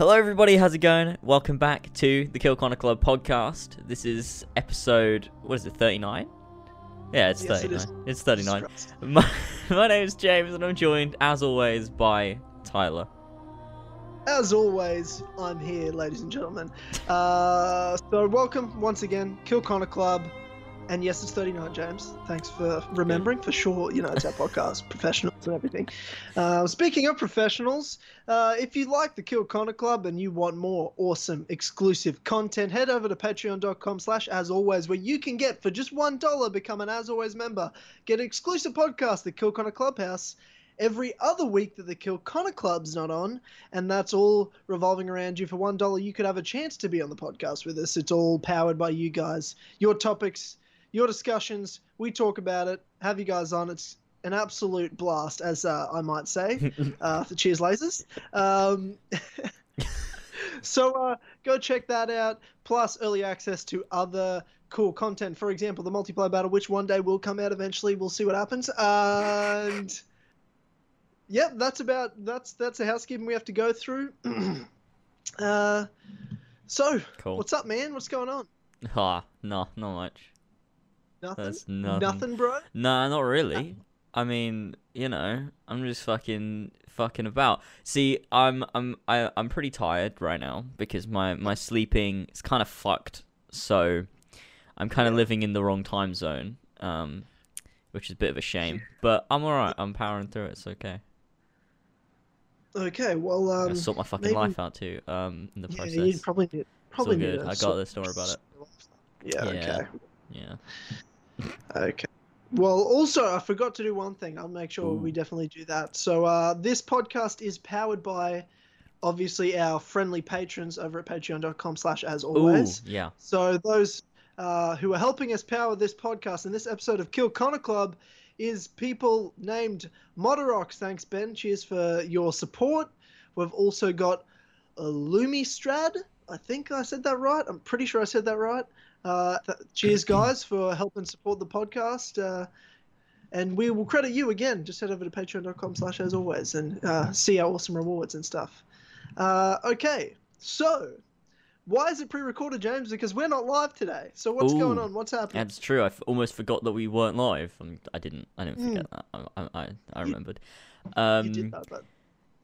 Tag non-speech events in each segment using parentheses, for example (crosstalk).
Hello, everybody. How's it going? Welcome back to the Kill Connor Club podcast. This is episode. What is it? Thirty-nine. Yeah, it's Yes, thirty-nine. is. it's thirty-nine. (laughs) My, my name is James, and I'm joined, as always, by Tyler. As always, I'm here, ladies and gentlemen. Uh, so welcome once again, Kill Connor Club. And yes, it's 39, James. Thanks for remembering. For sure, you know, it's our (laughs) podcast, professionals and everything. Uh, speaking of professionals, uh, if you like the Kill Connor Club and you want more awesome exclusive content, head over to patreon.com slash as always, where you can get, for just $1, become an as always member. Get an exclusive podcast, the Kill Connor Clubhouse, every other week that the Kill Connor Club's not on, and that's all revolving around you. For one dollar, you could have a chance to be on the podcast with us. It's all powered by you guys. Your topics, your discussions. We talk about it. Have you guys on? It's an absolute blast, as uh, I might say. (laughs) uh, for Cheers Lasers. Um, (laughs) so uh, go check that out. Plus early access to other cool content. For example, the multiplayer battle, which one day will come out eventually. We'll see what happens. And yep, that's about that's that's the housekeeping we have to go through. (clears throat) uh, so Cool. what's up, man? What's going on? Ah, no, not much. Nothing. That's nothing. bro. Nah, not really. I mean, you know, I'm just fucking fucking about. See, I'm I'm I, I'm pretty tired right now because my my sleeping is kind of fucked. So, I'm kind of living in the wrong time zone, um, which is a bit of a shame. (laughs) But I'm alright. I'm powering through it. It's okay. Okay, well, I um, sort my fucking maybe- life out too. Um, in the yeah, process. you probably need. Probably need good. to I got this, don't worry about it. Yeah. Yeah. Okay. Yeah. (laughs) Okay. Well, also, I forgot to do one thing. I'll make sure we definitely do that. So, uh, this podcast is powered by, obviously, our friendly patrons over at patreon.com slash as Ooh, always. yeah. So, those uh, who are helping us power this podcast and this episode of Kill Connor Club is people named Moderox. Thanks, Ben. Cheers for your support. We've also got Lumistrad. I think I said that right. I'm pretty sure I said that right. Uh, th- cheers, guys, for helping support the podcast. Uh, and we will credit you again. Just head over to patreon.com slash as always and uh, see our awesome rewards and stuff. Uh, okay, so why is it pre-recorded, James? Because we're not live today. So what's going on? What's happening? That's true. I f- almost forgot that we weren't live. I, I didn't. I didn't forget that. I, I, I, I You- remembered. Um, you did that, but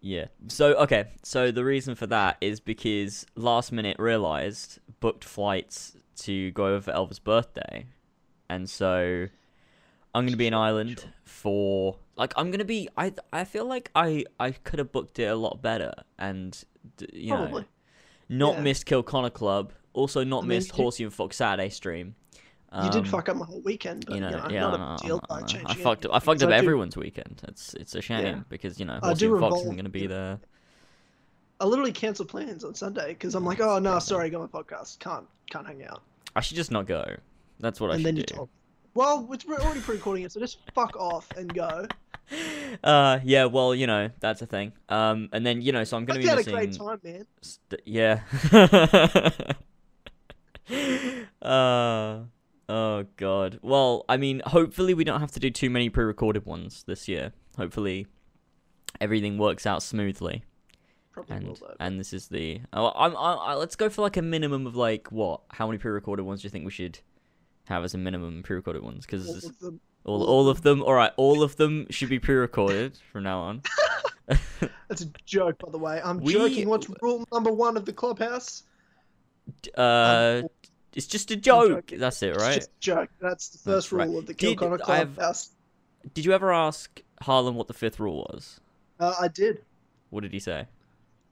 Yeah. So okay. So the reason for that is because last minute realized booked flights to go over for Elva's birthday, and so I'm gonna be in Ireland sure. for like I'm gonna be. I I feel like I I could have booked it a lot better, and d- you know, not Yeah. missed Kill Connor Club. Also not I mean, missed you- Horsey and Fox Saturday stream. you did Um, fuck up my whole weekend. But, you know, you know yeah, not I a know, big deal I by know. I fucked up. I fucked up I do- everyone's weekend. It's it's a shame Yeah. because you know I Horsey and Fox revolve- isn't going to be there. I literally cancel plans on Sunday because I'm like, oh no, sorry, I got my podcast. Can't can't hang out. I should just not go. That's what I and should then do. you told. Well, it's, we're already pre-recording it, so just fuck off and go. (laughs) Uh, yeah. Well, you know that's a thing. Um, and then you know, so I'm going you to had be a missing. great time, man. St- yeah. (laughs) uh. Oh God. Well, I mean, hopefully we don't have to do too many pre-recorded ones this year. Hopefully, everything works out smoothly. Probably will and though. and this is the oh, I'm, I, I, let's go for like a minimum of like what how many pre-recorded ones do you think we should have as a minimum pre-recorded ones because All of them. all, of them all right all of them should be pre-recorded from now on (laughs) (laughs) That's a joke, by the way. I'm We- joking. What's rule number one of the clubhouse? Uh Um, it's just a joke that's it It's right just a joke. That's the That's first right. rule of the Kill Did- Connor I have- clubhouse. did you ever ask Harlan what the fifth rule was Uh, I did. what did he say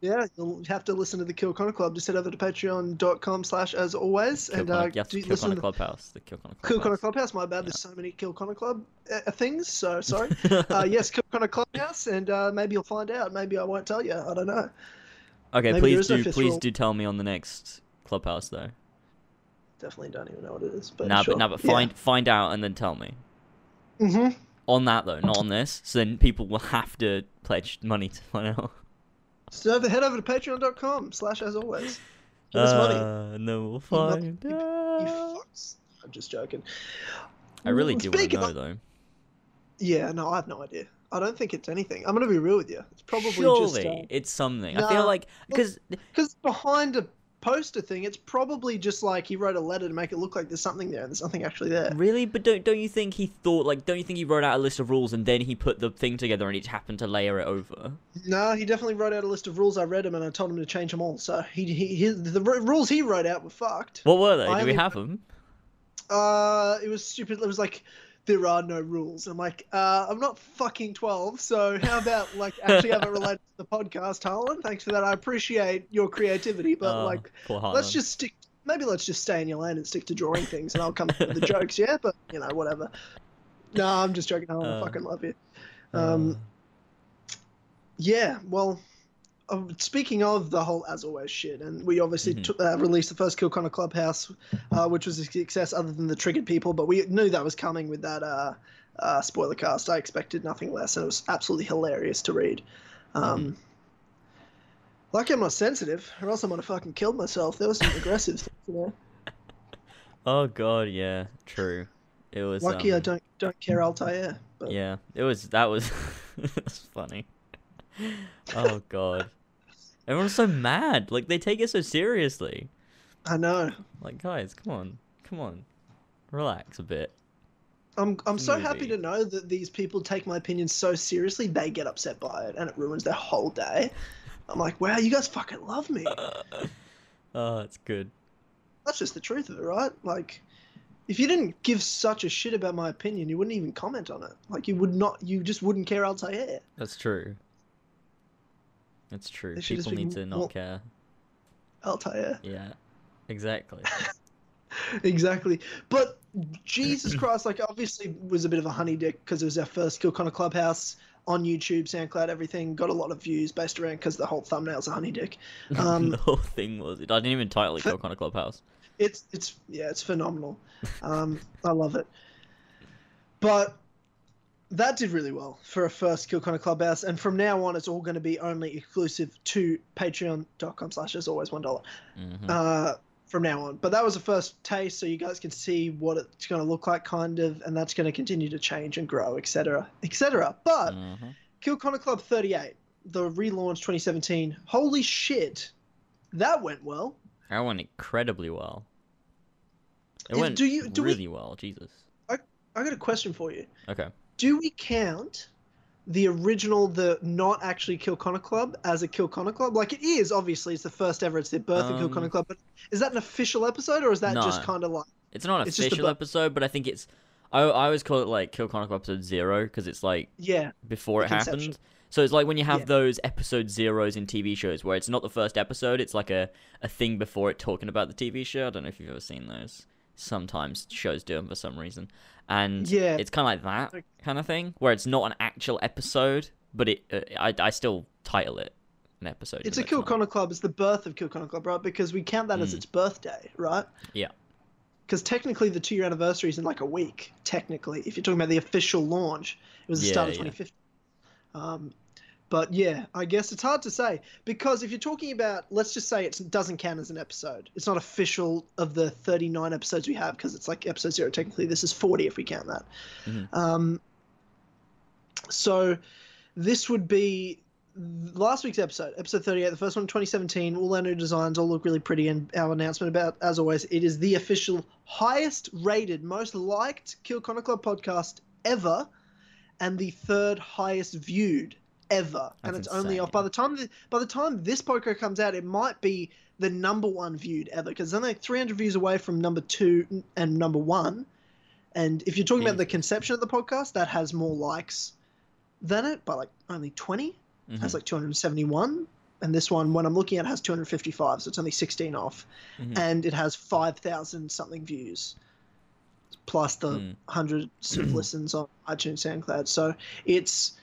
Yeah, you'll have to listen to the Kill Connor Club. Just head over to patreon.com slash as always Kill and Connor, uh, yes, do, Kill listen Connor to Clubhouse the Kill Connor Kill Connor Clubhouse Clubhouse. My bad. There's so many Kill Connor Club uh, things. So (laughs) sorry. uh, yes, Kill Connor Clubhouse, and uh, maybe you'll find out. Maybe I won't tell you. I don't know. maybe please is no do please rule. do tell me on the next Clubhouse though Definitely don't even know what it is. But nah sure. but nah, but find find out and then tell me Yeah. Mhm. on that though, not on this. So then people will have to pledge money to find out. So head over to patreon.com slash as always. Give us. Uh, and then we'll find You out. fucks. I'm just joking. I really do want to know of- though. Yeah, no, I have no idea. I don't think it's anything. I'm gonna be real with you. It's probably Surely just uh, it's something. I feel like because because behind a poster thing, it's probably just like he wrote a letter to make it look like there's something there, and there's nothing actually there. really, but don't don't you think he thought like don't you think he wrote out a list of rules and then he put the thing together and he just happened to layer it over? No, he definitely wrote out a list of rules. I read them and I told him to change them all. So he, he the r- rules he wrote out were fucked. What were they? I Do we have them? Uh, it was stupid. It was like there are no rules. I'm like, uh, I'm not fucking twelve. So how about like actually have it (laughs) related to the podcast, Harlan? Thanks for that. I appreciate your creativity, but Oh, like, let's just stick. Maybe let's just stay in your lane and stick to drawing things, and I'll come up with the jokes. Yeah, but you know, whatever. No, I'm just joking. Harlan. I Uh, fucking love you. Um, Yeah, well, uh, speaking of the whole as always shit, and we obviously Mhm. t- uh, released the first Kill Connor Clubhouse, uh, which was a success other than the triggered people, but we knew that was coming with that uh, uh, spoiler cast. I expected nothing less, and it was absolutely hilarious to read. Um, Lucky I'm not sensitive, or else I might have fucking killed myself. There was some aggressive in there. (laughs) oh god, yeah, true. It was. Lucky I um, don't don't care Altair. But Yeah, it was. That was. (laughs) That's funny. Oh god, everyone's so mad. Like they take it so seriously. I know. Like guys, come on, come on, relax a bit. I'm I'm so happy to know that these people take my opinion so seriously they get upset by it and it ruins their whole day. I'm like, wow, you guys fucking love me. (laughs) oh, it's good. That's just the truth of it, right? Like, if you didn't give such a shit about my opinion, you wouldn't even comment on it. Like, you would not, you just wouldn't care Altair. That's true. That's true. People need to not more- care. Altair. Yeah, exactly. (laughs) exactly. But Jesus (clears throat) Christ, like obviously was a bit of a honey dick because it was our first Kill Connor Clubhouse on YouTube, SoundCloud, everything. Got a lot of views based around because the whole thumbnail's a honey dick. (laughs) Um, the whole thing was. I didn't even title it Kill Connor Clubhouse. It's it's yeah, it's phenomenal. (laughs) Um, I love it. But that did really well for a first Kill Connor Clubhouse, and from now on, it's all going to be only exclusive to Patreon.com slash as always one dollar. hmm uh, from now on. But that was a first taste, so you guys can see what it's going to look like, kind of, and that's going to continue to change and grow, etc., etc. But hmm Kill Connor Club 38, the relaunch 2017, holy shit, that went well. That went incredibly well. It went do you- do we- really well. Jesus. I, I got a question for you. Okay. Do we count the original, the not actually Kill Connor Club, as a Kill Connor Club? Like it is, obviously, it's the first ever, it's the birth of Kill Um, Connor Club. But is that an official episode, or is that just kind of like It's not an It's official episode, but I think it's. I, I always call it like Kill Chronicle episode zero because it's like yeah, before it conception. happened. So it's like when you have Yeah. those episode zeros in TV shows where it's not the first episode, it's like a, a thing before it talking about the TV show. I don't know if you've ever seen those. Sometimes shows do them for some reason. And Yeah. it's kind of like that kind of thing where it's not an actual episode, but it uh, I, I still title it an episode. It's a Kill. Connor Club. It's the birth of Kill Connor Club, right? Because we count that as Mm. its birthday, right? Yeah. Because technically, the two-year anniversary is in like a week. Technically, if you're talking about the official launch, it was the start of Yeah, yeah. 2015. Um, but yeah, I guess it's hard to say because if you're talking about, let's just say it doesn't count as an episode. It's not official of the 39 episodes we have because it's like episode zero. Technically, this is 40 if we count that. Mhm. Um, so this would be last week's episode, episode 38, the first one in 2017. All our new designs all look really pretty, and our announcement about, as always, it is the official highest rated, most liked Kill Connor Club podcast ever, and the third highest viewed ever. and That's it's only off by the time th- by the time this podcast comes out, it might be the number one viewed ever because then they're 300 views away from number two and number one. And if you're talking about the conception of the podcast, that has more likes than it by like only 20 Mhm. has like 271 and this one when i'm looking at it has 255 so it's only 16 off Mhm. and it has 5000 something views plus the Mm. hundreds of (clears throat) listens on itunes soundcloud so it's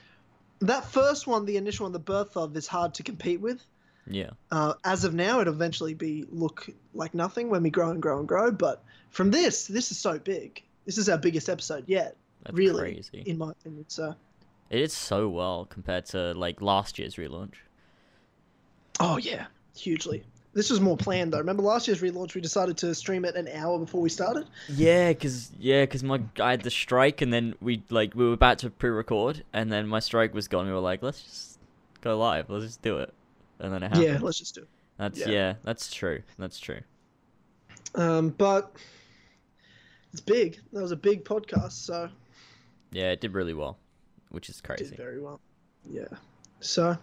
that first one the initial one the birth of is hard to compete with yeah. uh, as of now it'll eventually be look like nothing when we grow and grow and grow but from this this is so big this is our biggest episode yet That's really crazy. in my opinion so It did so well compared to like last year's relaunch. Oh yeah, hugely. This was more planned though. Remember last year's relaunch, we decided to stream it an hour before we started. Yeah, cause yeah, cause my I had the strike, and then we like we were about to pre-record, and then my strike was gone. We were like, let's just go live. Let's just do it, and then it happened. Yeah, let's just do it. That's yeah. yeah. that's true. That's true. Um, but it's big. That was a big podcast, so Yeah, it did really well, which is it crazy. did very well. Yeah. So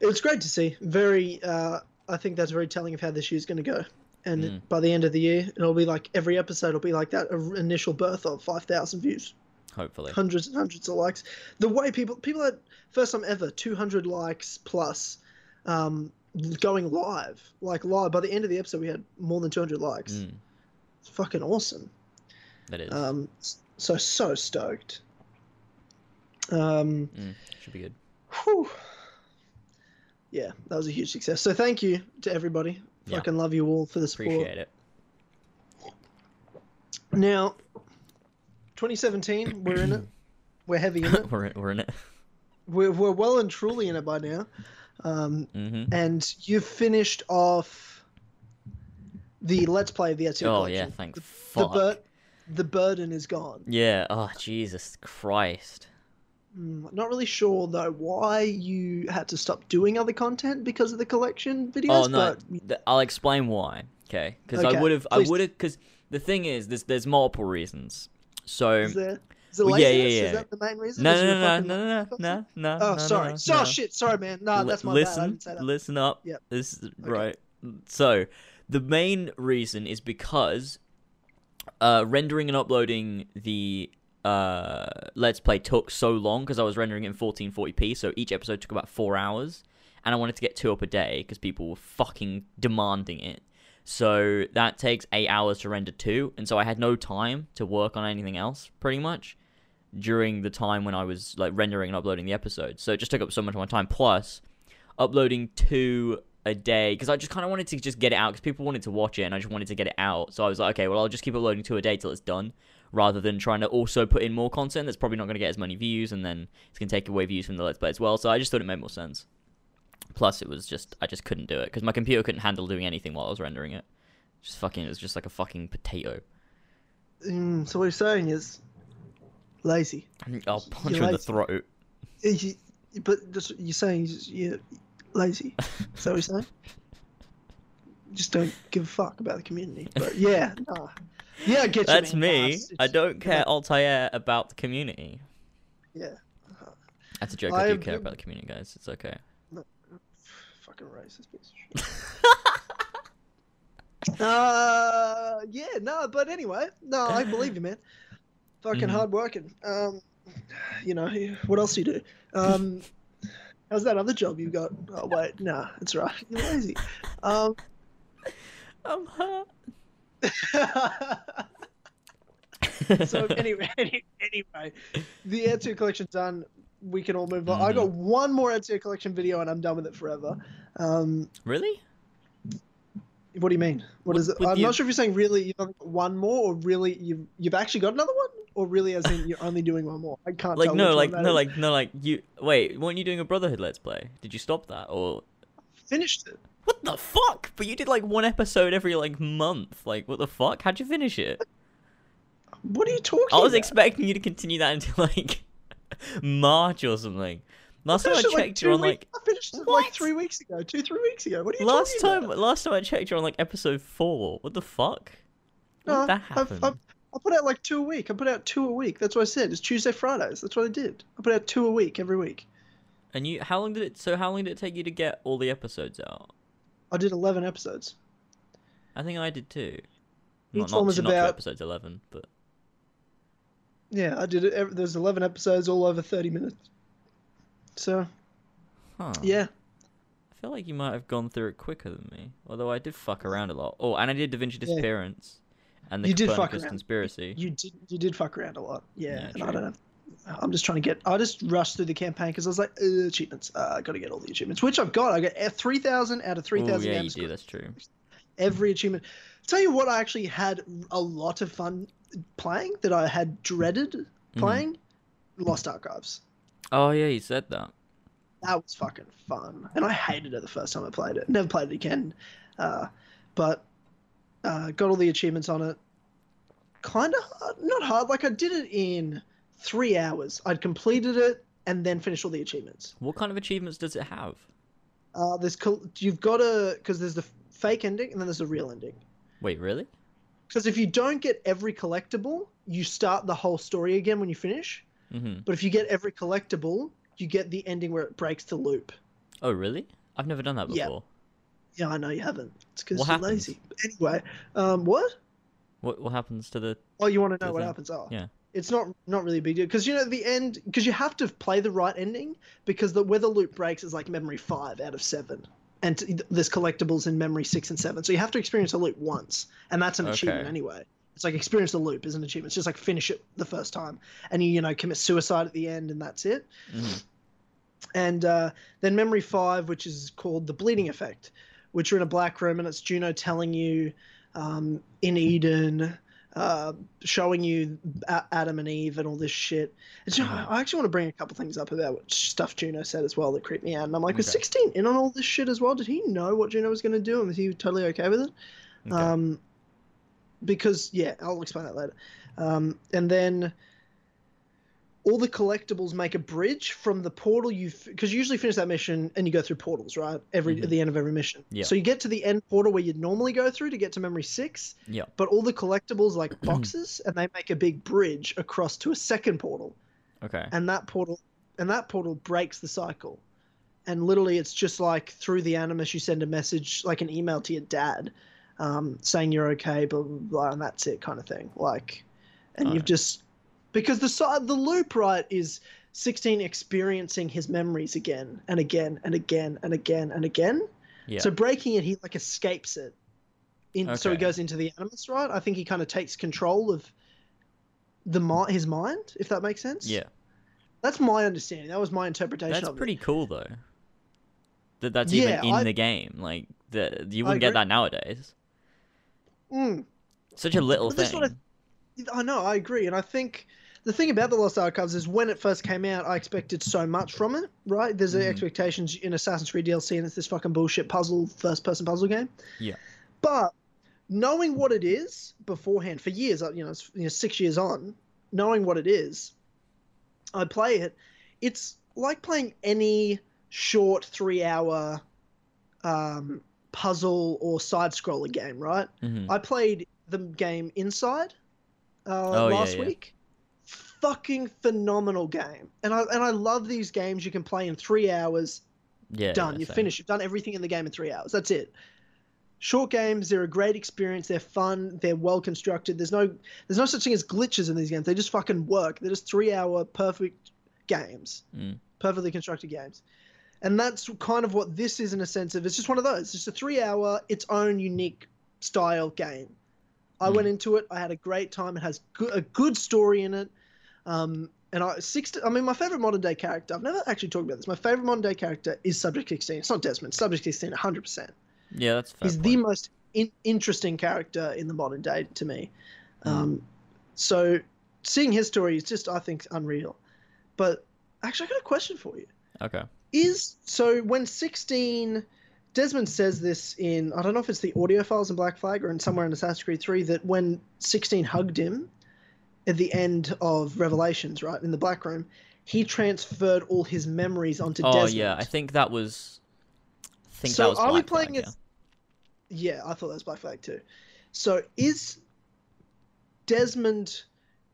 it was great to see. Very. Uh, I think that's very telling of how this year's going to go. And Mm. by the end of the year, it'll be like every episode will be like that initial birth of five thousand views. Hopefully. hundreds and hundreds of likes. The way people people had first time ever 200 likes plus um, going live, like live. By the end of the episode, we had more than 200 likes. Mm, It's fucking awesome. that is. Um, so so stoked. Um, Mm, should be good. whew. Yeah, that was a huge success. So thank you to everybody. Yeah. Fucking love you all for the support. Appreciate it. Now, 2017, we're in it. (clears throat) We're heavy in it. we're in, we're in it. (laughs) We're, we're well and truly in it by now. Um, Mm-hmm. and you've finished off the let's play of the Ezio Oh collection. yeah, thanks. the. The, bur- the burden is gone. Yeah. Oh Jesus Christ. Mm, not really sure though why you had to stop doing other content because of the collection videos. Oh no, but I'll explain why. Okay, because Okay, I would have, I would have, because the thing is, there's there's multiple reasons. So is there? Is it Well, yeah, yeah, yeah. Is that the main reason? no, no, no, no, no, no, no, no, Oh, no, sorry. no, so, no. shit. Sorry, man. No, Li- that's my listen, bad. I didn't say that. listen up. Yep. This is right. So the main reason is because uh, rendering and uploading the uh, Let's Play took so long because I was rendering it in 1440p. So each episode took about four hours, and I wanted to get two up a day because people were fucking demanding it. So that takes eight hours to render two, and so I had no time to work on anything else, pretty much during the time when I was like rendering and uploading the episodes. So it just took up so much of my time. Plus, uploading two a day because I just kind of wanted to just get it out because people wanted to watch it and I just wanted to get it out. So I was like, okay, well I'll just keep uploading two a day till it's done, rather than trying to also put in more content that's probably not going to get as many views and then it's going to take away views from the Let's Play as well. So I just thought it made more sense. Plus, it was just I just couldn't do it because my computer couldn't handle doing anything while I was rendering it. Just fucking, it was just like a fucking potato. Mm, so what you're saying is lazy. I'll punch You're you in the throat. You- But just, you're saying you're lazy. (laughs) Is that what you're saying? Just don't give a fuck about the community. But yeah, nah. Yeah, get you. That's me. It's- I don't care Altair about the community. Yeah, That's a joke. I, do I- care about the community, guys. It's okay. fucking racist piece of shit. (laughs) uh, yeah, no, but anyway, no, I believe you, man. Fucking Mhm. hard working. Um, you know, what else do you do? Um, (laughs) how's that other job you got? Oh wait, nah, it's right. You're lazy. (laughs) Um. I'm hurt. So (laughs) anyway, (laughs) any- anyway, the Ezio collection's done. We can all move on. I Mhm. got one more Ezio collection video, and I'm done with it forever. Um, really? what do you mean? What With- is it? I'm you- not sure if you're saying really you've only got one more, or really you've you've actually got another one, or really as in you're only doing one more. I can't Like tell no, like no, is. like no, like you. Wait, weren't you doing a Brotherhood Let's Play? Did you stop that or? finished it. What the fuck? But you did like one episode every like month. Like what the fuck? How'd you finish it? What are you talking? I was about? expecting you to continue that until (laughs) like March or something. Last time I like, checked, you're on like I finished it What? like three weeks ago, two three weeks ago. What are you last time. about? Last time I checked, you're on like episode four. What the fuck? No, did that I've- I've- I put out like two a week. I put out two a week. That's what I said. It's Tuesday, Fridays. That's what I did. I put out two a week every week. And you, how long did it? So how long did it take you to get all the episodes out? I did eleven episodes. I think I did too. Each Not, one was not two about- episodes, eleven, but Yeah, I did it. There's eleven episodes, all over thirty minutes. So huh. yeah, I feel like you might have gone through it quicker than me. Although I did fuck around a lot. Oh, and I did Da Vinci Disappearance, and the You did fuck around. conspiracy. you did you did fuck around a lot. Yeah, Yeah, and I don't know. I'm just trying to get. I just rushed through the campaign because I was like, uh, achievements. Uh, I got to get all the achievements, which I've got. I got three thousand out of three thousand. yeah, you do. That's true. Every achievement. Tell you what, I actually had a lot of fun playing that I had dreaded Mm-hmm. playing. Lost Archives. Oh yeah, you said that. That was fucking fun, and I hated it the first time I played it. Never played it again. Uh, but uh, got all the achievements on it. Kind of hard, not hard. Like I did it in three hours. I'd completed it and then finished all the achievements. What kind of achievements does it have? Uh, there's you've got to because there's the fake ending and then there's the real ending. Wait, really? Because if you don't get every collectible, you start the whole story again when you finish. Mm-hmm. But if you get every collectible, you get the ending where it breaks the loop. Oh, really? I've never done that before. Yeah, yeah I know you haven't. It's because you're happens? lazy. Anyway, um, what? What what happens to the? Oh, you want to know what thing. happens? Oh, Yeah. It's not not really a big deal because you know the end because you have to play the right ending because the where the loop breaks is like memory five out of seven, and t- there's collectibles in memory six and seven. So you have to experience a loop once, and that's an achievement anyway. It's like experience the loop is an achievement. It's just like finish it the first time, and you you know commit suicide at the end, and that's it. Mhm. and uh, then memory five, which is called the bleeding effect, which are in a black room, and it's Juno telling you um, in Eden, uh, showing you A- Adam and Eve and all this shit. And so Mhm. I actually want to bring a couple things up about what stuff Juno said as well that creeped me out. And I'm like, was 16 in on all this shit as well? Did he know what Juno was going to do, and was he totally okay with it? Okay. Um, because yeah, I'll explain that later. Um, and then all the collectibles make a bridge from the portal you because you usually finish that mission and you go through portals right every Mhm. at the end of every mission. Yeah. So you get to the end portal where you'd normally go through to get to memory six, yeah. but all the collectibles like (clears throat) boxes and they make a big bridge across to a second portal Okay. and that portal and that portal breaks the cycle and literally it's just like through the animus you send a message like an email to your dad um, saying you're okay blah blah blah and that's it kind of thing like and you've Alright. just because the the loop right is 16 experiencing his memories again and again and again and again and again Yeah. so breaking it he like escapes it in so he goes into the animus right i think he kind of takes control of the mi- his mind if that makes sense yeah. that's my understanding. That was my interpretation That's pretty it. cool though. That that's Yeah, even in I- the game. Like the you wouldn't get that nowadays. Mm, Such a little But thing. I know, I agree, and I think the thing about the Lost Archives is when it first came out, I expected so much from it. Right? There's the Mhm. expectations in Assassin's Creed DLC, and it's this fucking bullshit puzzle, first-person puzzle game. Yeah. But knowing what it is beforehand for years, you know, you know, six years on, knowing what it is, I play it. It's like playing any short three-hour um, puzzle or side-scroller game, right? Mhm. I played the game Inside uh, Oh, last yeah. week. Fucking phenomenal game, and I and I love these games you can play in three hours. Yeah. done. yeah, same. finished. You've done everything in the game in three hours. That's it. Short games. They're a great experience. They're fun. They're well constructed. There's no there's no such thing as glitches in these games. They just fucking work. They're just three hour perfect games. Mm. Perfectly constructed games. And that's kind of what this is in a sense of it's just one of those. It's just a three hour, its own unique style game. I Mm. went into it. I had a great time. It has good, a good story in it. Um, and I six. I mean, my favorite modern day character. I've never actually talked about this. My favorite modern day character is Subject 16. It's not Desmond. Subject 16, 100. percent Yeah, that's fair. He's the most in- interesting character in the modern day to me. Mm. Um, so seeing his story is just, I think, unreal. But actually, I got a question for you Okay. is so when 16 desmond says this in i don't know if it's the audio files in black flag or in somewhere in assassin's creed 3 that when 16 hugged him at the end of revelations right in the black room he transferred all his memories onto oh desmond Oh yeah, I think that was. I think So that was. are we playing Flag, as- yeah i thought that was black flag too so is desmond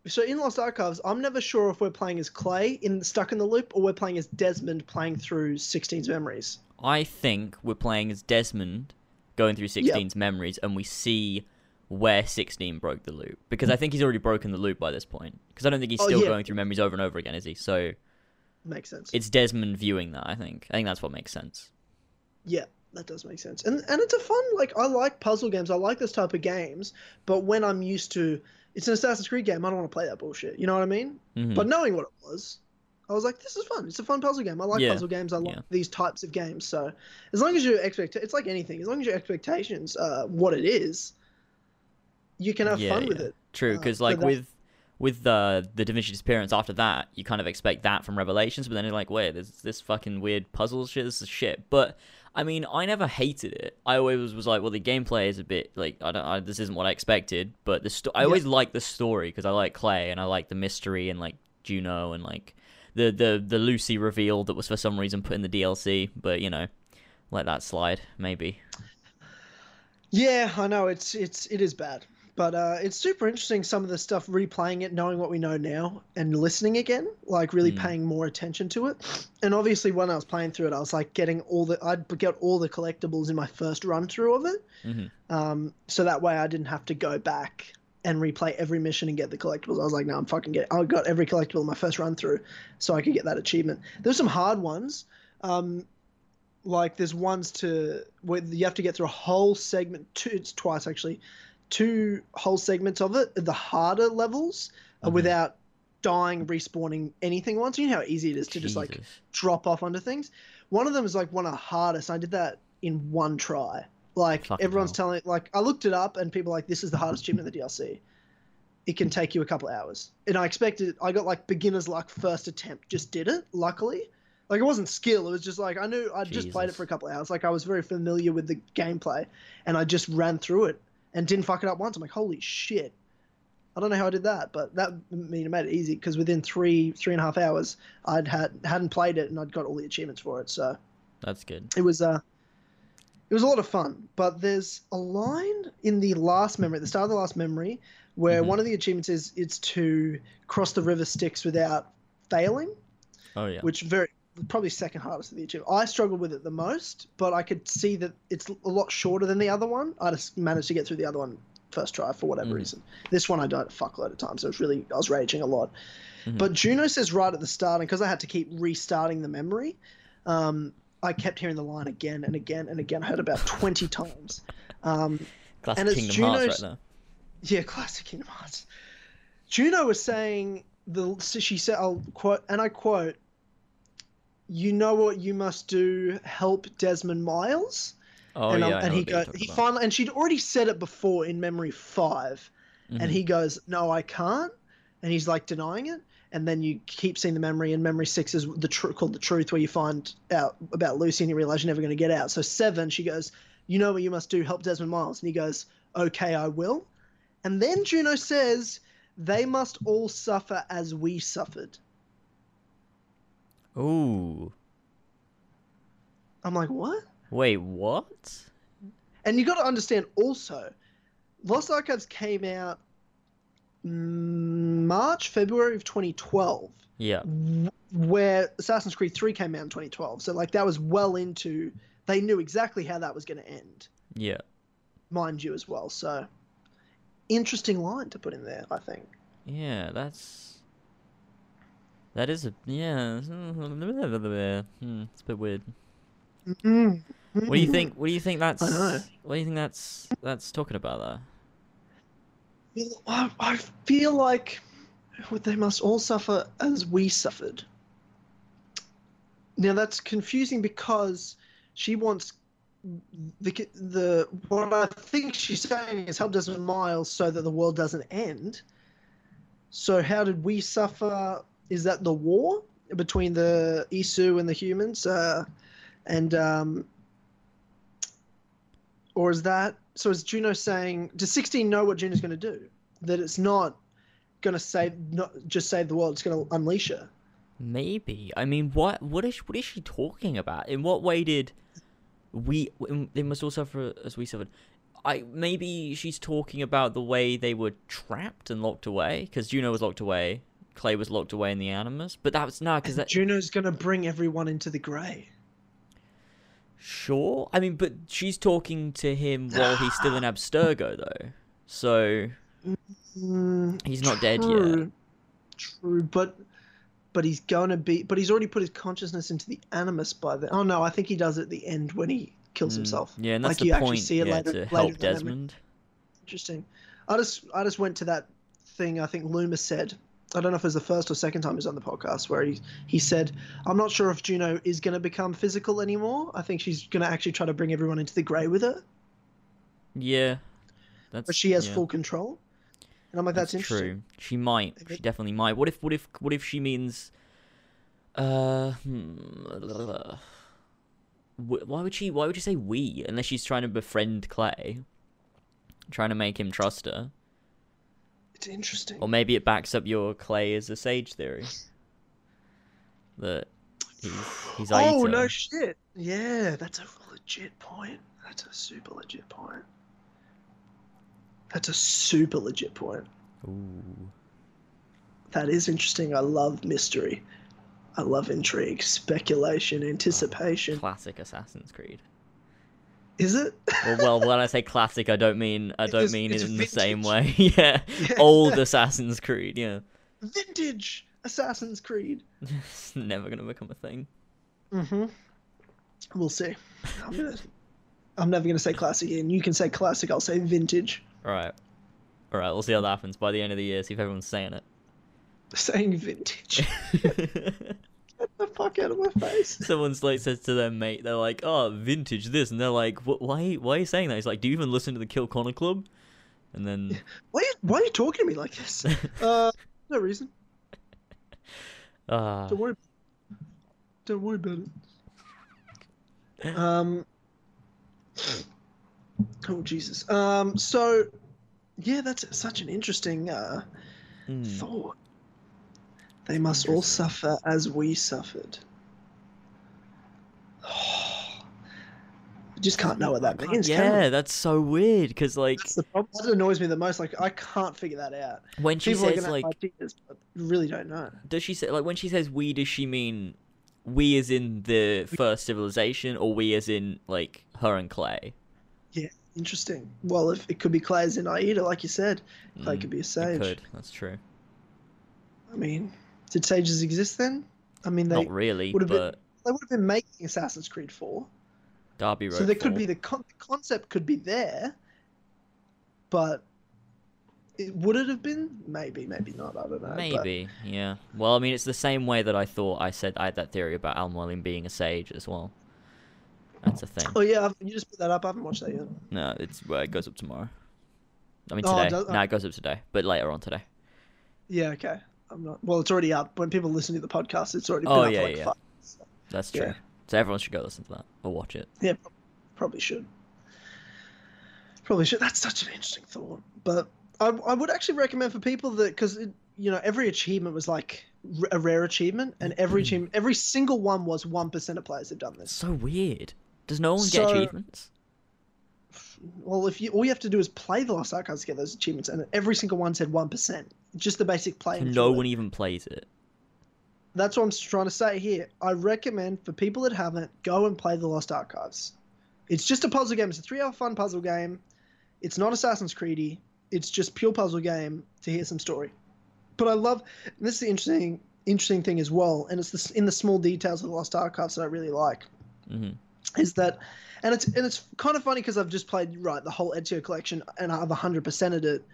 so in lost archives i'm never sure if we're playing as clay in stuck in the loop or we're playing as desmond playing through 16's memories. I think we're playing as Desmond, going through 16's memories, and we see where 16 broke the loop because I think he's already broken the loop by this point. Because I don't think he's Oh, still yeah. going through memories over and over again, is he? So makes sense it's Desmond viewing that. I think. I think that's what makes sense. Yeah, that does make sense. And and it's a fun like I like puzzle games. I like this type of games. But when I'm used to it's an Assassin's Creed game, I don't want to play that bullshit. You know what I mean? Mhm. But knowing what it was, I was like, this is fun. It's a fun puzzle game. I like Yeah, puzzle games. I like yeah. these types of games. So as long as your expect it's like anything. As long as your expectations are what it is, you can have Yeah, fun with it. True, Uh, because so like that- with with the the Da Vinci Disappearance after that, you kind of expect that from Revelations, but then you're like, wait, there's this fucking weird puzzle shit. This is shit. But I mean, I never hated it. I always was like, well, the gameplay is a bit like I don't. I, this isn't what I expected. But the sto- I Yeah. always like the story because I like Clay and I like the mystery and like Juno and like the the the Lucy reveal that was for some reason put in the DLC. But you know, let that slide maybe. Yeah, I know it's it's it is bad, but uh, it's super interesting. Some of the stuff, replaying it, knowing what we know now, and listening again, like really Mm. paying more attention to it. And obviously, when I was playing through it, I was like getting all the I'd get all the collectibles in my first run through of it, Mhm. um, so that way I didn't have to go back and replay every mission and get the collectibles. I was like, no, I'm fucking get. I got every collectible in my first run through, so I could get that achievement. There's some hard ones. Um, like there's ones to where you have to get through a whole segment two it's twice actually two whole segments of it the harder levels uh, Mhm. without dying respawning anything once. You know how easy it is to just like drop off onto things? One of them is like one of the hardest. I did that in one try. Like Fucking everyone's hell. telling like i looked it up and people are like this is the hardest achievement in the dlc it can take you a couple hours. And i expected i got like beginner's luck first attempt. Just did it luckily. Like it wasn't skill. It was just like i knew i'd just played it for a couple of hours. Like i was very familiar with the gameplay and i just ran through it and didn't fuck it up once i'm like holy shit i don't know how i did that but that I mean it made it easy because within three three and a half hours i'd had hadn't played it and i'd got all the achievements for it so That's good. it was uh it was a lot of fun but there's a line in the last memory at the start of the last memory where Mhm. one of the achievements is it's to cross the river styx without failing Oh yeah. which very probably second hardest of the achievement. I struggled with it the most, but I could see that it's a lot shorter than the other one. I just managed to get through the other one first try for whatever Mm. reason. This one I died a fuckload of times, so it was really I was raging a lot. Mhm. But Juno says right at the start, and because I had to keep restarting the memory, um, I kept hearing the line again and again and again. I heard about twenty times. Um, Classic and it's Kingdom Hearts right there. yeah, classic Kingdom Hearts. Juno was saying the so she said I'll quote and I quote you know what you must do help Desmond Miles. Oh and, um, yeah. I and he goes he about. finally and she'd already said it before in memory 5 Mhm. and he goes no I can't. And he's like denying it. And then you keep seeing the memory and memory 6 is the tr- called the truth where you find out about Lucy and you realize you're never going to get out. So 7 she goes you know what you must do help Desmond Miles. And he goes okay I will. And then Juno says they must all suffer as we suffered Ooh. I'm like what Wait, what? And you got to understand also, Lost Archives came out March, February of 2012, Yeah. where Assassin's Creed 3 came out in 2012. So, like, that was well into, they knew exactly how that was going to end, Yeah. mind you, as well. So, interesting line to put in there, I think. Yeah, that's that is a yeah. Hmm, it's a bit weird. Mm. What do you think? What do you think that's? What do you think that's that's talking about there? Well, I, I feel like they must all suffer as we suffered. Now that's confusing because she wants the the what I think she's saying is help Desmond Miles so that the world doesn't end. So how did we suffer? Is that the war between the Isu and the humans? Uh, and um, or is that so? Is Juno saying? Does sixteen know what Juno's going to do? That it's not going to save, not just save the world. It's going to unleash her. Maybe. I mean, what what is what is she talking about? In what way did we? They must all suffer as we suffered. I maybe she's talking about the way they were trapped and locked away because Juno was locked away, Clay was locked away in the Animus. But that was no, because that Juno's going to bring everyone into the grey. Sure. I mean, but she's talking to him while he's still in (sighs) Abstergo, though. So Mm, he's not dead yet. true, True, but but he's going to be. But he's already put his consciousness into the animus by then. Oh no, I think he does at the end when he kills Mm, himself. Yeah, and that's Like, the you actually point. see it yeah, later- to later help the. Desmond. Interesting. I just I just went to that thing I think Loomis said. I don't know if it was the first or second time he was on the podcast where he he said, "I'm not sure if Juno is going to become physical anymore. I think she's going to actually try to bring everyone into the grey with her, Yeah, that's. but she has yeah, full control." And I'm like, "That's, interesting." true. She might. She definitely might. What if? What if? What if she means? Uh. Hmm, why would she? Why would you say we? Unless she's trying to befriend Clay, trying to make him trust her, It's interesting. or maybe it backs up your Clay as a sage theory. (sighs) That he's he's oh no shit! Yeah, that's a legit point. That's a super legit point. That's a super legit point. Ooh. That is interesting. I love mystery. I love intrigue, speculation, ah, anticipation. Classic Assassin's Creed. Is it? Well, well, when I say (laughs) classic, I don't mean I don't It's- mean it it's in the same way. (laughs) yeah, Yeah. old Assassin's Creed. Yeah, Vintage Assassin's Creed. (laughs) it's never gonna become a thing. Mm-hmm. We'll see. I'm gonna. I'm never gonna say classic again. You can say classic. I'll say vintage. All right, all right. We'll see how that happens by the end of the year. See if everyone's saying it. Saying vintage. Get the fuck out of my face. (laughs) Someone's like says to their mate, they're like, "Oh, vintage this," and they're like, "What? Why? Why are you saying that?" He's like, "Do you even listen to the Kill Connor Club?" And then, (laughs) Why? Are you, why are you talking to me like this? (laughs) Uh, no reason. ah, Don't worry. Don't worry about it. Um. Oh Jesus. Um. So, yeah, that's such an interesting uh, mm. thought. They must all suffer as we suffered. (sighs) I just can't know what that means. yeah, that's so weird because like That's the problem. That annoys me the most. Like I can't figure that out. when she People says like ideas, really don't know. does she say like when she says we does she mean we as in the first civilization or we as in like her and clay Yeah, Interesting. Well, if it could be Clay as in Aida, like you said, Clay Mm, could be a it sage. could that's true I mean, did sages exist then? I mean, they not really would have been- they would have been making Assassin's Creed 4. darby wrote So there could be the, con- the concept could be there, but it, would it have been? Maybe, maybe not. I don't know. but- maybe yeah well i mean it's the same way that i thought i said i had that theory about al being a sage as well that's a thing Oh yeah, you just put that up. I haven't watched that yet. no it's well, it goes up tomorrow i mean Oh, today does- no it goes up today but later on today Yeah, okay. I'm not. Well, it's already up. When people listen to the podcast, it's already been Oh, up yeah, like yeah. five. that's true Yeah. so everyone should go listen to that or watch it Yeah, probably should. Probably should. That's such an interesting thought. But I, I would actually recommend for people that because you know every achievement was like a rare achievement, and every Mm-hmm. achievement, every single one was one percent of players have done this. so weird. Does no one get achievements? Well, if you all you have to do is play the Lost Archives to get those achievements, and every single one said one percent. Just the basic play. No one even plays it. That's what I'm trying to say here. I recommend for people that haven't, go and play the Lost Archives. It's just a puzzle game. It's a three-hour fun puzzle game. It's not Assassin's Creedy. It's just pure puzzle game to hear some story. But I love and this is the interesting interesting thing as well, and it's this, in the small details of the Lost Archives that I really like hmm is that, and it's and it's kind of funny because I've just played right the whole Ezio collection and I've hundred percented it,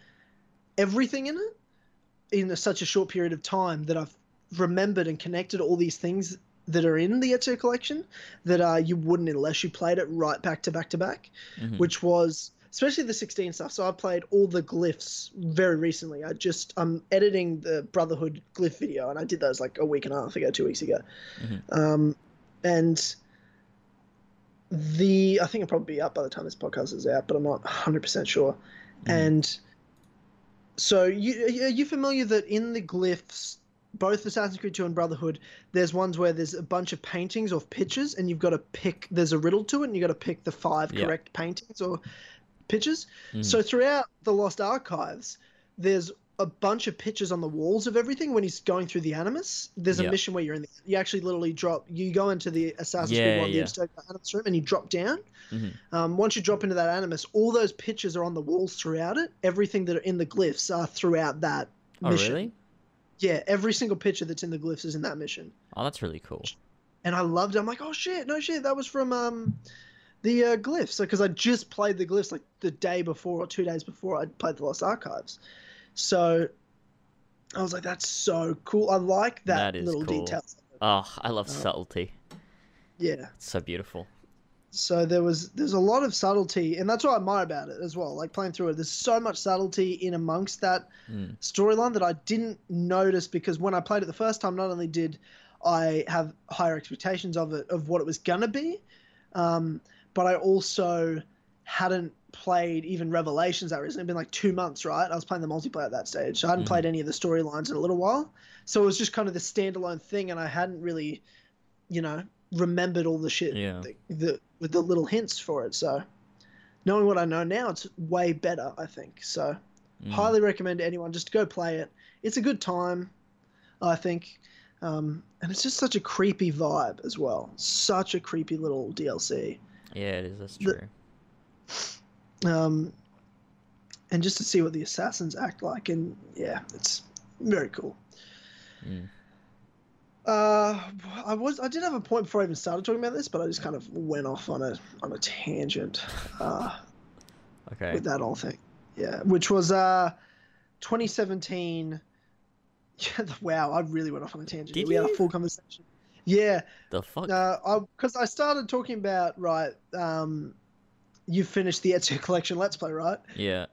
everything in it, in a, such a short period of time that I've remembered and connected all these things that are in the Ezio collection that uh, you wouldn't unless you played it right back to back to back, hmm which was especially the 16 stuff. So I played all the glyphs very recently. I just I'm editing the Brotherhood glyph video and I did those like a week and a half ago, two weeks ago, Mhm. um, and the I think it'll probably be up by the time this podcast is out, but I'm not 100 percent sure. Mhm. And so you are you familiar that in the glyphs, both Assassin's Creed 2 and Brotherhood, there's ones where there's a bunch of paintings or pictures, and you've got to pick. There's a riddle to it, and you've got to pick the five Yeah. correct paintings or pictures. Mhm. So throughout the Lost Archives, there's a bunch of pictures on the walls of everything when he's going through the Animus. There's a Yeah. mission where you're in the, you actually literally drop, you go into the Assassin's Yeah, Creed 1, yeah. the Animus room, and you drop down. Mhm. Um, once you drop into that Animus, all those pictures are on the walls throughout it. Everything that are in the glyphs are throughout that Oh mission. really? Yeah, every single picture that's in the glyphs is in that mission. Oh, that's really cool. And I loved it. I'm like, oh shit, no shit, that was from um, the uh, glyphs. Because I just played the glyphs like the day before or two days before I played the Lost Archives. So I was like, that's so cool. I like that, That is little cool. detail. Oh, I love Oh. subtlety. Yeah. It's so beautiful. So there was there's a lot of subtlety, and that's what I admire about it as well. Like playing through it, there's so much subtlety in amongst that Mm. storyline that I didn't notice because when I played it the first time, not only did I have higher expectations of it of what it was gonna be, Um, but I also hadn't played even Revelations that recently. It'd been like two months, right? I was playing the multiplayer at that stage. So I hadn't Mhm. played any of the storylines in a little while. So it was just kind of the standalone thing, and I hadn't really, you know, remembered all the shit Yeah. the, the with the little hints for it. So knowing what I know now, it's way better, I think. So Mm. highly recommend anyone just go play it. It's a good time, I think. Um, and it's just such a creepy vibe as well. Such a creepy little DLC. Yeah, it is. That's the- true. Um, and just to see what the assassins act like, and yeah, it's very cool. Mm. Uh, I was I did have a point before I even started talking about this, but I just kind of went off on a on a tangent uh, Okay. with that whole thing. Yeah, which was uh, 2017. (laughs) Yeah, wow, I really went off on a tangent. Did we had a full conversation. Yeah, The fuck? uh, I because I started talking about right. Um, you finished the Ezio collection Let's Play, right? yeah.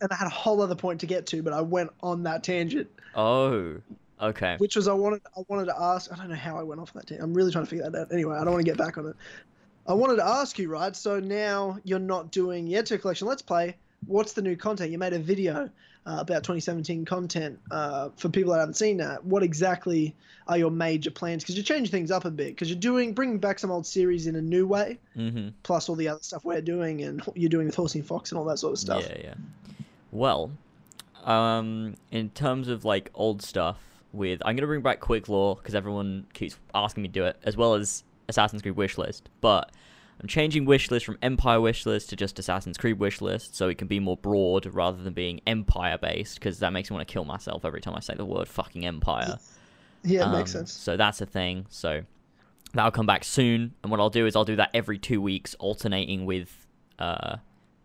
And I had a whole other point to get to, but I went on that tangent, Oh. Okay. which was I wanted I wanted to ask. I don't know how I went off that tangent. I'm really trying to figure that out. Anyway, I don't want to get back on it. I wanted to ask you, right? So now you're not doing the Ezio collection Let's Play. What's the new content? You made a video uh, about 2017 content. Uh, for people that haven't seen that, what exactly are your major plans? Because you change things up a bit. Because you're doing bringing back some old series in a new way. Mm-hmm. plus all the other stuff we're doing and what you're doing with Horsey and Fox and all that sort of stuff. Yeah, yeah. Well, um, in terms of like old stuff, with I'm gonna bring back Quick Law because everyone keeps asking me to do it, as well as Assassin's Creed Wishlist. But I'm changing Wishlist from Empire Wishlist to just Assassin's Creed Wishlist, so it can be more broad rather than being Empire based, because that makes me want to kill myself every time I say the word fucking Empire. Yeah, it makes Um, sense. So that's a thing. So that'll come back soon. And what I'll do is I'll do that every two weeks, alternating with uh,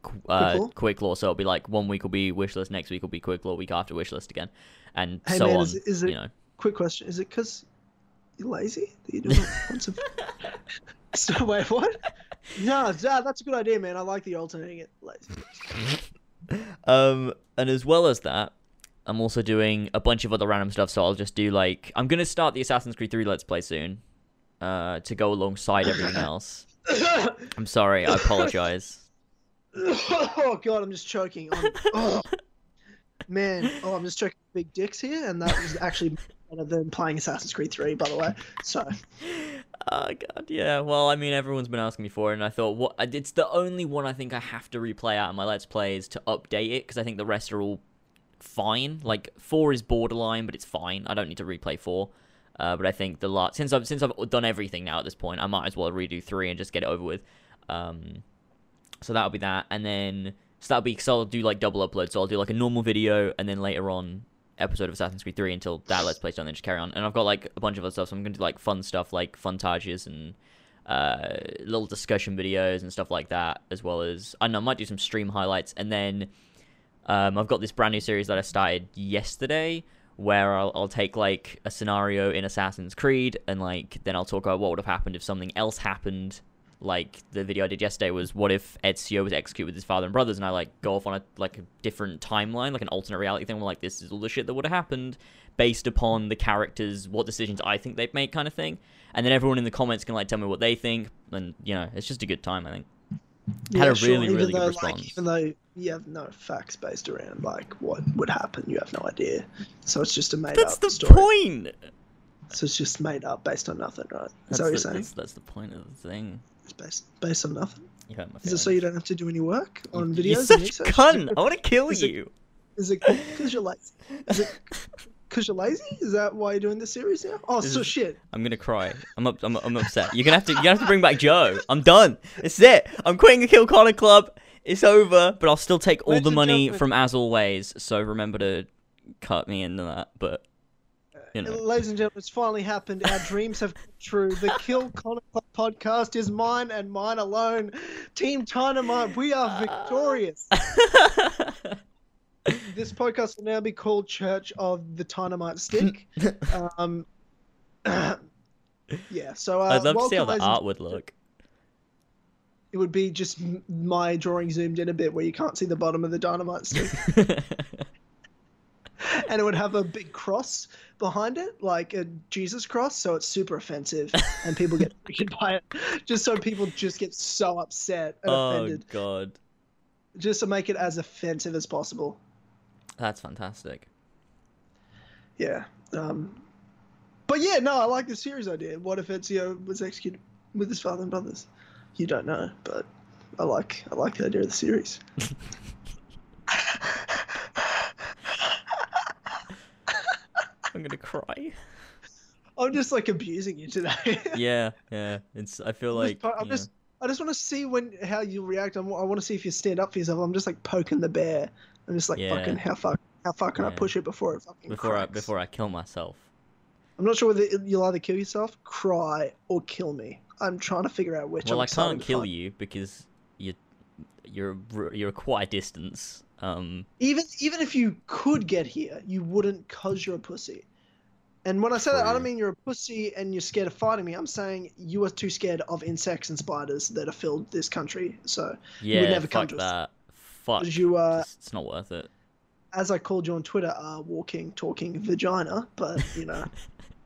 qu- uh, Quick Law? Quick Law. So it'll be like one week will be Wishlist, next week will be Quick Law, week after Wishlist again, and Hey, so man, on. is- is it- you know. Quick question: Is it because you're lazy that you're doing it once a? (laughs) so wait, what? (laughs) No, nah, that's a good idea, man. I like the alternating it. (laughs) Um, and as well as that, I'm also doing a bunch of other random stuff. So I'll just do like I'm gonna start the Assassin's Creed 3 Let's Play soon, uh, to go alongside everything else. I'm sorry, I apologize. oh god, I'm just choking. On, oh. Man, oh, I'm just choking big dicks here, and that was actually better than playing Assassin's Creed 3, by the way. So Oh god, yeah. Well, I mean, everyone's been asking me for it, and I thought, what? It's the only one I think I have to replay out of my Let's Plays to update it because I think the rest are all fine. Like four is borderline, but it's fine. I don't need to replay four. Uh, but I think the last since I've since I've done everything now at this point, I might as well redo three and just get it over with. Um, so that'll be that, and then so that'll be because I'll do like double upload. So I'll do like a normal video, and then later on episode of Assassin's Creed 3 until that Let's Play's done, then just carry on. And I've got like a bunch of other stuff, so I'm going to do like fun stuff like funtages and uh, little discussion videos and stuff like that, as well as I know, I might do some stream highlights. And then um, I've got this brand new series that I started yesterday where I'll, I'll take like a scenario in Assassin's Creed and like then I'll talk about what would have happened if something else happened. Like the video I did yesterday was what if Ezio was executed with his father and brothers, and I like go off on a like a different timeline, like an alternate reality thing. Where like this is all the shit that would have happened based upon the characters, what decisions I think they've made, kind of thing. And then everyone in the comments can like tell me what they think, and you know it's just a good time. I think. Had a really, even really good though, response. Like, even though you have no facts based around like what would happen, you have no idea. So it's just a made That's up That's the story. point. So it's just made up based on nothing, right? Is That's that what you're saying? That's, that's the point of the thing. It's based based on nothing. You hurt my Is it so you don't have to do any work on videos? You're such a research? cunt. I want to kill Is it- you. Is it because you're lazy? Is it (laughs) because you're lazy? Is that why you're doing this series now? Oh, This so is- shit. I'm gonna cry. I'm up, I'm, I'm upset. You're gonna have to you're gonna have to bring back Joe. I'm done. It's it. I'm quitting the Kill Connor Club. It's over. But I'll still take all Ladies the and money gentlemen- from as always. So remember to cut me into that. But you know, Ladies and gentlemen, it's finally happened. Our dreams have come true. The Kill Connor podcast is mine and mine alone. Team Dynamite, we are victorious. (laughs) this podcast will now be called Church of the Dynamite Stick. (laughs) Um, (clears throat) yeah, so uh, I'd love to see how the art would look. It would be just my drawing zoomed in a bit where you can't see the bottom of the dynamite stick. (laughs) (laughs) and it would have a big cross behind it, like a Jesus cross, so it's super offensive, and people get (laughs) freaked by it, just so people just get so upset and oh offended, Oh god, just to make it as offensive as possible. that's fantastic. Yeah. Um, but yeah, no, I like the series idea. What if Ezio was executed with his father and brothers? You don't know, but I like I like the idea of the series. (laughs) gonna cry. (laughs) I'm just like abusing you today. (laughs) yeah, yeah. It's. I feel I'm like. just, I'm just I just want to see when how you react. I'm, I want to see if you stand up for yourself. I'm just like poking the bear. I'm just like Yeah. fucking how far how far can I push it before it fucking before I cracks? before I kill myself. I'm not sure whether you'll either kill yourself, cry, or kill me. I'm trying to figure out which. Well, I'm I can't kill find. you because you you're you're quite a distance. Um. Even even if you could get here, you wouldn't cause you're a pussy. And when I say that, I don't mean you're a pussy and you're scared of fighting me. I'm saying you are too scared of insects and spiders that have filled this country. So, Yeah. never come to us. that. Fuck. you, uh, It's, it's not worth it. as I called you on Twitter, uh, walking, talking vagina, but you know,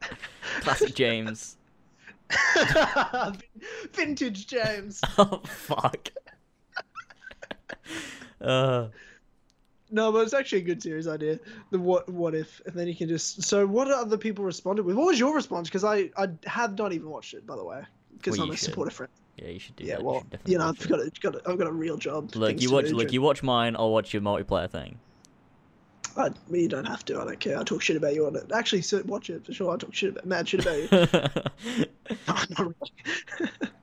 (laughs) Classic James. (laughs) vintage James. (laughs) oh fuck. uh. No, but it's actually a good series idea. The what what if, and then you can just. So, what other people responded with? What was your response? Because I I have not even watched it, by the way, because Well, I'm a should. supporter friend. Yeah, you should do Yeah, that. well, definitely you know, I've got a, got a, I've got a real job. Look, you watch. Look, you watch mine. I'll watch your multiplayer thing. I, you don't have to. I don't care. I talk shit about you on it. Actually, so watch it for sure. I talk shit about mad shit about you. (laughs) (laughs) No, not really. (laughs)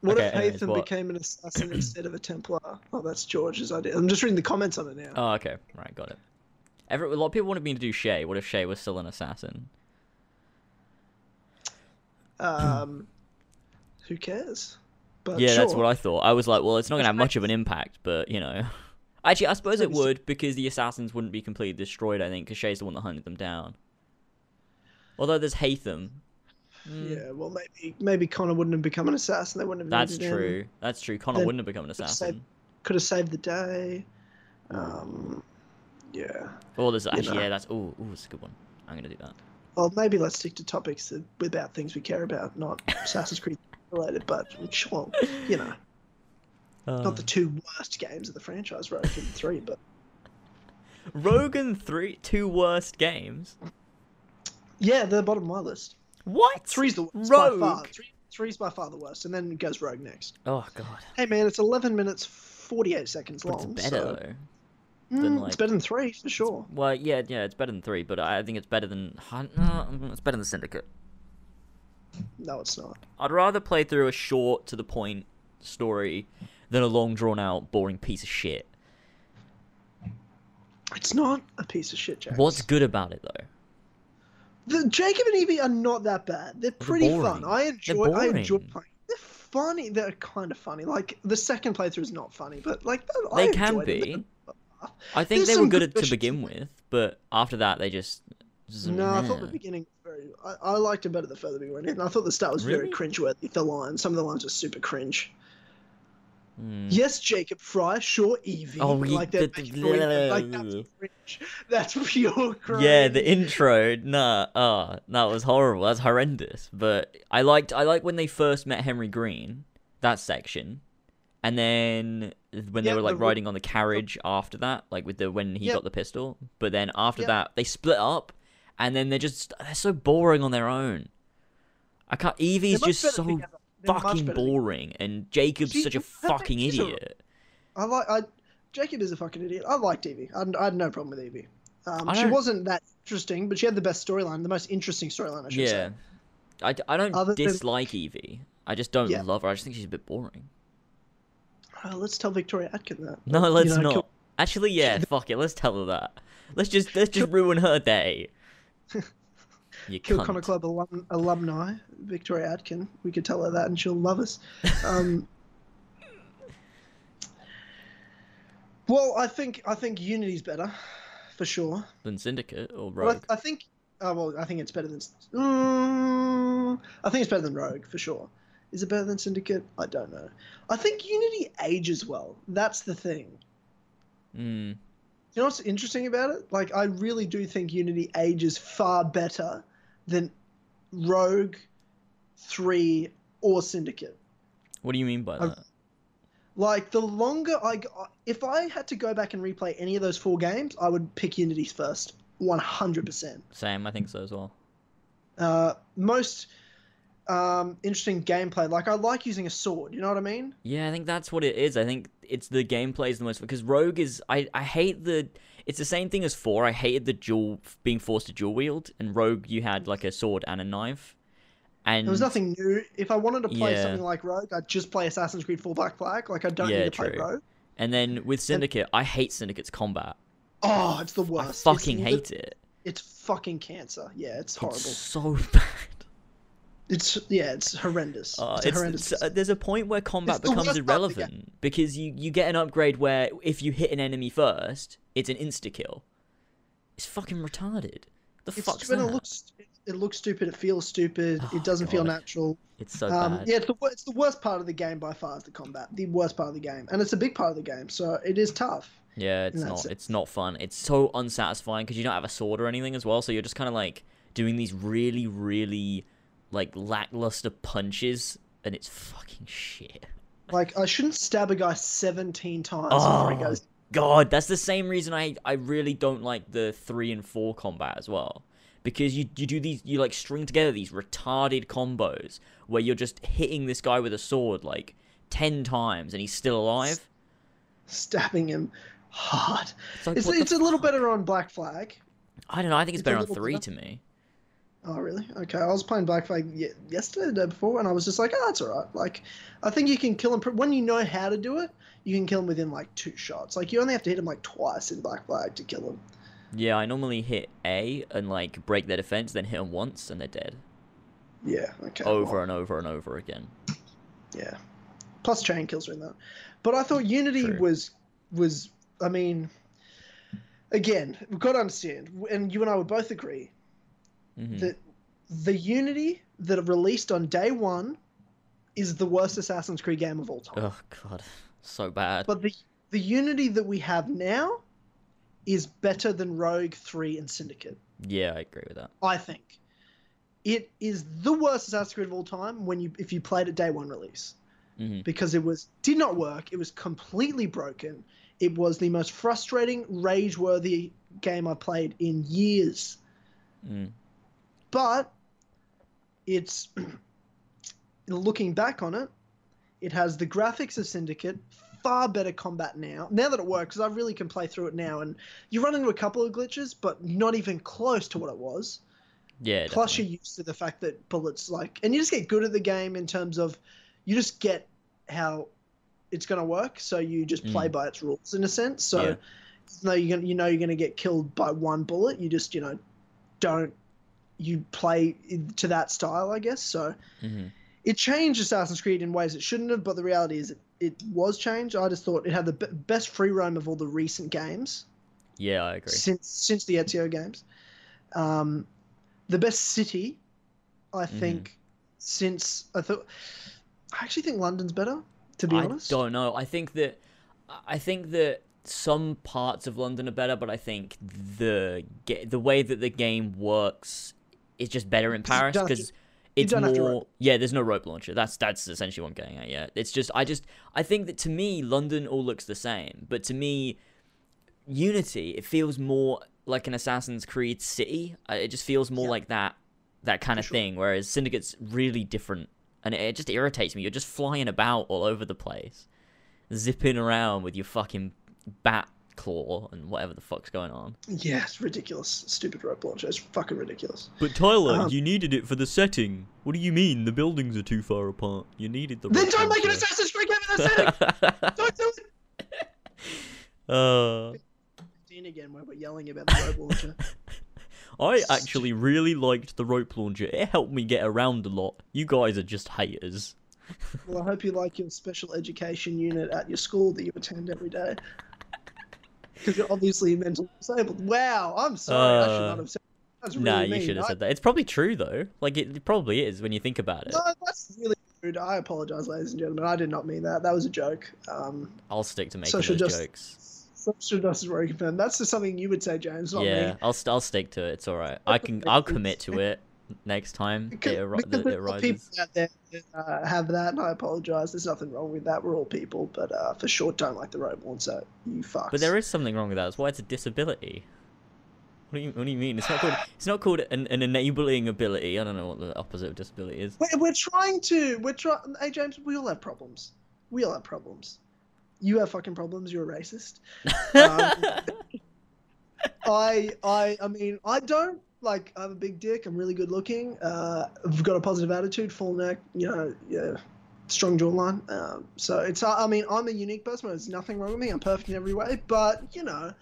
what Okay, if anyways, Haytham what? became an assassin (clears throat) instead of a Templar? Oh, that's George's idea. I'm just reading the comments on it now. oh, okay. Right, got it. Every, a lot of people wanted me to do Shay. What if Shay was still an assassin? Um, (clears throat) who cares? But yeah, that's what I thought. I was like, well, it's not gonna have much of an impact, but you know. (laughs) Actually, I suppose it would because the assassins wouldn't be completely destroyed. I think because Shay's the one that hunted them down. Although there's Haytham. Mm, Yeah, well, maybe maybe Connor wouldn't have become an assassin. They wouldn't have. That's needed him. true. That's true. Connor Then wouldn't have become an could've saved- assassin. Could have saved the day. Um, yeah. Oh, there's actually know. yeah. That's oh, oh, it's a good one. I'm gonna do that. Well, maybe let's stick to topics that, about things we care about, not (laughs) Assassin's Creed related. But sure, you know, Uh, not the two worst games of the franchise, Rogue and Three, but Rogan three two worst games. yeah, they're the bottom of my list. What? Three's the worst by far. Rogue? Three, three's by far the worst, and then goes Rogue next. Oh god. Hey man, it's 11 minutes 48 seconds But long. it's better so, though. than, Mm, like- It's better than three for sure. Well, yeah, yeah, it's better than three, but I think it's better than Hun- no, it's better than Syndicate. No, it's not. I'd rather play through a short, to the point story than a long, drawn out, boring piece of shit. It's not a piece of shit, James. What's good about it though? The Jacob and Evie are not that bad. They're pretty fun. I enjoy. I enjoy playing. They're funny. They're kind of funny. Like the second playthrough is not funny, but like I They can enjoyed it. be. I think There's they were good good at, to begin with, but after that they just. No, I thought the beginning was very. I, I liked it better the further we went in. I thought the start was very Really? cringeworthy. The lines, some of the lines were super cringe. Hmm. Yes, Jacob Frye, sure, Evie. Oh, like that. the- the- like that's cringe. (laughs) That's pure cringe. Yeah, the intro, nah, ah, that was horrible. That's horrendous. But I liked, I liked when they first met Henry Green, that section, and then when they were like the- riding on the carriage after that, like with the when he Yeah. got the pistol. But then after Yeah. that, they split up, and then they're just they're so boring on their own. I can't. Evie's just so together. They're much fucking boring, and Jacob's See, such a fucking idiot. I like. I Jacob is a fucking idiot. I liked Evie. I, I had no problem with Evie. Um, she wasn't that interesting, but she had the best storyline, the most interesting storyline, I should Yeah, say. I, I don't Other than- dislike Evie. I just don't Yeah. love her. I just think she's a bit boring. Uh, let's tell Victoria Atkin that. No, let's know, not. kill- Actually, yeah, (laughs) fuck it. Let's tell her that. Let's just let's just ruin her day. (laughs) You Kill cunt. Connor Club alum, alumni, Victoria Atkin. We could tell her that, and she'll love us. Um, (laughs) well, I think I think Unity's better, for sure. Than Syndicate or Rogue. I, I think. Oh well, I think it's better than. Mm, I think it's better than Rogue for sure. Is it better than Syndicate? I don't know. I think Unity ages well. That's the thing. Mm. You know what's interesting about it? Like, I really do think Unity ages far better than Rogue, Three, or Syndicate. What do you mean by I- that? Like, the longer I, if I had to go back and replay any of those four games, I would pick Unity's first, one hundred percent. Same, I think so as well. Uh, most um, interesting gameplay. Like, I like using a sword. You know what I mean? Yeah, I think that's what it is. I think it's the gameplay is the most because Rogue is. I I hate the. It's the same thing as four. I hated the dual being forced to dual wield. and Rogue, you had like a sword and a knife, and There was nothing new. If I wanted to play Yeah. something like Rogue, I'd just play Assassin's Creed 4 Black Flag. Like, I don't Yeah, need to play. Rogue. And then with Syndicate, I hate Syndicate's combat. Oh, it's the I worst. fucking it's, hate it. It's fucking cancer. Yeah, it's horrible. It's so (laughs) bad. It's yeah, it's horrendous. Uh, it's it's, horrendous. it's- uh, there's a point where combat It's becomes worst part of the game. irrelevant because you, you get an upgrade where if you hit an enemy first, it's an insta kill. It's fucking retarded. The it's fuck's that? it looks it looks stupid. It feels stupid. Oh, it doesn't feel natural. It's so Um, bad. yeah, it's the it's the worst part of the game by far is the combat. The worst part of the game, and it's a big part of the game, so it is tough. Yeah, it's not. sense. It's not fun. It's so unsatisfying because you don't have a sword or anything as well. So you're just kind of like doing these really, really like lackluster punches, and it's fucking shit. Like I shouldn't stab a guy seventeen times before he Oh, goes. God, that's the same reason I I really don't like the three and four combat as well. Because you you do these you like string together these retarded combos where you're just hitting this guy with a sword like ten times and he's still alive. stabbing him hard. It's like, It's, it's a little better on Black Flag. I don't know. I think it's it's better on three better. to me. Oh, really? Okay. I was playing Black Flag yesterday, the day before, and I was just like, oh, that's all right. Like, I think you can kill him. pr- When you know how to do it, you can kill him within like two shots. Like, you only have to hit him like twice in Black Flag to kill him. Yeah, I normally hit A and like break their defense, then hit them once and they're dead. Yeah. Okay. Over well, and over and over again. yeah. Plus chain kills are in that. But I thought Unity True. was was. I mean, again, we've got to understand, and you and I would both agree hmm that the Unity that released on day one is the worst Assassin's Creed game of all time. Oh god, so bad. But the the Unity that we have now is better than Rogue Three and Syndicate. yeah, I agree with that. I think it is the worst Assassin's Creed of all time when you if you played it day one release hmm because it was did not work. It was completely broken. It was the most frustrating, rage-worthy game I played in years. Mm. But it's (clears throat) looking back on it, it has the graphics of Syndicate, far better combat now. Now that it works, because I really can play through it now, and you run into a couple of glitches, but not even close to what it was. Yeah. Plus, definitely. you're used to the fact that bullets like, and you just get good at the game in terms of, you just get how it's going to work. So you just play Mm. by its rules in a sense. So, Yeah. you're gonna, you know you're going to get killed by one bullet, you just you know don't you play to that style, I guess. So Mhm. it changed Assassin's Creed in ways it shouldn't have, but the reality is it, it was changed. I just thought it had the b- best free roam of all the recent games Yeah, I agree. since since the Ezio games. Um, the best city, I Mm-hmm. think, since I thought. I actually think London's better. To be I honest, I don't know. I think that I think that some parts of London are better, but I think the the way that the game works is just better in Paris because it's don't have to more. Yeah, there's no rope launcher. That's that's essentially what I'm getting at. Yeah, it's just I just I think that to me London all looks the same, but to me Unity it feels more like an Assassin's Creed city. Uh, It just feels more Yeah. like that that kind For of sure. thing. Whereas Syndicate's really different, and it, it just irritates me. You're just flying about all over the place, zipping around with your fucking bat claw and whatever the fuck's going on. Yeah, it's ridiculous. Stupid rope launcher. It's fucking ridiculous. But Tyler, Um, you needed it for the setting. What do you mean? The buildings are too far apart. You needed the. Then rope don't make an launcher. Assassin's Creed game in that setting. (laughs) don't do it. (laughs) uh, again where we're yelling about the rope launcher. (laughs) I actually really liked the rope launcher. It helped me get around a lot. You guys are just haters. Well, I hope you like your special education unit at your school that you attend every day. Because you're obviously mentally disabled. Wow, I'm sorry. I should Uh, not have said. That's really nah, mean. you should have I- said that. It's probably true though. Like it, it probably is when you think about it. No, that's really rude. I apologize, ladies and gentlemen. I did not mean that. That was a joke. Um, I'll stick to making Social those justice- jokes. Social justice confirmed. That's just something you would say, James, not yeah, me. I'll I'll stick to it. It's all right. I can (laughs) I'll commit to it next time Because, it, arri- that it there's a lot people out there that uh, have that, and I apologise. There's nothing wrong with that. We're all people, but uh, for sure, don't like the Roborn, so you fucks. But there is something wrong with that. That's why it's a disability. What do you What do you mean? It's not called It's not called an, an enabling ability. I don't know what the opposite of disability is. We're, we're trying to. We're trying. Hey, James, we all have problems. We all have problems. You have fucking problems. You're a racist. (laughs) Um, I, I, I mean, I don't like. I'm a big dick. I'm really good looking. Uh, I've got a positive attitude, full neck. You know, yeah, strong jawline. Um, so it's. I mean, I'm a unique person. There's nothing wrong with me. I'm perfect in every way. But you know,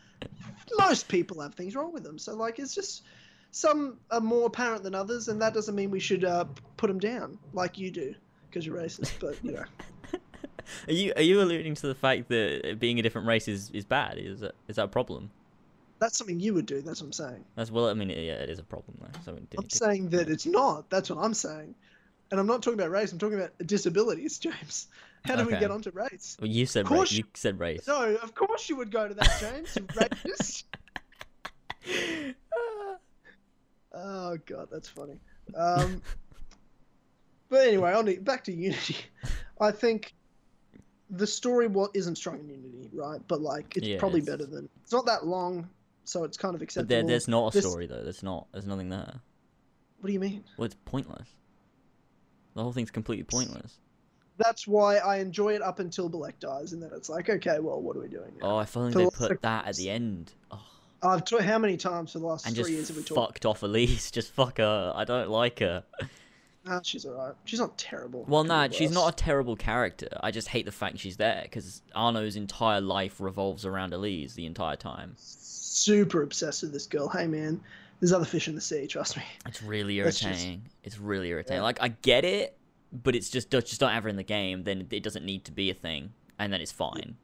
most people have things wrong with them. So like, it's just some are more apparent than others, and that doesn't mean we should uh, put them down like you do because you're racist. But you know, (laughs) Are you Are you alluding to the fact that being a different race is, is bad? Is that is that a problem? That's something you would do. That's what I'm saying. That's well. I mean, yeah, it is a problem though. So I'm saying that it's not. That's what I'm saying. And I'm not talking about race. I'm talking about disabilities, (laughs) James. How do we Okay. get onto race? well, you said race. You said race. No, of course you would go to that, James. (laughs) racist. (laughs) Oh god, that's funny. Um, but anyway, on to, back to Unity. I think the story isn't strong in Unity, right? But like, it's Yeah, probably it's- better than. It's not that long, so it's kind of acceptable. there, there's not a This- story though. There's not. There's nothing there. What do you mean? Well, it's pointless. The whole thing's completely pointless. That's why I enjoy it up until Bellec dies, and then it's like, okay, well, what are we doing now? Oh, if only they put of that at the end. Oh, I've t- how many times for the last and three years have we talked? fucked off Elise. (laughs) Just fuck her. I don't like her. Ah, she's alright. She's not terrible. Well, nah, be she's not a terrible character. I just hate the fact she's there because Arno's entire life revolves around Elise the entire time. Super obsessed with this girl. Hey, man, there's other fish in the sea. Trust me. It's really That's just- irritating. It's really irritating. Yeah. Like I get it, but it's just just don't have her in the game. Then it doesn't need to be a thing, and then it's fine.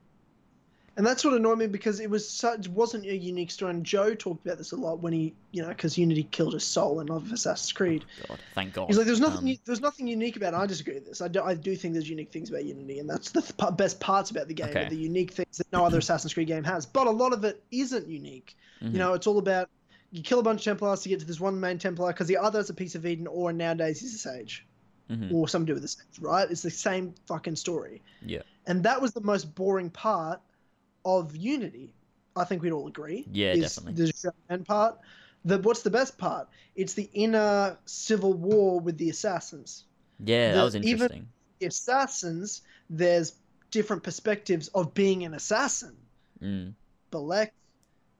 And that's what annoyed me because it was such wasn't a unique story. And Joe talked about this a lot when he, you know, because Unity killed his soul in of Assassin's Creed. God, thank God. He's like, there's nothing, Um, there's nothing unique about. it. I disagree with this. I do, I do think there's unique things about Unity, and that's the th- best parts about the game. Okay. The unique things that no other Assassin's Creed game has. But a lot of it isn't unique. mhm. You know, it's all about you kill a bunch of Templars to get to this one main Templar because the other is a piece of Eden, or nowadays he's a sage, Mhm. or something to do with the sage, right? It's the same fucking story. Yeah. And that was the most boring part of Unity. I think we'd all agree. Yeah, is definitely. The part. The what's the best part? It's the inner civil war with the assassins. Yeah, that the- was even- interesting. The assassins, there's different perspectives of being an assassin. Mm. Bellec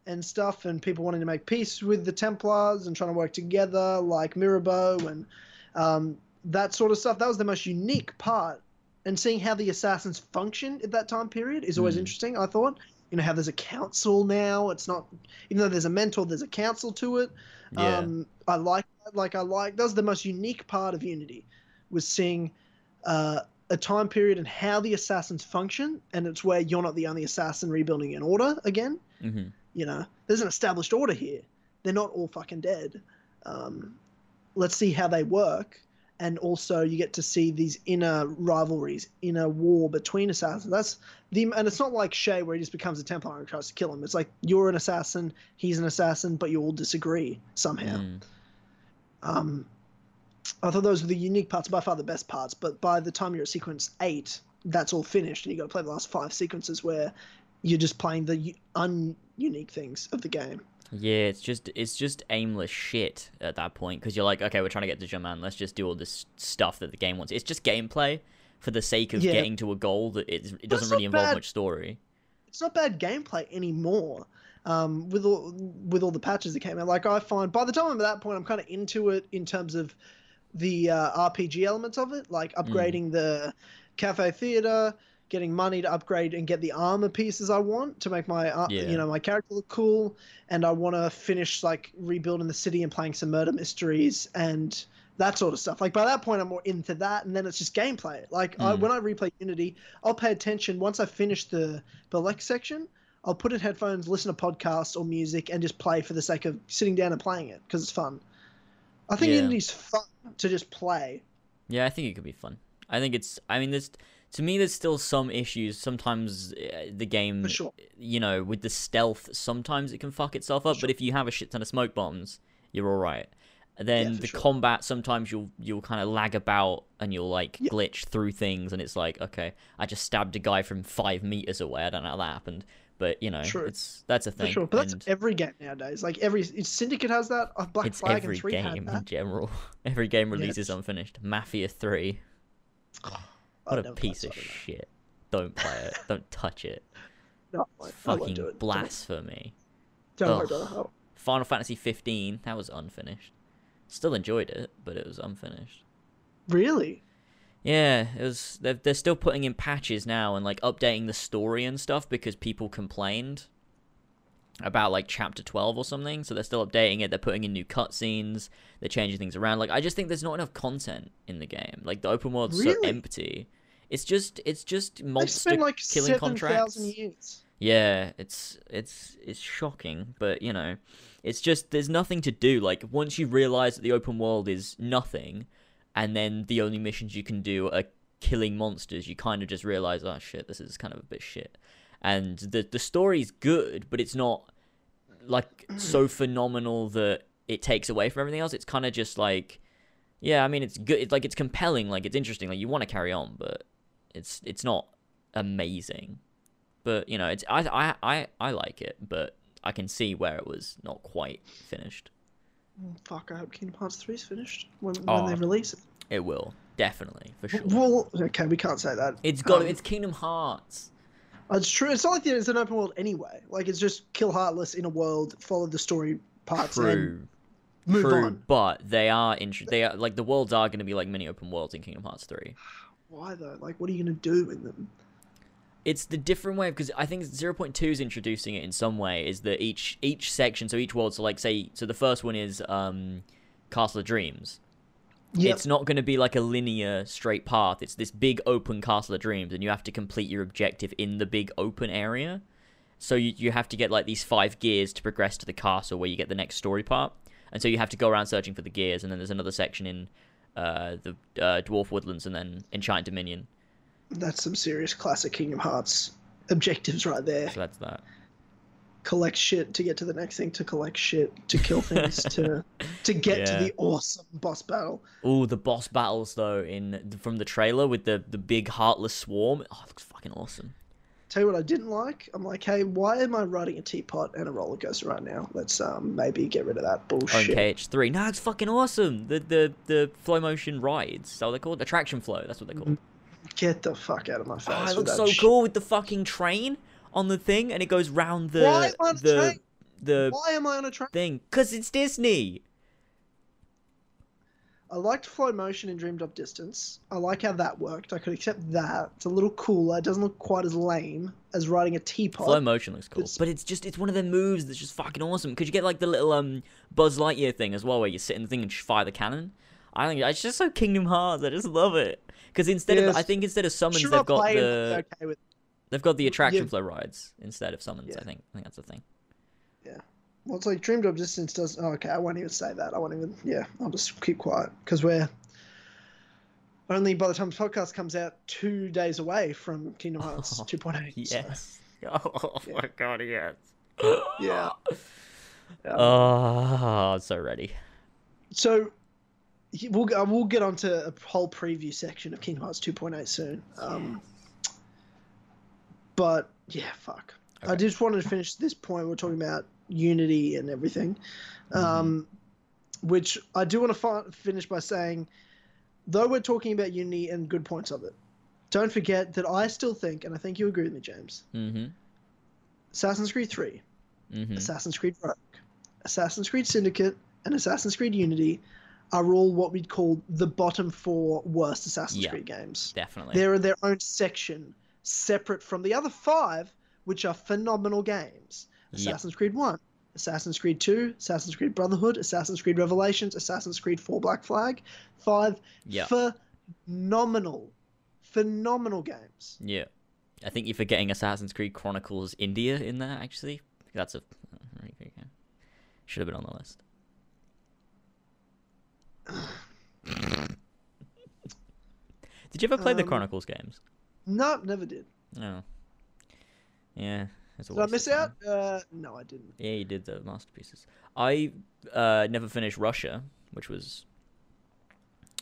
and stuff, and people wanting to make peace with the Templars and trying to work together, like Mirabeau and um, that sort of stuff. That was the most unique part. And seeing how the assassins function at that time period is always Mm. interesting. I thought, you know, how there's a council now. It's not, even though there's a mentor, there's a council to it. Yeah. Um, I like that. Like I like that was the most unique part of Unity, was seeing uh, a time period and how the assassins function, and it's where you're not the only assassin rebuilding an order again. hmm You know, there's an established order here. They're not all fucking dead. Um, let's see how they work. And also, you get to see these inner rivalries, inner war between assassins. That's the, and it's not like Shay where he just becomes a Templar and tries to kill him. It's like you're an assassin, he's an assassin, but you all disagree somehow. Mm. Um, I thought those were the unique parts, by far the best parts. But by the time you're at sequence eight, that's all finished, and you got to play the last five sequences where you're just playing the u- un-unique things of the game. Yeah, it's just it's just aimless shit at that point because you're like, okay, we're trying to get to Germain. Let's just do all this stuff that the game wants. It's just gameplay for the sake of Yeah. getting to a goal that it, it doesn't really involve bad. much story. It's not bad gameplay anymore. Um, with all with all the patches that came out, like I find by the time I'm at that point, I'm kind of into it in terms of the uh, RPG elements of it, like upgrading the cafe theater, getting money to upgrade and get the armor pieces I want to make my uh, Yeah. you know my character look cool, and I want to finish like rebuilding the city and playing some murder mysteries and that sort of stuff. Like by that point, I'm more into that, and then it's just gameplay. Like I, Mm. when I replay Unity, I'll pay attention once I finish the Bellec section. I'll put in headphones, listen to podcasts or music, and just play for the sake of sitting down and playing it because it's fun. I think Yeah. Unity's fun to just play. Yeah, I think it could be fun. I think it's. I mean, there's to me there's still some issues sometimes uh, the game For sure. you know with the stealth sometimes it can fuck itself up but if you have a shit ton of smoke bombs you're all right then Yeah, the sure. combat sometimes you'll you'll kind of lag about and you'll like Yeah. glitch through things and it's like okay i just stabbed a guy from five meters away i don't know how that happened but you know True. it's that's a For thing sure, but that's every game nowadays. Like every Syndicate has that. Black it's Flag every and Three game in general (laughs) every game releases unfinished mafia 3 (sighs) (laughs) I've what a piece of shit don't play it don't touch it No, I won't- I fucking it. Blasphemy Don't Ugh. about it. Final Fantasy 15, that was unfinished. Still enjoyed it, but it was unfinished. Really? Yeah, it was. They're, they're still putting in patches now and like updating the story and stuff because people complained about like chapter 12 or something. So they're still updating it. They're putting in new cutscenes. They're changing things around. Like I just think there's not enough content in the game. Like the open world's so empty. It's just it's just monster spent like killing seven contracts. years. Yeah, it's it's it's shocking, but you know, it's just there's nothing to do. Like once you realize that the open world is nothing, and then the only missions you can do are killing monsters, you kind of just realize, oh shit, this is kind of a bit shit. And the the story's good, but it's not like (clears throat) so phenomenal that it takes away from everything else. It's kind of just like, yeah, I mean, it's good. It's like it's compelling, like it's interesting, like you want to carry on, but it's it's not amazing but you know it's I, I i i like it but i can see where it was not quite finished Mm, Fuck! I hope Kingdom Hearts 3 is finished when, Oh. when they release it. it will definitely for sure Well, okay, we can't say that. it's got Um, it's kingdom hearts It's true. It's not like it's an open world anyway. Like it's just kill Heartless in a world, follow the story parts, and true move true on. but they are inter- they are like the worlds are going to be like mini open worlds in kingdom hearts 3 Why though? Like, what are you gonna do in them? it's the different way because I think 0.2 is introducing it in some way is that each each section so each world so like say so the first one is um Castle of Dreams Yep. it's not going to be like a linear straight path. It's this big open castle of dreams, and you have to complete your objective in the big open area. So you, you have to get like these five gears to progress to the castle where you get the next story part. And so you have to go around searching for the gears, and then there's another section in uh, the uh, Dwarf Woodlands, and then Enchanted Dominion. That's some serious classic Kingdom Hearts objectives right there. So that's that. Collect shit to get to the next thing, to collect shit, to kill things, to (laughs) to get Yeah. to the awesome boss battle. Oh, the boss battles though in from the trailer with the the big heartless swarm. Oh, it looks fucking awesome. Tell you what I didn't like. I'm like, hey, why am I riding a teapot and a roller coaster right now? Let's um maybe get rid of that bullshit. in KH3. No, it's fucking awesome. The the the flow motion rides. So they're called attraction flow. That's what they're called. Get the fuck out of my face. Oh, it looks so shit. cool with the fucking train on the thing, and it goes round the Why am I on a the the Why am I on a train? thing. Cause it's Disney. I liked flow motion in Dream Drop Distance. I like how that worked. I could accept that. It's a little cooler. It doesn't look quite as lame as riding a teapot. Flow motion looks cool, It's- but it's just it's one of them moves that's just fucking awesome. Because you get like the little um Buzz Lightyear thing as well, where you sit in the thing and just fire the cannon. I think it's just so Kingdom Hearts. I just love it. Because instead of I think instead of summons, Sure, they've got the okay with they've got the attraction Yeah. flow rides instead of summons. Yeah. I think I think that's the thing. Yeah. Well, it's like Dream Drop Distance does. Oh, okay, I won't even say that. I won't even. Yeah, I'll just keep quiet because we're only by the time this podcast comes out two days away from Kingdom (laughs) Hearts 2.8. so, Yes. (laughs) Oh Yeah. my god, yes. yeah. Um, Oh, I'm so ready. So we'll we'll get onto a whole preview section of Kingdom Hearts 2.8 soon. Um, but yeah, fuck. I just wanted to finish this point. We're talking about Unity and everything, um, which I do want to fi- finish by saying, though we're talking about Unity and good points of it, don't forget that I still think, and I think you agree with me, James. Mm-hmm. Assassin's Creed 3, Mm-hmm. Assassin's Creed Rogue, Assassin's Creed Syndicate, and Assassin's Creed Unity are all what we'd call the bottom four worst Assassin's Yeah. Creed games. Definitely. They're in their own section, separate from the other five, which are phenomenal games. Yep. Assassin's Creed 1, Assassin's Creed 2, Assassin's Creed Brotherhood, Assassin's Creed Revelations, Assassin's Creed 4 Black Flag. Five Yeah. phenomenal, phenomenal games. Yeah. I think you're forgetting Assassin's Creed Chronicles India in there, actually. That's a. Should have been on the list. (sighs) Did you ever play the Um, Chronicles games? No, never did. No. Yeah. it's a Did I miss out? Uh, no, I didn't. Yeah, you did the masterpieces. I uh, never finished Russia, which was.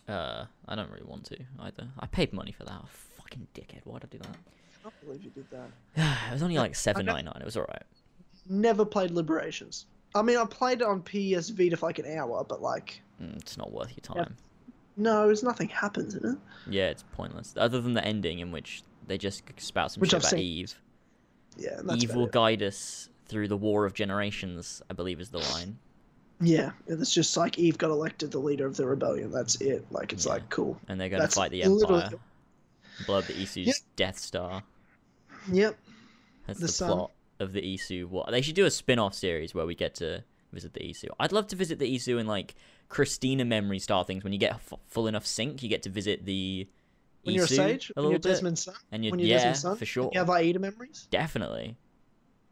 Uh, I don't really want to either. I paid money for that. Oh, fucking dickhead! Why'd I do that? I can't believe you did that. (sighs) it was only like seven ninety nine. It was alright. Never played Liberations. I mean, I played it on PS Vita for like an hour, but like, Mm, it's not worth your Yeah. No, there's nothing happens in it. Yeah, it's pointless. Other than the ending, in which they just spout some Which shit I've about seen. Eve. Yeah, that's Eve will it. guide us through the war of generations. I believe is the line. Yeah, it's just like Eve got elected the leader of the rebellion. That's it. Like, it's Yeah. like cool. and they're going to fight the literally- Empire. Blow up the Isu's Yeah. Death Star. Yep. That's The the, plot of the Isu. What they should do a spin-off series where we get to visit the Isu. I'd love to visit the Isu in like Cristina memory style things. When you get f- full enough sync, you get to visit the When you're a Isu sage, a when little you're bit, Desmond's son, and you when you're yeah Desmond's son, for sure, you have Aita memories. definitely.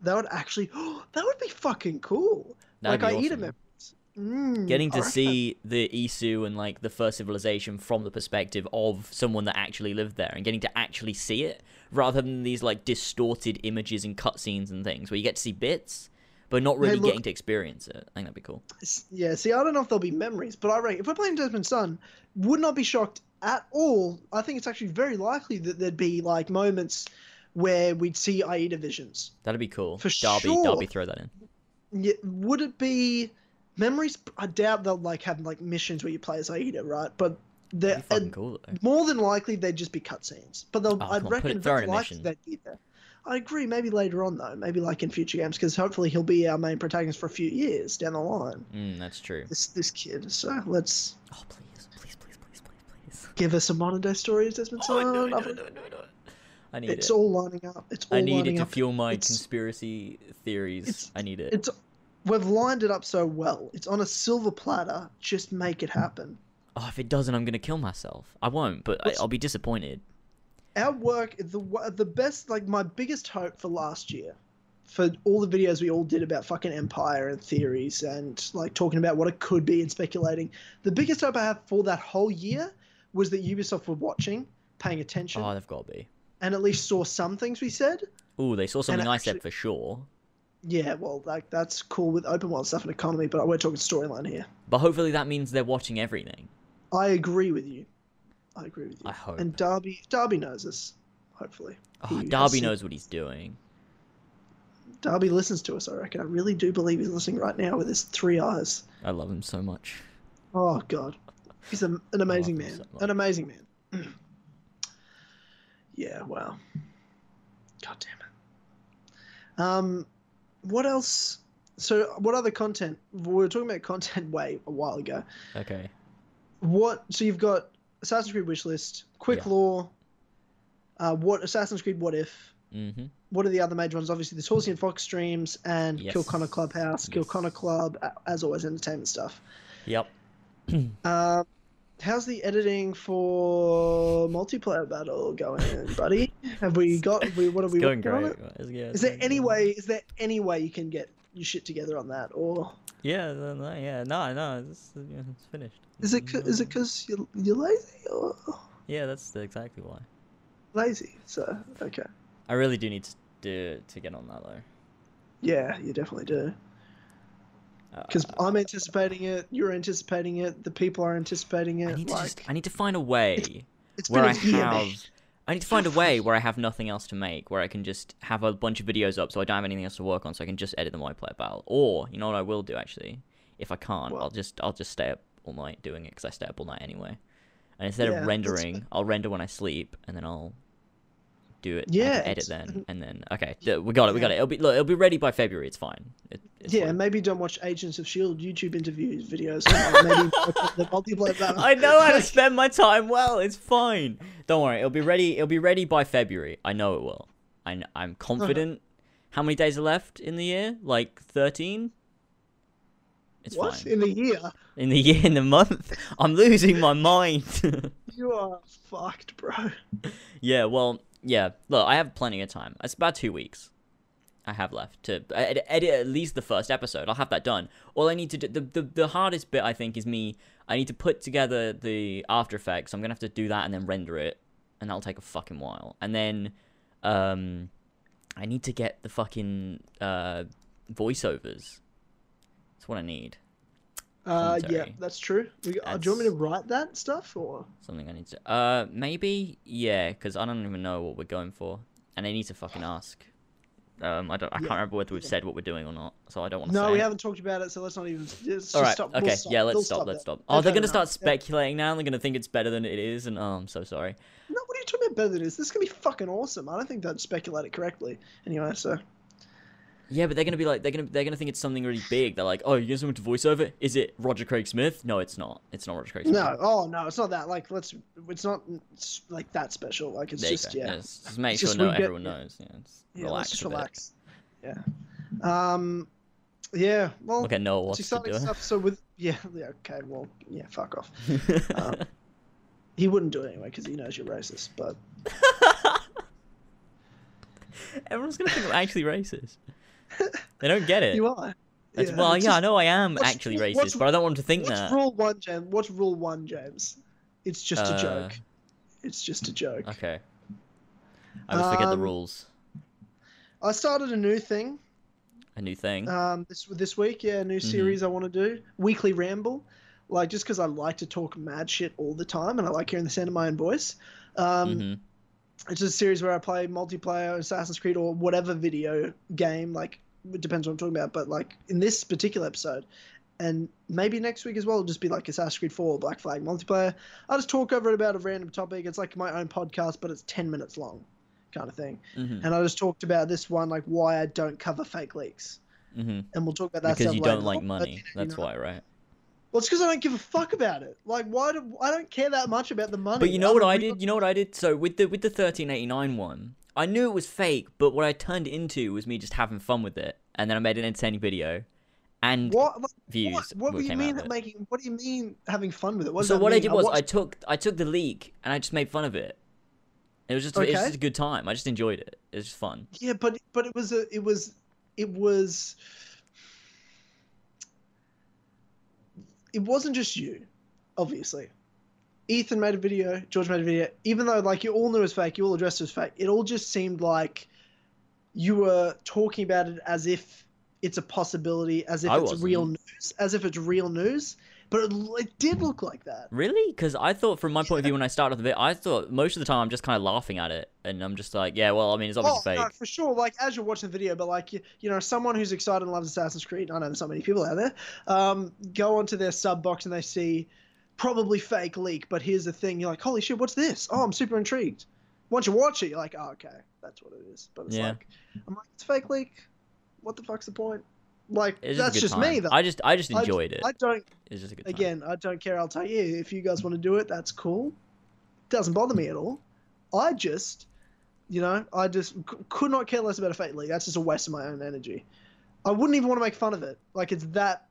That would actually, oh, (gasps) that would be fucking cool. That'd like Aita awesome. memories. Mm, Getting to see the Isu and like the first civilization from the perspective of someone that actually lived there, and getting to actually see it rather than these like distorted images and cutscenes and things where you get to see bits, but not really look- getting to experience it. I think that'd be cool. Yeah, see, I don't know if there'll be memories, but I reckon if we're playing Desmond's son, would not be shocked at all. I think it's actually very likely that there'd be like moments where we'd see Aita visions. That'd be cool. For Darby, sure. Darby, throw that in. Yeah, would it be memories? I doubt they'll like have like missions where you play as Aita, right? But they're That'd be fucking uh, cool more than likely they'd just be cutscenes. But they'll, Oh, I'd come on, put reckon it- very likely they'd be there. I agree. Maybe later on though. Maybe like in future games, because hopefully he'll be our main protagonist for a few years down the line. Mm, that's true. This this kid. So let's Oh please, please, please, please, please, please. give us a modern day story of Desmond Oh, Son. no, no, no, no, no. I need it. it's it. all lining up. It's all lining up. I need it to up. fuel my It's- conspiracy theories. I need it. It's we've lined it up so well. It's on a silver platter. Just make it happen. Oh, if it doesn't, I'm gonna kill myself. I won't, but I, What's- I'll be disappointed. Our work, the the best, like my biggest hope for last year, for all the videos we all did about fucking Empire and theories and like talking about what it could be and speculating. The biggest hope I have for that whole year was that Ubisoft were watching, paying attention, Oh, they've got to be. and at least saw some things we said. oh they saw something I actually- said for sure. Yeah, well, like that's cool with open world stuff and economy, but we're talking storyline here. But hopefully that means they're watching everything. I agree with you. I agree with you. I hope. And Darby, Darby knows us. Hopefully, Oh, Darby knows what he's doing. Darby listens to us. I reckon. I really do believe he's listening right now with his three eyes. I love him so much. Oh God, he's a, an amazing man. so an amazing man. (clears throat) yeah. Wow. God damn it. Um, what else? So, what other content? We were talking about content (laughs) way a while ago. Okay. What? So you've got Assassin's Creed wishlist, Quick Yeah. Law. Uh, what Assassin's Creed? What if? Mm-hmm. What are the other major ones? Obviously, there's Horsey and Fox streams and Yes. Kill Connor Clubhouse, Kill Yes. Connor Club, as always, entertainment stuff. Yep. (clears throat) Um, how's the editing for multiplayer battle going, (laughs) buddy? Have we got? We what It's we going working on it? It's- yeah, it's Is there any way? Is there any way you can get your shit together on that, or Yeah, no, no, yeah, no, no, it's, it's finished. is it? Is it because you're, you're lazy or Yeah, that's exactly why. lazy? So okay, I really do need to do to get on that though. yeah, you definitely do. Because Uh, I'm anticipating it, you're anticipating it, the people are anticipating I it. need to Like just, I need to find a way it's where I have. I need to find a way where I have nothing else to make, where I can just have a bunch of videos up, so I don't have anything else to work on, so I can just edit the multiplayer battle. Or you know what I will do actually, if I can't, What? I'll just I'll just stay up all night doing it because I stay up all night anyway. And instead Yeah, of rendering, I'll render when I sleep, and then I'll do it. Yeah, edit then, (laughs) and then okay, we got it, we got it. It'll be look, it'll be ready by February. It's fine. It, Yeah, fine. maybe don't watch Agents of Shield YouTube interviews videos. maybe the multiplayer battle. I know how to (laughs) spend my time well. It's fine. Don't worry. It'll be ready. It'll be ready by February. I know it will. I I'm confident. Uh-huh. How many days are left in the year? Like thirteen. It's what fine. in a year? In the year, in the month, I'm losing my mind. (laughs) You are fucked, bro. yeah. Well. Yeah. Look, I have plenty of time. It's about two weeks. I have left to edit at least the first episode. I'll have that done. All I need to do, the, the the hardest bit I think is me. I need to put together the After Effects. I'm gonna have to do that and then render it and that'll take a fucking while. And then, um, I need to get the fucking uh voiceovers. That's what I need. Uh, yeah, that's true. We, uh, do you want me to write that stuff or? Something I need to. Uh, maybe yeah, because I don't even know what we're going for, and I need to fucking ask. Um, I don't. I Yeah, can't remember whether we've yeah. said what we're doing or not, so I don't want to. No, say we it. haven't talked about it, so let's not even. Just, All right. stop. we'll Okay. stop. Yeah. We'll Let's stop. Let's stop. Oh, They've they're gonna start Yeah. speculating now. and They're gonna think it's better than it is, and oh, I'm so sorry. No, what are you talking about better than this? This is gonna be fucking awesome. I don't think they'd speculate it correctly. Anyway, so Yeah, but they're gonna be like, they're gonna, they're gonna think it's something really big. They're like, oh, you guys want to voiceover? Is it Roger Craig Smith? No, it's not. It's not Roger Craig Smith. no, oh no, it's not that. Like, let's. It's not s- like that special. Like, it's There just go. yeah. Just, just make It's sure just no, get- everyone yeah. knows. Yeah, Yeah, relax let's bit. relax. Yeah. Um. Yeah. Well. Look at Noah it's what's do. stuff. So with yeah, yeah. Okay. Well, yeah. Fuck off. (laughs) Um, he wouldn't do it anyway because he knows you're racist. But (laughs) Everyone's gonna think I'm actually racist. They don't get it. you are. It's- well, yeah, I know I am actually racist, but I don't want them to think What's that. rule one, James? What's rule one, James? It's just a Uh, joke. It's just a joke. Okay. I always forget the Um, rules. I started a new thing A new thing. um, this this week. Yeah, a new Mhm. series I want to do. Weekly ramble, like just because I like to talk mad shit all the time, and I like hearing the sound of my own voice. Um, hmm It's a series where I play multiplayer Assassin's Creed or whatever video game. Like it depends what I'm talking about, but like in this particular episode, and maybe next week as well, it'll just be like Assassin's Creed 4 Black Flag multiplayer. I just talk over it about a random topic. It's like my own podcast, but it's 10 minutes long, kind of thing. hmm And I just talked about this one, like why I don't cover fake leaks, hmm and we'll talk about that Because you don't like money. you That's know- why, right? Well, it's because I don't give a fuck about it. Like, why do I don't care that much about the money? But you know what I did? You know what I did? So with the with the 1389 one, I knew it was fake, but what I turned into was me just having fun with it, and then I made an entertaining video, and What? Like, views. what? What do you mean making? What do you mean having fun with it? What so what I did was I watched- took I took the leak and I just made fun of it. It was just it was just a good time. I just enjoyed it. It was just fun. Yeah, but but it was a it was it was it wasn't just you, obviously. Ethan made a video, George made a video. Even though like you all knew it was fake, you all addressed it as fake. It all just seemed like you were talking about it as if it's a possibility, as if I it's real wasn't. news, as if it's real news. But it, it did look like that. Really? Because I thought, from my point of view, when I started the video, I thought most of the time I'm just kind of laughing at it, and I'm just like, yeah, well, I mean, it's obviously oh, fake. No, for sure. Like as you're watching the video, but like you, you know, someone who's excited and loves Assassin's Creed. I know there's so many people out there. Um, go onto their sub box and they see probably fake leak, but here's the thing: you're like, holy shit, what's this? Oh, I'm super intrigued. Once you watch it, you're like, oh, okay, that's what it is. But it's Yeah. like, I'm like, it's fake leak. What the fuck's the point? Like It's that's good just me though. I just I just I- enjoyed it. I don't. It's just a good time. Again, I don't care. I'll tell you if you guys want to do it. That's cool. Doesn't bother me at all. I just, you know, I just c- could not care less about a fate league. That's just a waste of my own energy. I wouldn't even want to make fun of it. Like it's that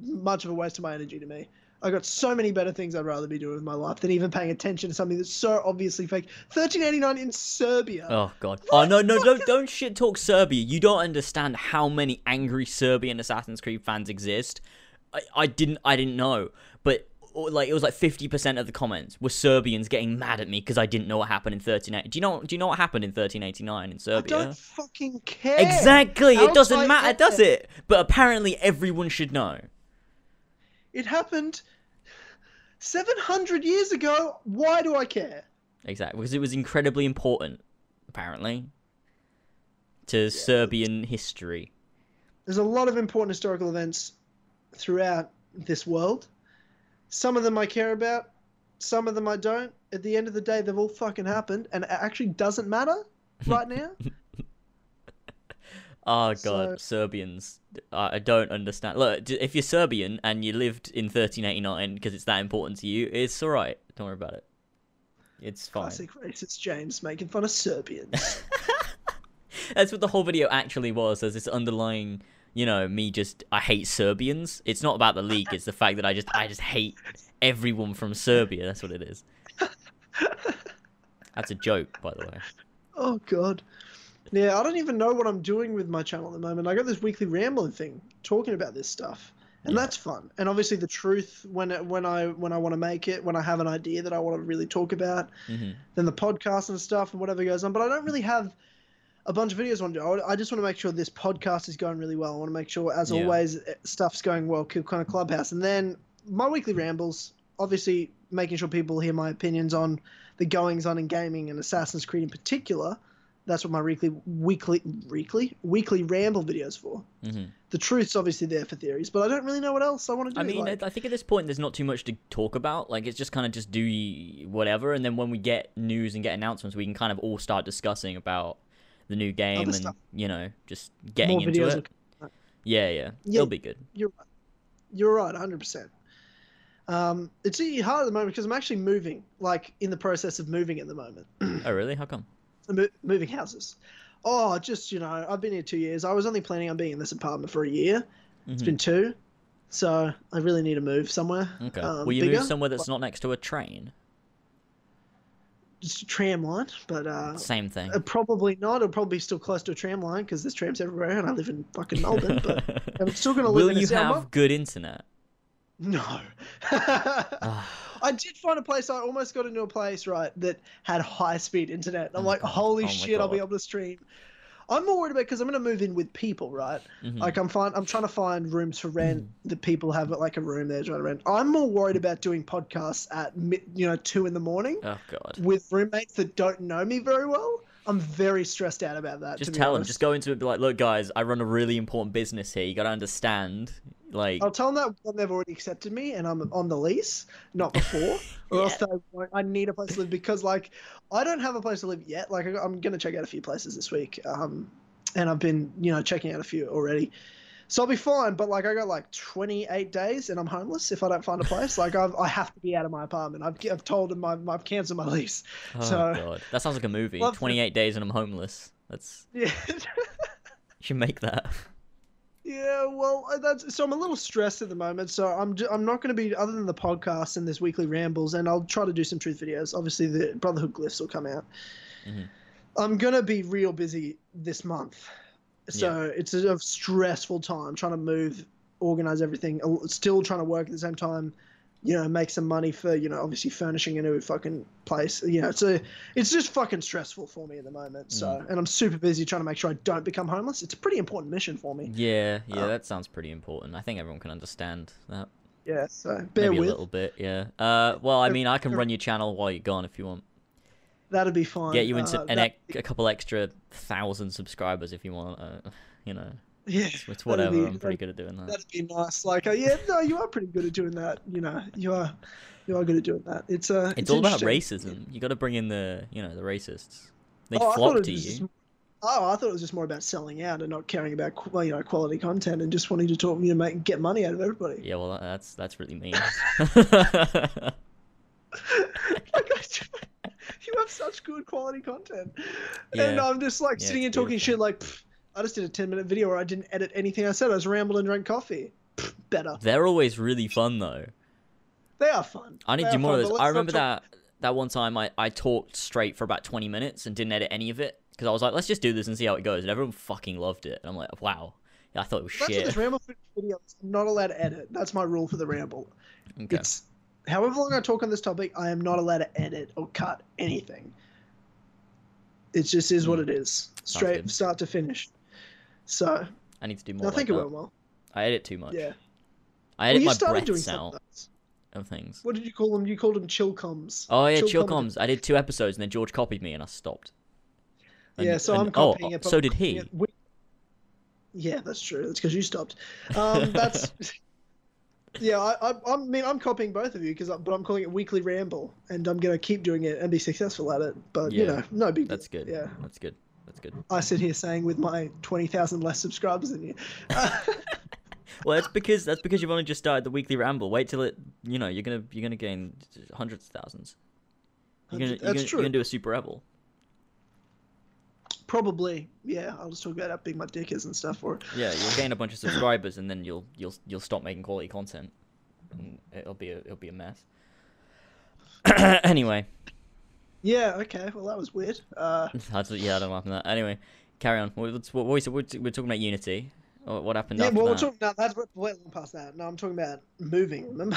much of a waste of my energy to me. I got so many better things I'd rather be doing with my life than even paying attention to something that's so obviously fake. Thirteen eighty nine in Serbia. Oh god. What Oh no no don't don't shit talk Serbia. You don't understand how many angry Serbian Assassin's Creed fans exist. I, I didn't I didn't know, but like it was like fifty percent of the comments were Serbians getting mad at me because I didn't know what happened in thirteen eighty. Do you know do you know what happened in thirteen eighty nine in Serbia? I don't fucking care. Exactly. It doesn't matter, does it? But apparently everyone should know. It happened seven hundred years ago. Why do I care? Exactly, because it was incredibly important, apparently, to Serbian history. There's a lot of important historical events throughout this world. Some of them I care about, some of them I don't. At the end of the day, they've all fucking happened, and it actually doesn't matter right (laughs) now. Oh So- god, Serbians. I I don't understand. Look, if you're Serbian and you lived in 1389 because it's that important to you, it's all right. Don't worry about it. It's fine. Classic racist James making fun of Serbians. (laughs) That's what the whole video actually was. There's this underlying, you know, me just I hate Serbians. It's not about the league. It's the fact that I just I just hate everyone from Serbia. That's what it is. (laughs) That's a joke, by the way. oh god. Yeah, I don't even know what I'm doing with my channel at the moment. I got this weekly rambling thing talking about this stuff, and Yeah. that's fun. And obviously, the truth when it, when I when I want to make it, when I have an idea that I want to really talk about, hmm then the podcast and stuff and whatever goes on. But I don't really have a bunch of videos I want to do. I I just want to make sure this podcast is going really well. I want to make sure, as Yeah. always, eh, stuff's going well. Kill Connor Clubhouse, and then my weekly rambles. Obviously, making sure people hear my opinions on the goings on in gaming and Assassin's Creed in particular. That's what my weekly weekly weekly weekly ramble videos for. hmm The truth's obviously there for theories, but I don't really know what else I want to do. I mean, like- I think at this point there's not too much to talk about. Like it's just kind of just do whatever, and then when we get news and get announcements, we can kind of all start discussing about the new game and stuff. you know just getting more into it. Yeah, yeah, Yeah. it'll be good. You're right. You're right, 100%. Um, it's really hard at the moment because I'm actually moving, like in the process of moving at the moment. (clears throat) Oh really? How come? Moving houses. Oh, just, you know, I've been here two years. I was only planning on being in this apartment for a year. It's Mhm. been two. So I really need to move somewhere. Okay. um, Will you bigger. move somewhere that's not next to a train? Just a tram line, but uh, Same thing. uh, probably not. It'll probably be still close to a tram line because there's trams everywhere and I live in fucking Melbourne. but (laughs) I'm still going to live Will in you have good internet? No. (laughs) I did find a place. I almost got into a place right that had high speed internet. I'm Oh, like, God. holy Oh, shit! I'll be able to stream. I'm more worried about because I'm going to move in with people, right? mhm. Like I'm find I'm trying to find rooms for rent. that people have like a room they're trying to rent. I'm more worried about doing podcasts at you know two in the morning Oh god. with roommates that don't know me very well. I'm very stressed out about that. Just to tell them. honest. Just go into it. Be like, look, guys, I run a really important business here. You gotta understand. Like, I'll tell them that they've already accepted me and I'm on the lease, not before, yeah. (laughs) or else they won't. I need a place to live because, like, I don't have a place to live yet. Like, I- I'm gonna check out a few places this week, um, and I've been, you know, checking out a few already. So I'll be fine. But like, I got like 28 days and I'm homeless if I don't find a place. like, I've, I have to be out of my apartment. I've, I've told them I've, I've cancelled my lease. (laughs) oh so- god, that sounds like a movie. Love to- Twenty-eight days and I'm homeless. That's (laughs) Yeah. you should make that. Yeah, well, uh, that's so I'm a little stressed at the moment. So I'm ju- I'm not going to be other than the podcast and this weekly rambles, and I'll try to do some truth videos. Obviously, the Brotherhood glyphs will come out. Mhm. I'm gonna be real busy this month, so it's a stressful time trying to move, organize everything, uh, still trying to work at the same time. You know, make some money for you know obviously furnishing a new fucking place. You know, it's a it's just fucking stressful for me at the moment. So, and I'm super busy trying to make sure I don't become homeless. It's a pretty important mission for me. Yeah, yeah, Um, that sounds pretty important. I think everyone can understand that. Yeah, so bear Maybe a little bit, yeah. Uh, well, I mean, I can run your channel while you're gone if you want. That'd be fine. Get you into Uh, an that- ec- a couple extra thousand subscribers if you want. Uh, you know, yeah, it's, it's whatever. be- I'm pretty good at doing that. That'd be nice. Like, uh, yeah, no, you are pretty good at doing that. You know, you are, you are good at doing that. It's uh, It's, all about racism. You got to bring in the, you know, the racists. They Oh, flock to you. just- oh, I thought it was just more about selling out and not caring about well, you know quality content and just wanting to talk, you know, make get money out of everybody. Yeah, well, that's that's really mean. (laughs) (laughs) like, I, (laughs) you have such good quality content, and I'm just like Yeah, sitting and talking shit. Like, I just did a 10 minute video where I didn't edit anything I said. I just rambled and drank coffee. Pff, better. They're always really fun though. They are fun. I need to do more fun, of this. I remember that that one time I, I talked straight for about 20 minutes and didn't edit any of it because I was like, let's just do this and see how it goes. And everyone fucking loved it. And I'm like, wow. Yeah, I thought it was That's shit. ramble video is. I'm not allowed to edit. That's my rule for the ramble. Okay. It's however long I talk on this topic, I am not allowed to edit or cut anything. It just is what Hmm. it is, straight start to finish. So I need to do more. I like think it that. went well. I edit too much. Yeah. I Well, edit you my breaths out of things. What did you call them? You called them chill coms. Oh yeah, chill comedy. comms. I did two episodes and then George copied me and I stopped. And- Yeah, so and- I'm copying oh, it. So did he. it Yeah, that's true. That's because you stopped. Um, that's. (laughs) (laughs) yeah, I, I, I mean, I'm copying both of you because, uh, but I'm calling it weekly ramble, and I'm gonna keep doing it and be successful at it. But you know, no big. That's good. Yeah, That's good. That's good. I sit here saying with my twenty thousand less subscribers than you. (laughs) Well, that's because that's because you've only just started the weekly ramble. Wait till it, you know, you're gonna you're gonna gain hundreds of thousands. You're gonna, That's you're gonna, true. You're gonna do a super rebel. Probably, yeah. I'll just talk about how big my dick is and stuff. Or Yeah, you'll gain a bunch of subscribers, and then you'll you'll you'll stop making quality content, and it'll be a it'll be a mess. (coughs) anyway, yeah, okay. Well, that was weird. Uh, (laughs) that's, yeah, I don't at that. Anyway, carry on. What, what's- what, what, we- we're, we're talking about Unity. What happened Yeah, well, we're that? talking. No, that's way long past that. No, I'm talking about moving. Remember?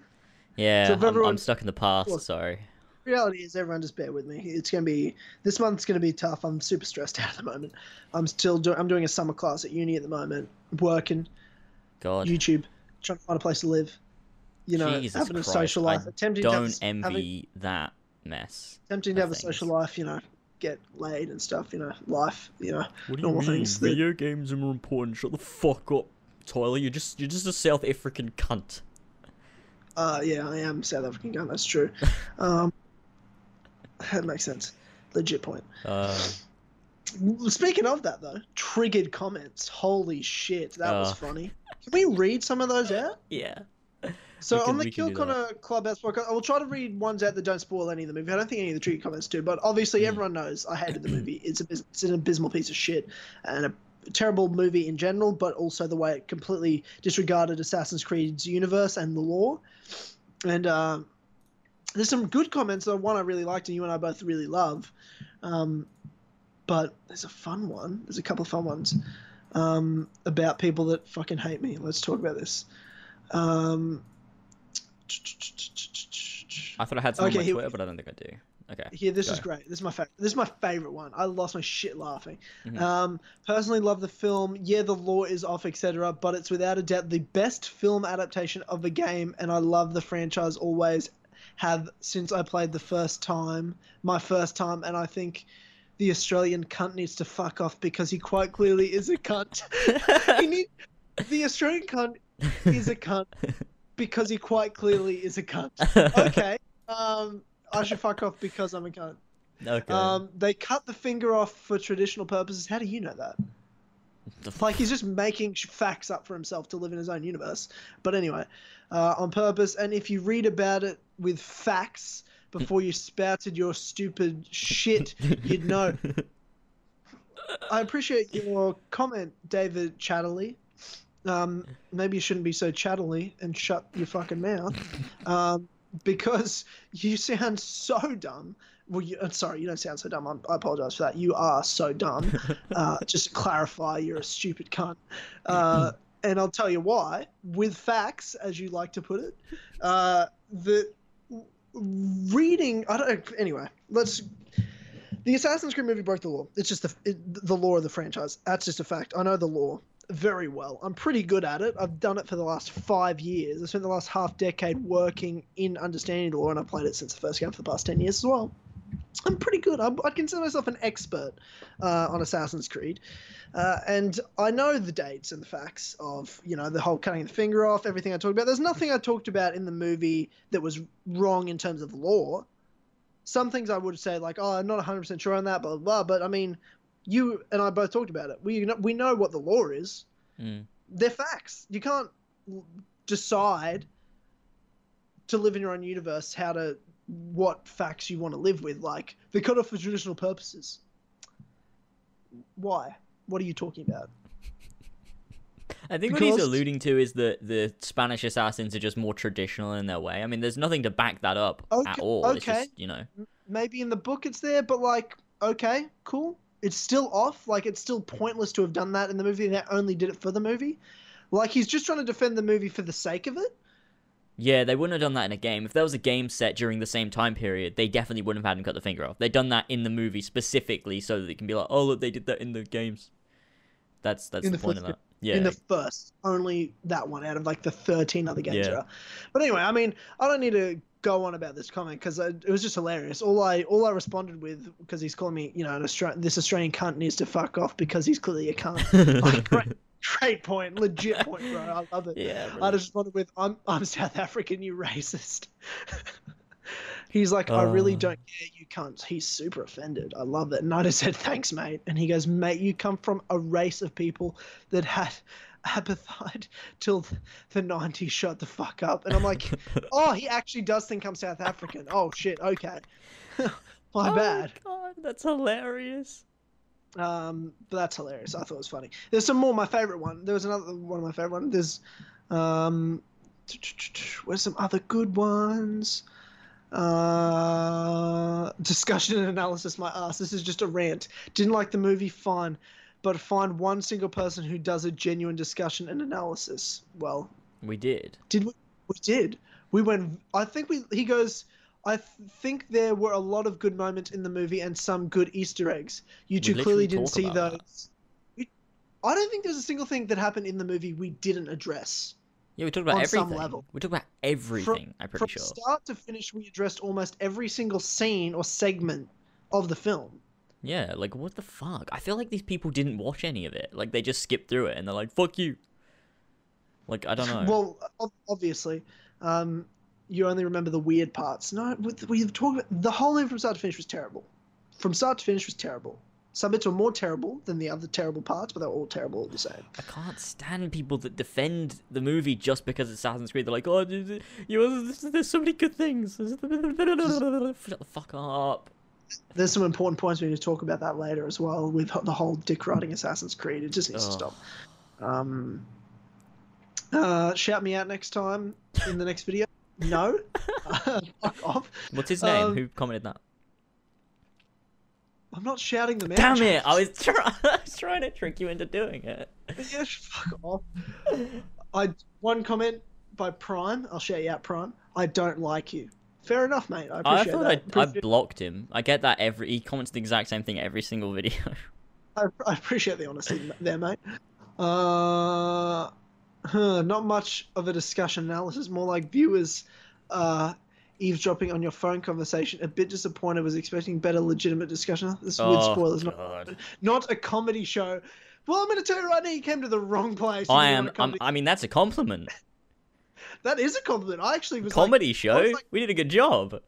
(laughs) yeah, so I'm, I'm stuck in the past. Sorry. Reality is everyone just bear with me it's going to be this month's going to be tough i'm super stressed (laughs) out at the moment i'm still doing i'm doing a summer class at uni at the moment working God, youtube trying to find a place to live you know Jesus having Christ, a social I life attempting to have, don't a- having, envy that mess. attempting to of have a social life you know get laid and stuff you know life you know What do you Normal mean? things that- Video games are more important. Shut the fuck up, Tyler. You're just you're just a South African cunt. uh yeah i am south african gun that's true (laughs) um that makes sense legit point Uh, Speaking of that, though, triggered comments. Holy shit, that was Uh. funny. Can we read some of those out? yeah. So can- on the Kill. Connor Clubhouse podcast, I will try to read ones out that don't spoil any of the movie. I don't think any of the trigger comments do, but obviously Mm. everyone knows I hated the movie. It's, a, it's an abysmal piece of shit and a terrible movie in general, but also the way it completely disregarded Assassin's Creed's universe and the lore. And uh, there's some good comments. The one I really liked, and you and I both really love. Um, but there's a fun one. There's a couple of fun ones um, about people that fucking hate me. Let's talk about this. Um, I thought I had some Okay, on my here- Twitter, but I don't think I do. Okay. here, this is great. This is my favorite. This is my favorite one. I lost my shit laughing. Mhm. Um, personally, love the film. Yeah, the lore is off, etc. But it's without a doubt the best film adaptation of a game, and I love the franchise. Always have since I played the first time, my first time, and I think the Australian cunt needs to fuck off because he quite clearly is a cunt. (laughs) he need, the Australian cunt is a cunt (laughs) because he quite clearly is a cunt. (laughs) Okay. Um, I should fuck off because I'm a cunt. okay. Um, they cut the finger off for traditional purposes. How do you know that? Like he's just making facts up for himself to live in his own universe. But anyway, uh, on purpose. And if you read about it with facts before you spouted your stupid shit, you'd know. (laughs) I appreciate your comment, David Chatterley. Um, maybe you shouldn't be so chatterly and shut your fucking mouth, um, because you sound so dumb. Well, you, sorry, you don't sound so dumb. I'm, I apologize for that. You are so dumb. Uh, just to clarify, you're a stupid cunt. Uh, and I'll tell you why, with facts, as you like to put it. Uh, the reading, I don't. Anyway, let's the Assassin's Creed movie broke the lore. It's just the it, the lore of the franchise. That's just a fact. I know the lore very well. I'm pretty good at it. I've done it for the last five years. I spent the last half decade working in understanding the lore, and I've played it since the first game for the past ten years as well. I'm pretty good. I'm, I'd consider myself an expert uh, on Assassin's Creed, uh, and I know the dates and the facts of you know the whole cutting the finger off, everything I talked about. There's nothing I talked about in the movie that was wrong in terms of lore some things I would say like, oh, I'm not 100 percent sure on that, blah, blah blah. But I mean, you and I both talked about it. We know, we know what the lore is. Mm. They're facts. You can't decide to live in your own universe how to what facts you want to live with. Like they're cut off for traditional purposes. Why? What are you talking about? (laughs) I think what he's alluding to is that the Spanish assassins are just more traditional in their way. I mean, there's nothing to back that up at Okay- all. It's okay. just, you know. Maybe in the book it's there, but like, okay, cool. It's still off. Like it's still pointless to have done that in the movie. They only did it for the movie. Like he's just trying to defend the movie for the sake of it. Yeah, they wouldn't have done that in a game. If there was a game set during the same time period, they definitely wouldn't have had him cut the finger off. They'd done that in the movie specifically so that they can be like, oh, look, they did that in the games. That's that's In the, the point of that. Yeah. in the first. Only that one out of like the 13 other games Yeah. But anyway, I mean, I don't need to go on about this comment because it was just hilarious. All I all I responded with because he's calling me, you know, an Australian, this Australian cunt needs to fuck off because he's clearly a cunt. (laughs) like, great, point, legit point, bro. I (laughs) love it. yeah. I just responded with, "I'm I'm South African, you racist." (laughs) He's like, "I really Uh. don't care, you cunts." He's super offended. I love that. And I just said, "Thanks, mate." And he goes, "Mate, you come from a race of people that had apartheid till the '90s. Shut the fuck up." And I'm like, (laughs) "Oh, he actually does think I'm South African. Oh shit, okay, my Oh bad." God, that's hilarious. Um, but that's hilarious. I thought it was funny. There's some more. My favorite one. There was another one of my favorite ones. There's, um, where's some other good ones? Uh, discussion and analysis. My ass. This is just a rant. Didn't like the movie. Fine, but find one single person who does a genuine discussion and analysis. Well, We did. did we? We did. We went. I think we. He goes. I th- think there were a lot of good moments in the movie and some good Easter eggs. You two clearly didn't see those. We, I don't think there's a single thing that happened in the movie we didn't address. Yeah, we talked about On some everything. level. We talked about everything. I'm pretty From sure. From start to finish, we addressed almost every single scene or segment of the film. Yeah, like what the fuck? I feel like these people didn't watch any of it. Like they just skipped through it and they're like, "Fuck you." Like I don't know. (laughs) Well, obviously, um, you only remember the weird parts. No, we've talked about the whole movie from start to finish was terrible. From start to finish was terrible. Some bits were more terrible than the other terrible parts, but they were all terrible all the same. I can't stand people that defend the movie just because it's Assassin's Creed. They're like, "Oh, you there's, there's so many good things." Shut the fuck up. There's some important points we need to talk about that later as well with the whole dick riding Assassin's Creed. It just needs to stop. Um, uh, shout me out next time in the next video. No, (laughs) fuck off. What's his name? Um, Who commented that? I'm not shouting them out. Damn it! I was, try- (laughs) I was trying to trick you into doing it. Yeah, fuck off. (laughs) I one comment by Prime. I'll shout you out, Prime. I don't like you. Fair enough, mate. I I appreciate thought that. I, I blocked him. I get that every he comments the exact same thing every single video. I, I appreciate the honesty there, mate. Uh, huh, not much of a discussion analysis. More like viewers uh, eavesdropping on your phone conversation. A bit disappointed. Was expecting better, legitimate discussion. This Oh, spoilers. Not, not a comedy show. Well, I'm going to tell you right now. You came to the wrong place. I am. want a I'm, I mean, that's a compliment. (laughs) that is a compliment. I actually was like, Comedy show. like- we did a good job.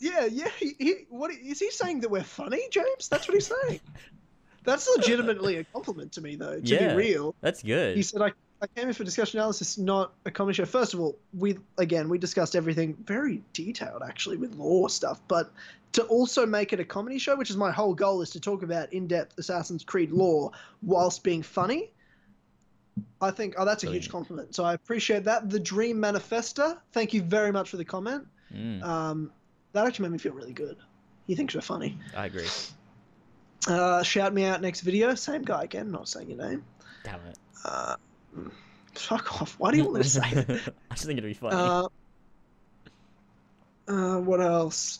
Yeah, yeah. He, he, what is he saying that we're funny, James? That's what he's saying. (laughs) That's legitimately a compliment to me, though. To Yeah. be real, That's good. he said I, I came in for discussion analysis, not a comedy show. First of all, we again we discussed everything very detailed, actually, with lore stuff. But to also make it a comedy show, which is my whole goal, is to talk about in-depth Assassin's Creed lore whilst being funny. I think oh, that's a huge compliment. So I appreciate that. The Dream Manifesta, thank you very much for the comment. Mm, Um, that actually made me feel really good. He thinks we're funny. I agree. Uh, shout me out next video. Same guy again, not saying your name. Damn it. Uh, fuck off. Why do you want me to say (laughs) that? I just think it'd be funny. Uh, uh, what else?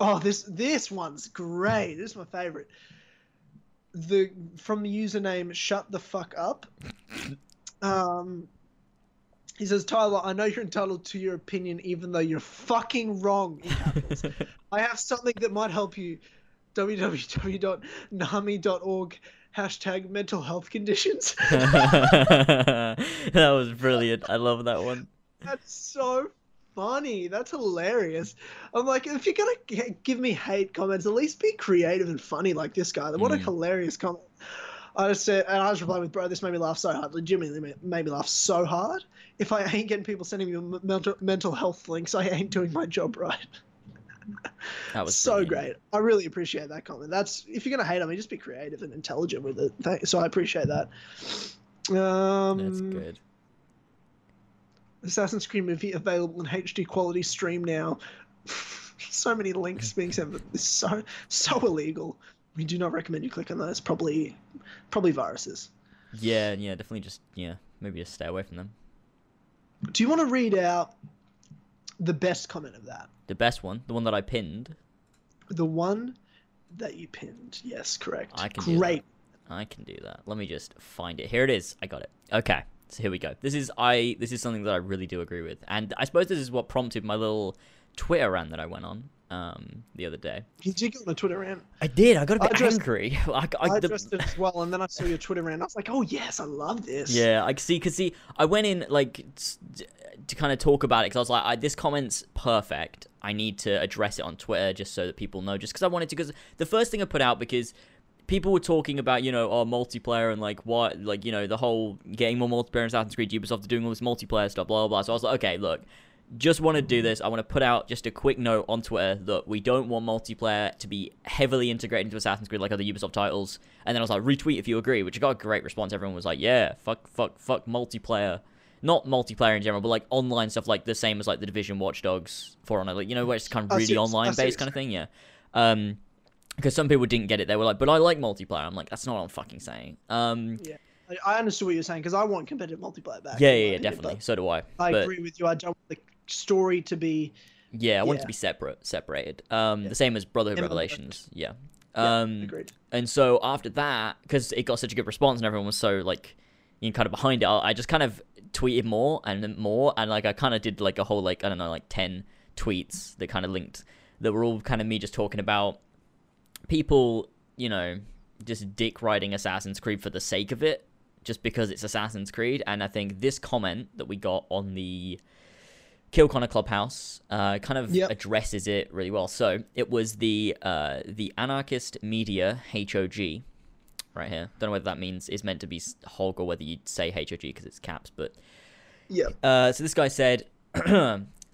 Oh, this this one's great. This is my favorite. The from the username shut the fuck up. Um, he says, Tyler, I know you're entitled to your opinion, even though you're fucking wrong. (laughs) I have something that might help you. www.nami.org hashtag mental health conditions. (laughs) (laughs) that was brilliant. I love that one. That's so funny. That's hilarious. I'm like, if you're gonna give me hate comments, at least be creative and funny like this guy. What a Mm. hilarious comment. I just said, and I was replying with, bro, this made me laugh so hard. Legitimately ma- made me laugh so hard. If I ain't getting people sending me mental mental health links, I ain't doing my job right. (laughs) That was so brilliant. great. I really appreciate that comment. That's if you're gonna hate on me, just be creative and intelligent with it. Thank- So I appreciate that. Um, That's good. Assassin's Creed movie available in HD quality stream now. (laughs) so many links being sent. but It's so so illegal. We do not recommend you click on those. Probably probably viruses. Yeah, yeah, definitely just yeah, maybe just stay away from them. Do you want to read out the best comment of that? The best one, the one that I pinned, The one that you pinned. Yes, correct. I can do that. Great. I can do that. Let me just find it. Here it is. I got it. Okay. So here we go. This is I this is something that I really do agree with. And I suppose this is what prompted my little Twitter rant that I went on um the other day. Did You go on a Twitter rant. I did. I got a bit just- angry. (laughs) I, I, I the- addressed it as well, and then I saw your Twitter rant. I was like, oh yes, I love this. Yeah, I see. Cause see, I went in like to kind of talk about it because I was like, I, this comment's perfect. I need to address it on Twitter just so that people know. Just because I wanted to. Because the first thing I put out because people were talking about you know oh multiplayer and like what like you know the whole getting more multiplayer in Assassin's Creed Ubisoft are doing all this multiplayer stuff blah blah blah. So I was like, okay, look. Just want to do this. I want to put out just a quick note on Twitter that we don't want multiplayer to be heavily integrated into Assassin's Creed like other Ubisoft titles. And then I was like, retweet if you agree, which got a great response. Everyone was like, yeah, fuck, fuck, fuck multiplayer. Not multiplayer in general, but like online stuff, like the same as like the Division Watch Dogs, For Honor, like you know, where it's kind of really online based kind of thing. Yeah. Um, because some people didn't get it. They were like, "But I like multiplayer." I'm like, "That's not what I'm fucking saying." Um, Yeah. I, I understood what you're saying because I want competitive multiplayer back. yeah, yeah, yeah, opinion, definitely. So do I. I but agree with you. I don't want the story to be. yeah, I want it to be separate, separated. Um, Yeah. the same as Brotherhood Yeah, Revelations. Yeah. Yeah, Um, agreed. and so after that, because it got such a good response and everyone was so like, you know, kind of behind it, I I just kind of tweeted more and more, and like I kind of did like a whole like I don't know like ten tweets that kind of linked that were all kind of me just talking about people, you know, just dick riding Assassin's Creed for the sake of it, just because it's Assassin's Creed. And I think this comment that we got on the Kill Connor Clubhouse uh, kind of Yep. addresses it really well. So it was the uh, the Anarchist Media HOG right here. Don't know whether that means is meant to be Hog or whether you'd say HOG because it's caps, but Yeah. uh, so this guy said, (clears throat)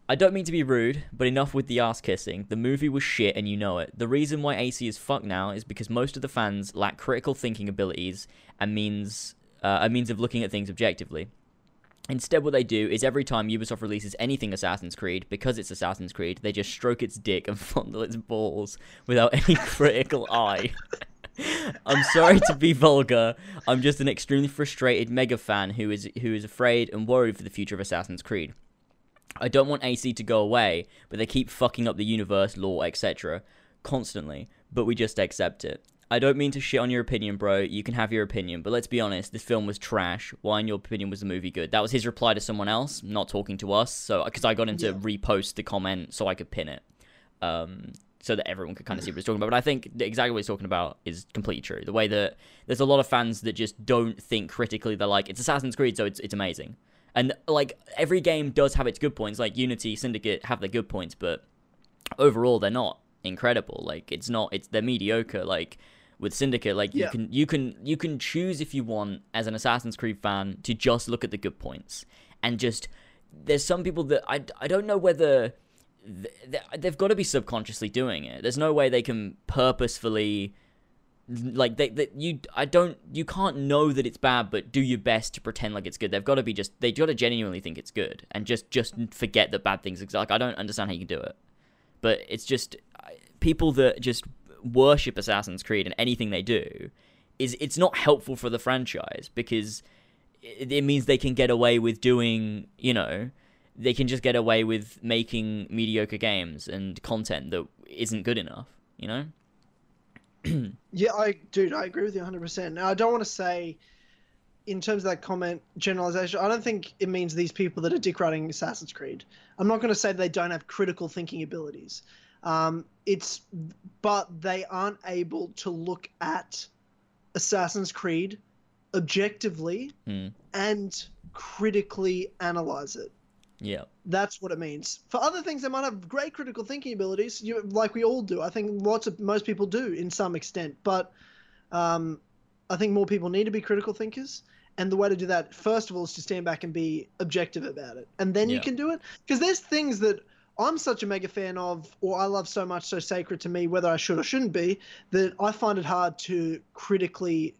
I don't mean to be rude, but enough with the ass kissing. The movie was shit and you know it. The reason why AC is fucked now is because most of the fans lack critical thinking abilities and means uh, a means of looking at things objectively. Instead, what they do is every time Ubisoft releases anything Assassin's Creed, because it's Assassin's Creed, they just stroke its dick and (laughs) fondle its balls without any (laughs) critical eye. I'm sorry to be vulgar. I'm just an extremely frustrated mega fan who is who is afraid and worried for the future of Assassin's Creed. I don't want AC to go away, but they keep fucking up the universe, lore, etc. constantly, but we just accept it. I don't mean to shit on your opinion, bro. You can have your opinion, but let's be honest, this film was trash. Why, in your opinion, was the movie good? That was his reply to someone else, not talking to us. So, because I got him to Yeah. repost the comment so I could pin it, um, so that everyone could kind of see what he's talking about. But I think exactly what he's talking about is completely true. The way that there's a lot of fans that just don't think critically. They're like, it's Assassin's Creed, so it's it's amazing. And like every game does have its good points. Like Unity, Syndicate have their good points, but overall they're not incredible. Like it's not it's they're mediocre. Like with Syndicate, like Yeah. you can you can you can choose if you want as an Assassin's Creed fan to just look at the good points and just there's some people that I, I don't know whether th- th- they've got to be subconsciously doing it. There's no way they can purposefully like they, they you I don't you can't know that it's bad but do your best to pretend like it's good. They've got to be just they got to genuinely think it's good and just just forget that bad things exist. Like I don't understand how you can do it. But it's just people that just worship Assassin's Creed and anything they do is it's not helpful for the franchise because it, means they can get away with doing, you know, they can just get away with making mediocre games and content that isn't good enough, you know? (clears throat) Yeah, I, dude, I agree with you 100%. Now, I don't want to say, in terms of that comment, generalization, I don't think it means these people that are dick riding Assassin's Creed. I'm not going to say they don't have critical thinking abilities. Um, it's, but they aren't able to look at Assassin's Creed objectively Hmm. and critically analyze it. Yeah. That's what it means. For other things, they might have great critical thinking abilities, you, like we all do. I think lots of most people do in some extent, but um, I think more people need to be critical thinkers. And the way to do that, first of all, is to stand back and be objective about it, and then you can do it. Because there's things that I'm such a mega fan of, or I love so much, so sacred to me, whether I should or shouldn't be, that I find it hard to critically,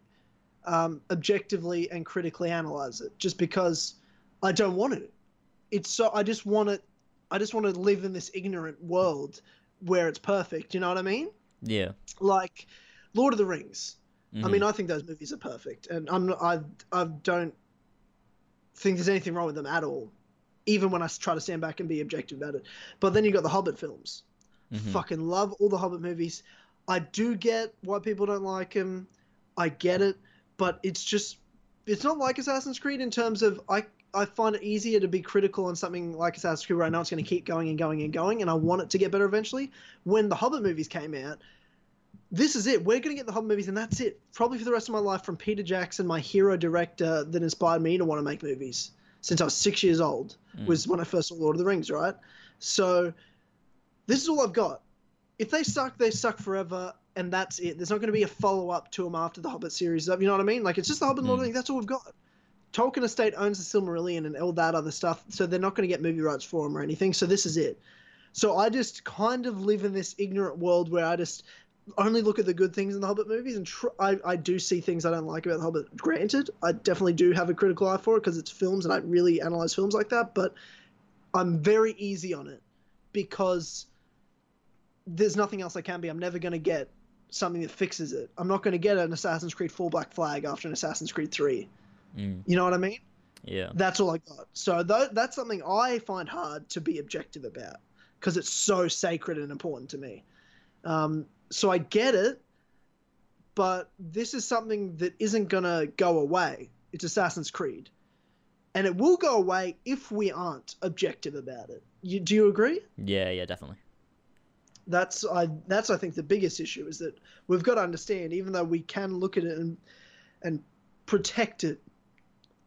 um, objectively, and critically analyze it, just because I don't want to it's so I just want to I just want to live in this ignorant world where it's perfect. You know what I mean? Yeah. Like Lord of the Rings. I Mhm. mean, I think those movies are perfect, and I'm I I don't think there's anything wrong with them at all. Even when I try to stand back and be objective about it. But then you got the Hobbit films. Mhm. Fucking love all the Hobbit movies. I do get why people don't like them. I get it, but it's just it's not like Assassin's Creed in terms of I I find it easier to be critical on something like Assassin's Creed where I know it's going to keep going and going and going, and I want it to get better eventually. When the Hobbit movies came out, this is it. We're going to get the Hobbit movies, and that's it. Probably for the rest of my life, from Peter Jackson, my hero director that inspired me to want to make movies since I was six years old, Mm. was when I first saw Lord of the Rings, right? So this is all I've got. If they suck, they suck forever, and that's it. There's not going to be a follow up to them after the Hobbit series. You know what I mean? Like it's just the Hobbit and Lord of the Mm. Rings. That's all we've got. Tolkien Estate owns the Silmarillion and all that other stuff, so they're not going to get movie rights for them or anything. So this is it. So I just kind of live in this ignorant world where I just only look at the good things in the Hobbit movies, and tr- I, I do see things I don't like about the Hobbit. Granted, I definitely do have a critical eye for it because it's films, and I really analyze films like that. But I'm very easy on it because there's nothing else I can be. I'm never going to get something that fixes it. I'm not going to get an Assassin's Creed 4 Black Flag after an Assassin's Creed 3. Mm, You know what I mean? yeah. That's all I got. So th- that's something I find hard to be objective about because it's so sacred and important to me. Um, so I get it, but this is something that isn't going to go away. It's Assassin's Creed. And it will go away if we aren't objective about it. You, do you agree? Yeah, yeah, definitely. That's I. That's I think the biggest issue is that we've got to understand, even though we can look at it and and protect it,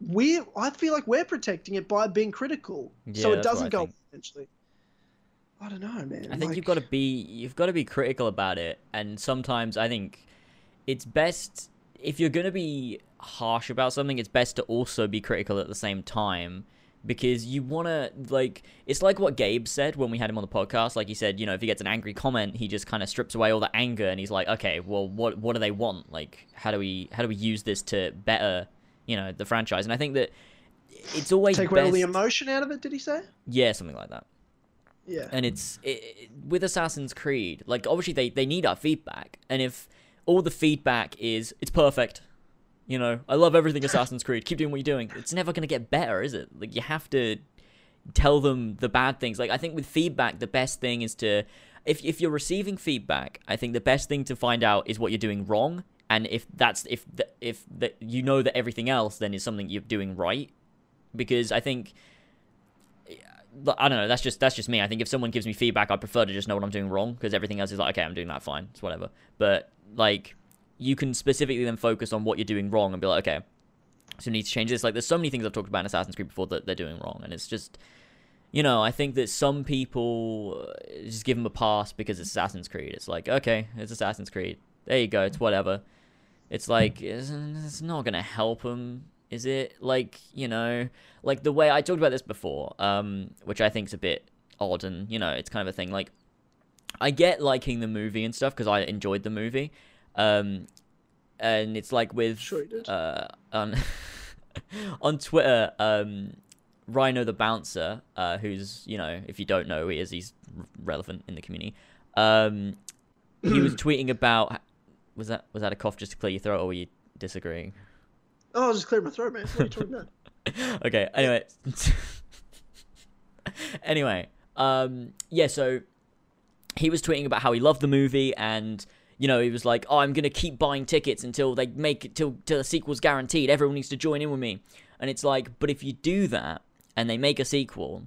we I feel like we're protecting it by being critical, so it doesn't go eventually. I don't know, man. I think like- you've got to be you've got to be critical about it, and sometimes I think it's best if you're gonna be harsh about something. It's best to also be critical at the same time because you want to like it's like what Gabe said when we had him on the podcast. Like he said, you know, if he gets an angry comment, he just kind of strips away all the anger, and he's like, okay, well, what what do they want? Like, how do we how do we use this to better, you know, the franchise? And I think that it's always take away all the emotion out of it. Did he say? yeah, something like that Yeah. and it's it, it- with Assassin's Creed. Like obviously they they need our feedback, and if all the feedback is it's perfect, you know, I love everything Assassin's Creed. Keep doing what you're doing. It's never gonna get better, is it? Like you have to tell them the bad things. Like I think with feedback, the best thing is to if if you're receiving feedback, I think the best thing to find out is what you're doing wrong. And if that's if the, if that you know that everything else then is something you're doing right, because I think I don't know. That's just that's just me. I think if someone gives me feedback, I prefer to just know what I'm doing wrong because everything else is like, okay, I'm doing that fine. It's whatever. But like, you can specifically then focus on what you're doing wrong and be like, okay, so we need to change this. Like, there's so many things I've talked about in Assassin's Creed before that they're doing wrong, and it's just, you know, I think that some people uh, just give them a pass because it's Assassin's Creed. It's like, okay, it's Assassin's Creed. There you go. It's whatever. It's like it's, it's not gonna help them, is it? Like you know, like the way I talked about this before, um, which I think's a bit odd, and you know, it's kind of a thing. Like, I get liking the movie and stuff because I enjoyed the movie, um, and it's like with Sure did. uh, on (laughs) on Twitter, um, Rhino the bouncer, uh, who's you know, if you don't know who he is, he's r- relevant in the community. Um, he was (clears throat) tweeting about was that was that a cough just to clear your throat, or were you disagreeing? Oh, I'll just clear my throat, man. What are you talking about? okay. Anyway. (laughs) anyway. Um. Yeah. So he was tweeting about how he loved the movie and. You know, he was like, "Oh, I'm gonna keep buying tickets until they make it till till the sequel's guaranteed. Everyone needs to join in with me." And it's like, but if you do that and they make a sequel,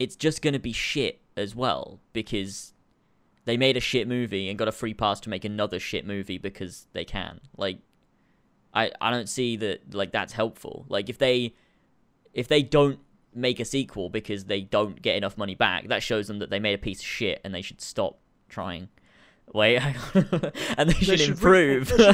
it's just gonna be shit as well because they made a shit movie and got a free pass to make another shit movie because they can. Like, I I don't see that like that's helpful. Like if they if they don't make a sequel because they don't get enough money back, that shows them that they made a piece of shit and they should stop trying. Wait, (laughs) and they should, should re- improve. they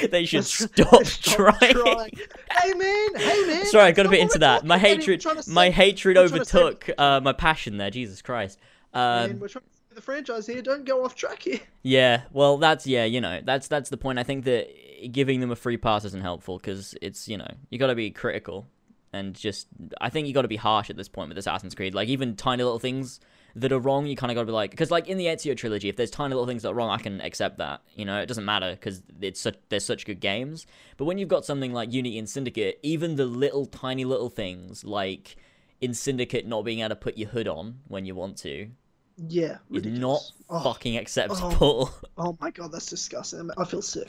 should (laughs) they should Let's- stop, (laughs) let's trying. Hey man, hey man. Sorry, I got a bit into that. My hatred, trying my save- hatred we're trying to save- overtook uh, my passion there. Jesus Christ. Man, Um, we're trying to save the franchise here. Don't go off track here. yeah, well, that's yeah, you know, that's that's the point. I think that giving them a free pass isn't helpful because it's you know you got to be critical and just I think you got to be harsh at this point with Assassin's Creed. Like even tiny little things that are wrong, you kind of got to be like because like in the Ezio trilogy, if there's tiny little things that are wrong, I can accept that. You know, it doesn't matter because it's such they're such good games. But when you've got something like Unity and Syndicate, even the little tiny little things like in Syndicate not being able to put your hood on when you want to Yeah, is ridiculous. not Oh, fucking acceptable. (laughs) oh my god, that's disgusting. I feel sick.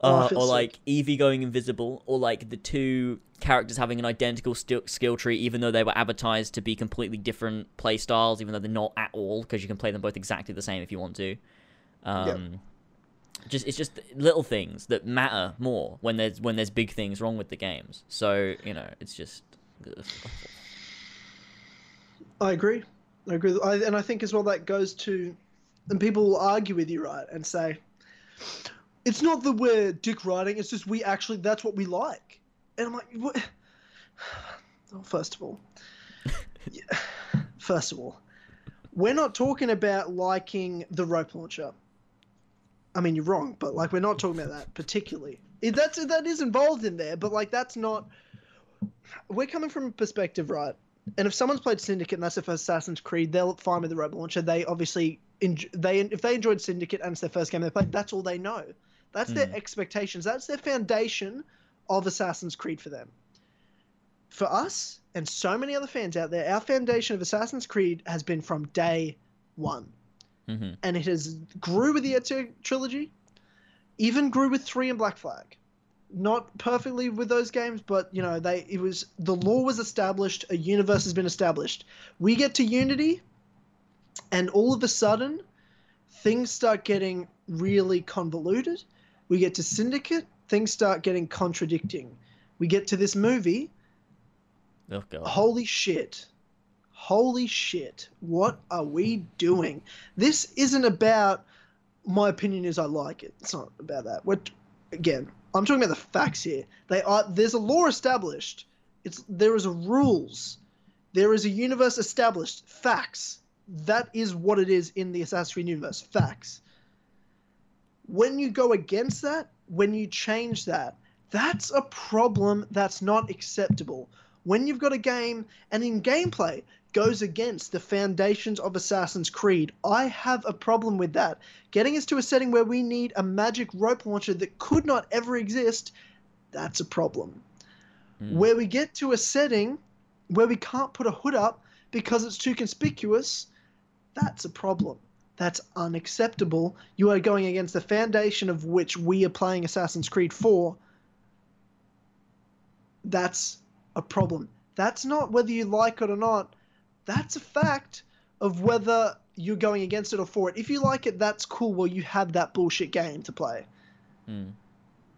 Oh, Uh, feel or sick. like Evie going invisible, or like the two characters having an identical st- skill tree, even though they were advertised to be completely different play styles, even though they're not at all, because you can play them both exactly the same if you want to. Um, Just it's just little things that matter more when there's when there's big things wrong with the games. So you know, it's just. I agree. I agree. I, and I think as well that goes to, and people will argue with you, right, and say, it's not that we're dick riding. It's just we actually that's what we like. And I'm like, what? (sighs) Well, first of all, (laughs) yeah, (sighs) first of all, we're not talking about liking the rope launcher. I mean, you're wrong, but like we're not talking about that particularly. It, that's that is involved in there, but like that's not. We're coming from a perspective, right? And if someone's played Syndicate and that's their first Assassin's Creed, they'll find with the rope launcher. They obviously en- they if they enjoyed Syndicate and it's their first game they played, that's all they know. That's their Mm. expectations. That's their foundation of Assassin's Creed for them. For us and so many other fans out there, our foundation of Assassin's Creed has been from day one, Mm-hmm. and it has grew with the Ezio trilogy, even grew with three and Black Flag. Not perfectly with those games, but you know they it was the lore was established, a universe has been established. We get to Unity, and all of a sudden, things start getting really convoluted. We get to Syndicate, things start getting contradicting. We get to this movie, Oh god. holy shit. Holy shit. What are we doing? This isn't about my opinion is I like it. It's not about that. What again, I'm talking about the facts here. They are there's a lore established. It's there is a rules. There is a universe established. Facts. That is what it is in the Assassin's Creed universe. Facts. When you go against that, when you change that, that's a problem that's not acceptable when you've got a game and in gameplay goes against the foundations of Assassin's Creed, I have a problem with that. Getting us to a setting where we need a magic rope launcher that could not ever exist, that's a problem. Mm. Where we get to a setting where we can't put a hood up because it's too conspicuous, that's a problem. That's unacceptable. You are going against the foundation of which we are playing Assassin's Creed 4. That's a problem. That's not whether you like it or not. That's a fact of whether you're going against it or for it. If you like it, that's cool. Well, you have that bullshit game to play. Mm.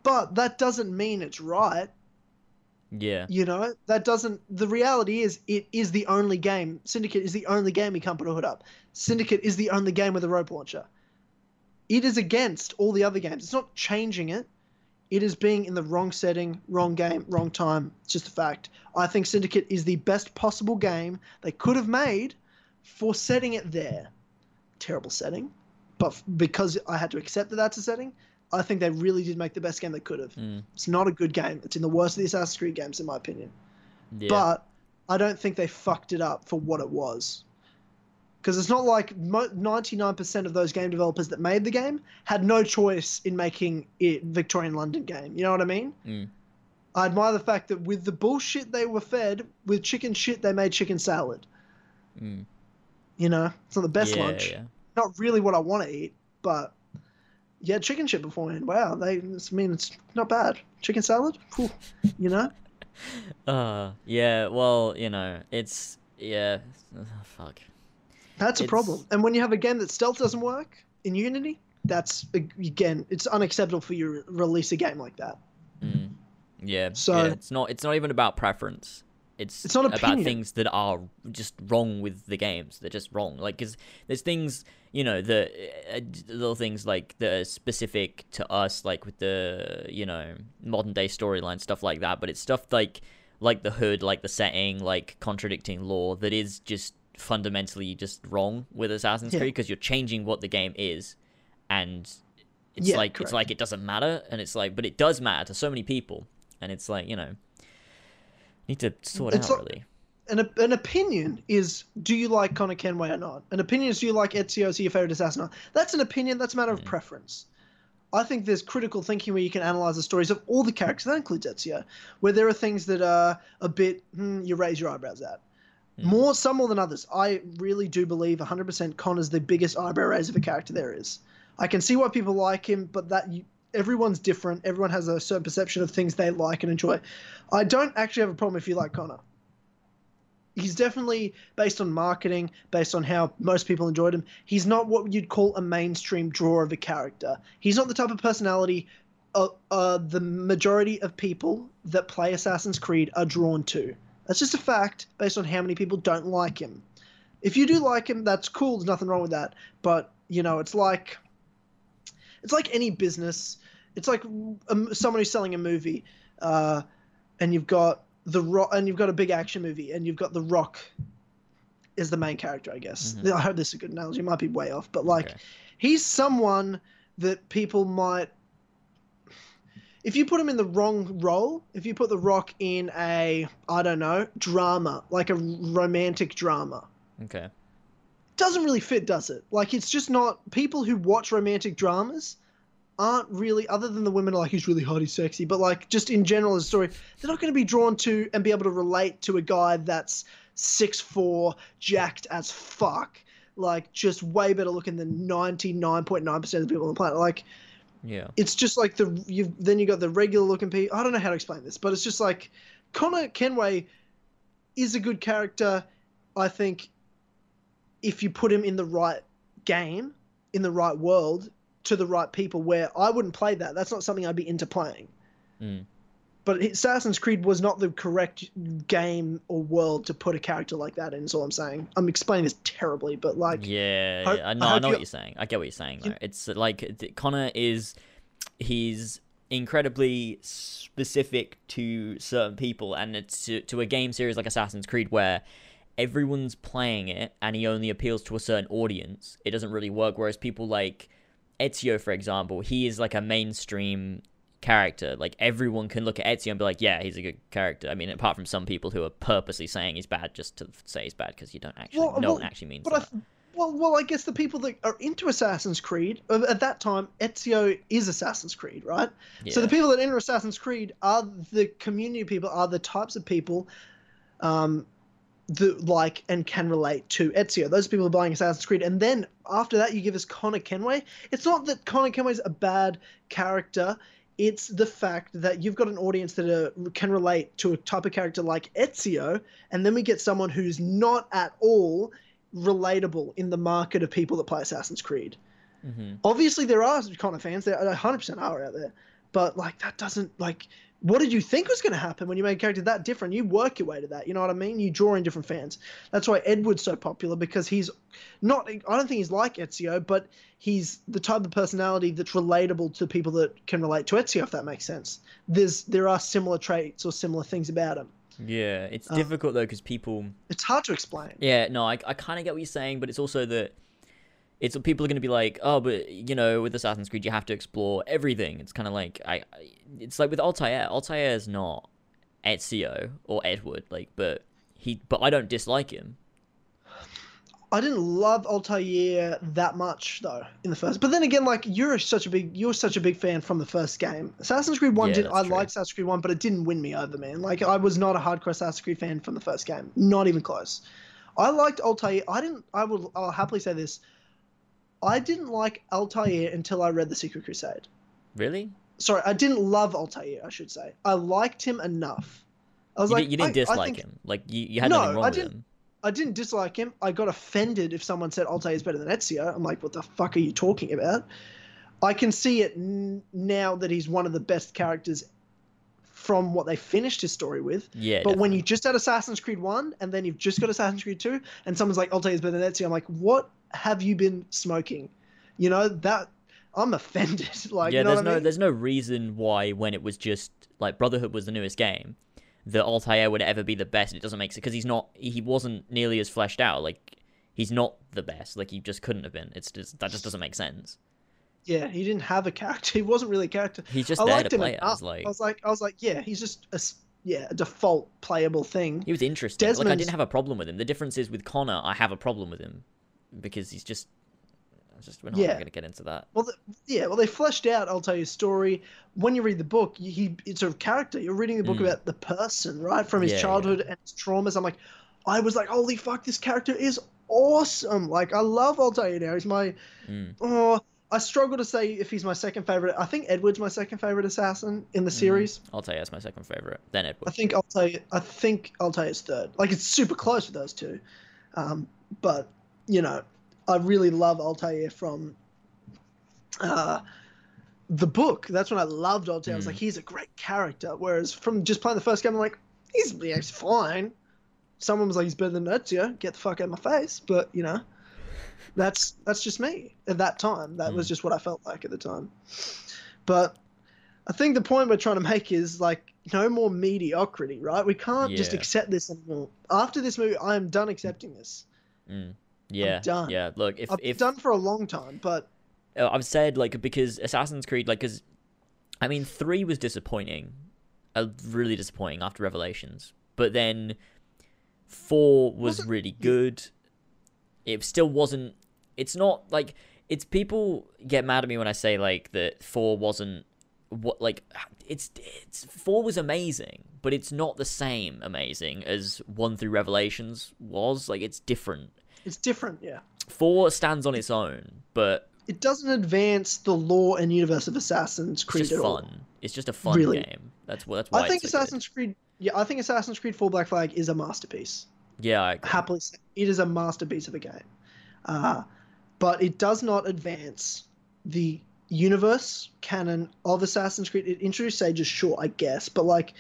But that doesn't mean it's right. Yeah. You know, that doesn't. The reality is, it is the only game. Syndicate is the only game you can't put a hood up. Syndicate is the only game with a rope launcher. It is against all the other games. It's not changing it. It is being in the wrong setting, wrong game, wrong time. It's just a fact. I think Syndicate is the best possible game they could have made for setting it there. Terrible setting, but because I had to accept that that's a setting, I think they really did make the best game they could have. Mm. It's not a good game. It's in the worst of the Assassin's Creed games, in my opinion. Yeah. But I don't think they fucked it up for what it was. Because it's not like mo- 99% of those game developers that made the game had no choice in making it Victorian London game. You know what I mean? Mm. I admire the fact that with the bullshit they were fed, with chicken shit, they made chicken salad. Mm. You know, it's not the best yeah, lunch. Yeah. Not really what I want to eat, but yeah, chicken shit beforehand. Wow, they. I mean, it's not bad. Chicken salad, Whew. you know. (laughs) Uh, yeah. Well, you know, it's yeah. (laughs) fuck. That's a problem. And when you have a game that stealth doesn't work in Unity, that's again, it's unacceptable for you to release a game like that. Mm. Yeah. So- yeah, it's not. It's not even about preference. It's, It's not about opinion. things that are just wrong with the games. They're just wrong. Like, cause there's things, you know, the uh, little things like that are specific to us, like with the, you know, modern day storyline stuff like that. But it's stuff like, like the hood, like the setting, like contradicting lore that is just fundamentally just wrong with Assassin's Yeah. Creed because you're changing what the game is, and it's Yeah, like correct. it's like it doesn't matter, and it's like, but it does matter to so many people, and it's like you know, need to sort It's out really. An, an opinion is do you like Connor Kenway or not? An opinion is do you like Ezio as your favorite assassin? or not? That's an opinion. That's a matter of preference. I think there's critical thinking where you can analyze the stories of all the characters. That includes Ezio, where there are things that are a bit hmm, you raise your eyebrows at. More, some more than others. I really do believe 100% Connor's the biggest eyebrow raiser of a character there is. I can see why people like him, but that you, everyone's different. Everyone has a certain perception of things they like and enjoy. I don't actually have a problem if you like Connor. He's definitely based on marketing, based on how most people enjoyed him. He's not what you'd call a mainstream draw of a character. He's not the type of personality uh, uh, the majority of people that play Assassin's Creed are drawn to. That's just a fact based on how many people don't like him. If you do like him, that's cool. There's nothing wrong with that. But you know, it's like it's like any business. It's like um, someone who's selling a movie, uh, and you've got the rock, and you've got a big action movie, and you've got the Rock is the main character. I guess mm-hmm. I hope this is a good analogy. It might be way off, but like Okay. he's someone that people might if you put him in the wrong role, if you put The Rock in a, I don't know, drama, like a romantic drama, Okay. doesn't really fit, does it? Like it's just not people who watch romantic dramas aren't really other than the women are like he's really hot, he's sexy, but like just in general as a story, they're not going to be drawn to and be able to relate to a guy that's six four, jacked as fuck, like just way better looking than ninety nine point nine percent of the people on the planet. Like Yeah. it's just like the you then you got the regular looking people. I don't know how to explain this, but it's just like Connor Kenway is a good character. I think if you put him in the right game, in the right world, to the right people, where I wouldn't play that. That's not something I'd be into playing. Mm. But Assassin's Creed was not the correct game or world to put a character like that in. Is all I'm saying. I'm explaining this terribly, but like, Yeah, hope- yeah, I I know, I know you- what you're saying. I get what you're saying. You- It's like Connor is, he's incredibly specific to certain people, and it's to, to a game series like Assassin's Creed where everyone's playing it, and he only appeals to a certain audience. It doesn't really work. Whereas people like Ezio, for example, he is like a mainstream character. Like everyone can look at Ezio and be like, yeah, he's a good character. I mean, apart from some people who are purposely saying he's bad just to say he's bad because you don't actually, Well, no well, one actually means I, that. th- well, well, I guess the people that are into Assassin's Creed uh, at that time, Ezio is Assassin's Creed, right? So the people that enter Assassin's Creed are the community people, are the types of people um, that like and can relate to Ezio. Those people are buying Assassin's Creed, and then after that, you give us Connor Kenway. It's not that Connor Kenway's a bad character. It's the fact that you've got an audience that are, can relate to a type of character like Ezio, and then we get someone who's not at all relatable in the market of people that play Assassin's Creed Mhm. obviously there are Connor fans. There 100% are out there, but like that doesn't like. What did you think was going to happen when you made a character that different? You work your way to that. You know what I mean? You draw in different fans. That's why Edward's so popular because he's not. I don't think he's like Ezio, but he's the type of personality that's relatable to people that can relate to Ezio. If that makes sense. There's there are similar traits or similar things about him. Yeah, it's Uh, difficult though because people. It's hard to explain. Yeah, no, I, I kind of get what you're saying, but it's also that it's people are going to be like, oh, but you know, with Assassin's Creed, you have to explore everything. It's kind of like I, it's like with Altair. Altair is not Ezio or Edward, like, but he, but I don't dislike him. I didn't love Altair that much though in the first. But then again, like you're such a big you're such a big fan from the first game. Assassin's Creed One Yeah, did I true. liked Assassin's Creed One, but it didn't win me over, man. Like I was not a hardcore Assassin's Creed fan from the first game, not even close. I liked Altair. I didn't. I will. I'll happily say this. I didn't like Altair until I read the Secret Crusade. Really? Sorry, I didn't love Altair. I should say I liked him enough. I was You, like, di- you didn't I- I dislike think- him. Like you, you had No, nothing wrong I with didn't- him. I didn't dislike him. I got offended if someone said Altair is better than Ezio. I'm like, what the fuck are you talking about? I can see it n- now that he's one of the best characters from what they finished his story with. Yeah. but when you just had Assassin's Creed 1 and then you've just got Assassin's Creed 2 and someone's like, Altair is better than Ezio, I'm like, what have you been smoking? You know, that. I'm offended. (laughs) like, yeah, you know there's no I mean? there's no reason why when it was just like Brotherhood was the newest game, that Altair would ever be the best. It doesn't make sense because he's not he wasn't nearly as fleshed out. Like he's not the best. Like he just couldn't have been. It's just that just doesn't make sense. Yeah, he didn't have a character. (laughs) He wasn't really a character. He's just I there liked to him play enough. as. Like I was like, I was like, yeah, he's just a, yeah, a default playable thing. he was interesting. Like I didn't have a problem with him. The difference is with Connor, I have a problem with him because he's just. Just we're not Yeah. going to get into that. Well, the, yeah, well, they fleshed out. I'll tell you a story. When you read the book, you- he it's a character. You're reading the book Mm. about the person, right, from his Yeah, yeah. childhood and his traumas. I'm like, I was like, holy fuck, this character is awesome. Like, I love Altair now. He's my Mm. oh. I struggle to say if he's my second favorite. I think Edward's my second favorite assassin in the series. Altair is my second favorite. Then Edward. I think Altair. I think Altair's third. Like, it's super close with those two. Um, but you know, I really love Altair from uh, the book. That's when I loved Altair. I was Mm. like, he's a great character. Whereas from just playing the first game, I'm like, he's, yeah, he's fine. Someone was like, he's better than Ezio. Get the fuck out of my face. But you know, that's that's just me at that time. That was Mm. just what I felt like at the time. But I think the point we're trying to make is like no more mediocrity, right? We can't just accept this anymore. After this movie, I am done accepting this. Mm. Yeah. done. Yeah. Look, if I've if done for a long time, but uh, I've said like because Assassin's Creed like because I mean three was disappointing, uh, really disappointing after Revelations, but then four was Wasn't- really good. it still wasn't. It's not like it's people get mad at me when I say like that four wasn't what like it's it's four was amazing, but it's not the same amazing as one through Revelations was. Like it's different. It's different, yeah. Four stands on its own, but It doesn't advance the lore and universe of Assassin's it's Creed just at all. fun. It's just a fun Really. game. That's what. That's why I think it's so good. Assassin's Creed. Yeah, I think Assassin's Creed 4 Black Flag is a masterpiece. Yeah, I agree. Happily, say, it is a masterpiece of a game. Uh, but it does not advance the universe canon of Assassin's Creed. It introduced Sages, sure, I guess, but like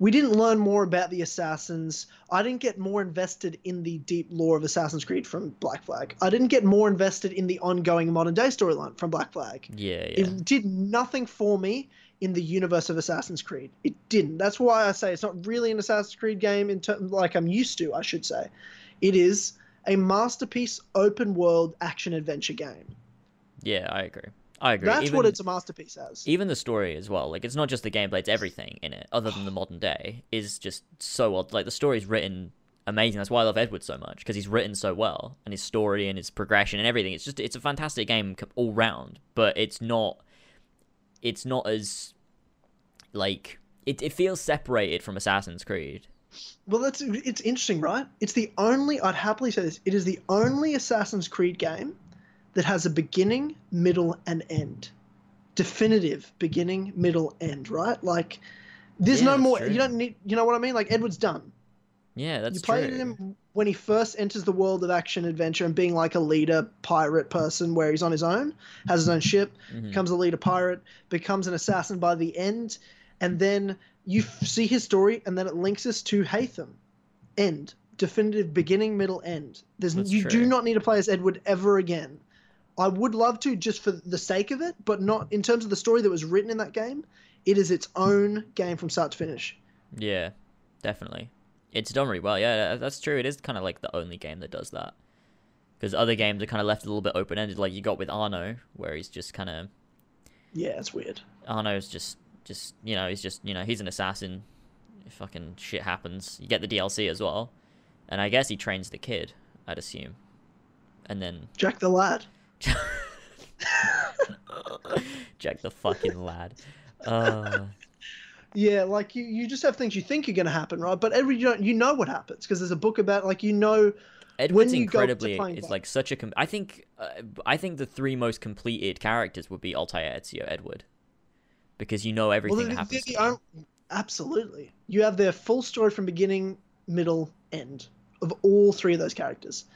we didn't learn more about the assassins. I didn't get more invested in the deep lore of Assassin's Creed from Black Flag. I didn't get more invested in the ongoing modern day storyline from Black Flag. Yeah, yeah. It did nothing for me in the universe of Assassin's Creed. It didn't. That's why I say it's not really an Assassin's Creed game in ter- like I'm used to, I should say. It is a masterpiece open world action adventure game. Yeah, I agree. I agree. That's even, what it's a masterpiece as. even the story as well. Like it's not just the gameplay; it's everything in it, other than the modern day, is just so odd. Like the story's written amazing. That's why I love Edward so much because he's written so well, and his story and his progression and everything. It's just it's a fantastic game all round. But it's not. It's not as like it. It feels separated from Assassin's Creed. Well, that's it's interesting, right? It's the only I'd happily say this. It is the only Assassin's Creed game that has a beginning, middle, and end. Definitive beginning, middle, end. Right? Like, there's Yeah, no more. true. You don't need. You know what I mean? Like Edward's done. Yeah, that's true. you play true. him when he first enters the world of action adventure and being like a leader pirate person where he's on his own, has his own ship, Mhm. becomes a leader pirate, becomes an assassin by the end, and then you f- see his story and then it links us to Haytham. End. Definitive beginning, middle, end. There's That's you true. do not need to play as Edward ever again. I would love to just for the sake of it, but not in terms of the story that was written in that game. It is its own game from start to finish. Yeah, definitely. It's done really well. Yeah, that's true. It is kind of like the only game that does that. Because other games are kind of left a little bit open ended, like you got with Arno, where he's just kind of Yeah, it's weird. Arno's just just you know he's just you know he's an assassin. Fucking shit happens. You get the DLC as well, and I guess he trains the kid. I'd assume, and then Jack the Lad. (laughs) Jack the fucking lad. Uh, Yeah, like you, you just have things you think are going to happen, right? But every you know what happens because there's a book about like you know Edward's you incredibly back- like such a. Com- I think uh, I think the three most completed characters would be Altair, Ezio, Edward, because you know everything well, that happens. they're to the them. absolutely. You have their full story from beginning, middle, end of all three of those characters.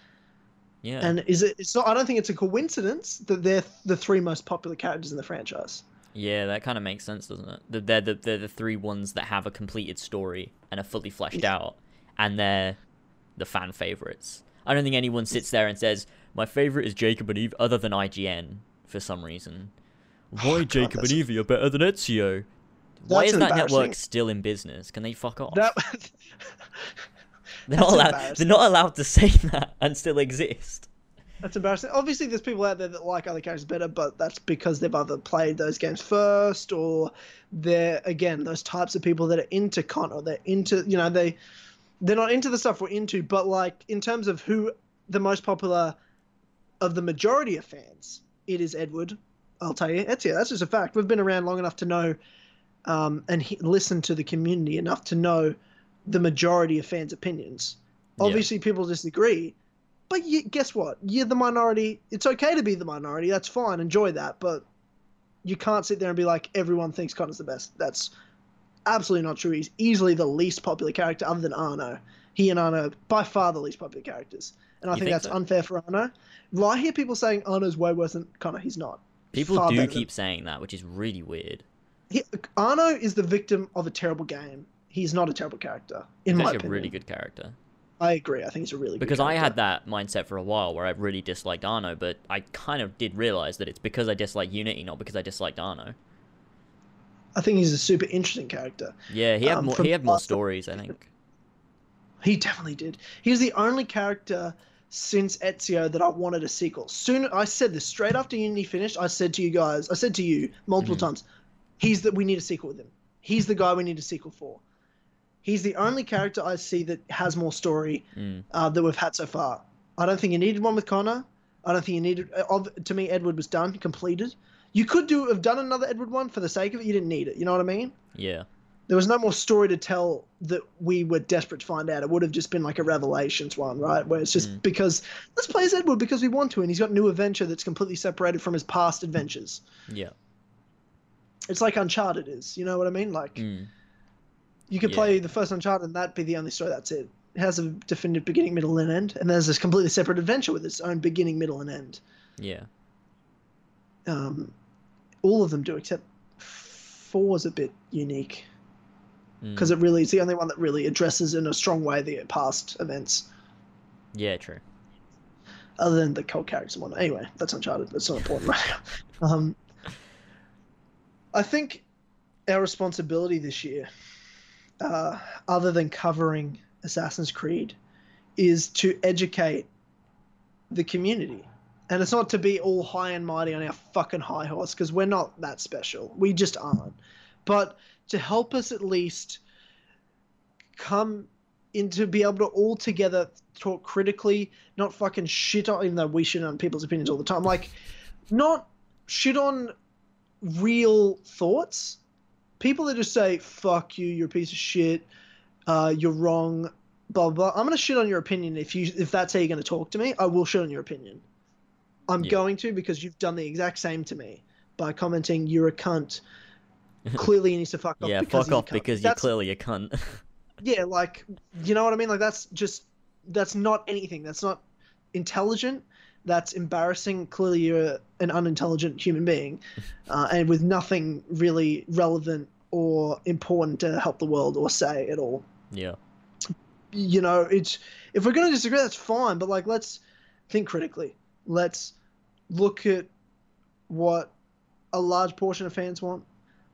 Yeah, And is it? It's not. I don't think it's a coincidence that they're the three most popular characters in the franchise. yeah, that kind of makes sense, doesn't it? That They're the they're the three ones that have a completed story and are fully fleshed Yeah. out, and they're the fan favorites. I don't think anyone sits there and says my favorite is Jacob and Eve, other than IGN for some reason. (sighs) Why Oh, God, Jacob and that's- Eve are better than Ezio? Why is that network still in business? Can they fuck off? That (laughs) (laughs) (laughs) they're not allowed. They're not allowed to say that and still exist. that's embarrassing. Obviously, there's people out there that like other characters better, but that's because they've either played those games first or they're again those types of people that are into con or they're into you know they they're not into the stuff we're into. But like in terms of who the most popular of the majority of fans, it is Edward. I'll tell you, Ezio. That's just a fact. We've been around long enough to know um, and he, listen to the community enough to know the majority of fans' opinions. Yeah. Obviously, people disagree, but you, guess what? You're the minority. It's okay to be the minority. That's fine. Enjoy that. But you can't sit there and be like, everyone thinks Connor's the best. That's absolutely not true. He's easily the least popular character other than Arno. He and Arno, are by far, the least popular characters. And I think, think that's so? unfair for Arno. Well, I hear people saying Arno's way worse than Connor. He's not. People far do better than- keep saying that, which is really weird. he, Arno is the victim of a terrible game. He's not a terrible character, in He's my opinion. a really good character. I agree. I think he's a really Because I had that mindset for a while where I really disliked Arno, but I kind of did realize that it's because I dislike Unity, not because I disliked Arno. I think he's a super interesting character. Yeah, he had Um, more. He had more stories, I think. He definitely did. He was the only character since Ezio that I wanted a sequel. Soon, I said this straight after Unity finished. I said to you guys, I said to you multiple Mhm. times, he's that we need a sequel with him. He's the guy we need a sequel for. He's the only character I see that has more story Mm. uh, that we've had so far. I don't think you needed one with Connor. I don't think you needed. Of to me, Edward was done, completed. You could do have done another Edward one for the sake of it. You didn't need it. You know what I mean? Yeah. There was no more story to tell that we were desperate to find out. It would have just been like a Revelations one, right? Where it's just Mm. because let's play as Edward because we want to, and he's got a new adventure that's completely separated from his past adventures. Yeah. It's like Uncharted is. You know what I mean? Like Mm. You could Yeah. play the first Uncharted and that'd be the only story. That's it. It has a definitive beginning, middle, and end, and there's this completely separate adventure with its own beginning, middle, and end. Yeah. Um, all of them do, except four's a bit unique Mm. because it really is the only one that really addresses in a strong way the past events, Yeah. True. other than the cult characters one. Anyway, that's Uncharted. That's not important right (laughs) now. Um, I think our responsibility this year, uh, other than covering Assassin's Creed, is to educate the community. And it's not to be all high and mighty on our fucking high horse because we're not that special. We just aren't. But to help us at least come into be able to all together talk critically, not fucking shit on, even though we shit on people's opinions all the time. Like, not shit on real thoughts. People that just say, fuck you, you're a piece of shit, uh, you're wrong, blah, blah. I'm going to shit on your opinion if you if that's how you're going to talk to me. I will shit on your opinion. I'm Yeah. going to because you've done the exact same to me by commenting you're a cunt. (laughs) Clearly, he needs to fuck off. yeah. because Fuck off because you're clearly a cunt. (laughs) yeah, like you know what I mean. Like that's just that's not anything. That's not intelligent. That's embarrassing. Clearly, you're an unintelligent human being, (laughs) uh, and with nothing really relevant or important to help the world or say at all. yeah. You know, it's if we're going to disagree, that's fine. But like, let's think critically. Let's look at what a large portion of fans want.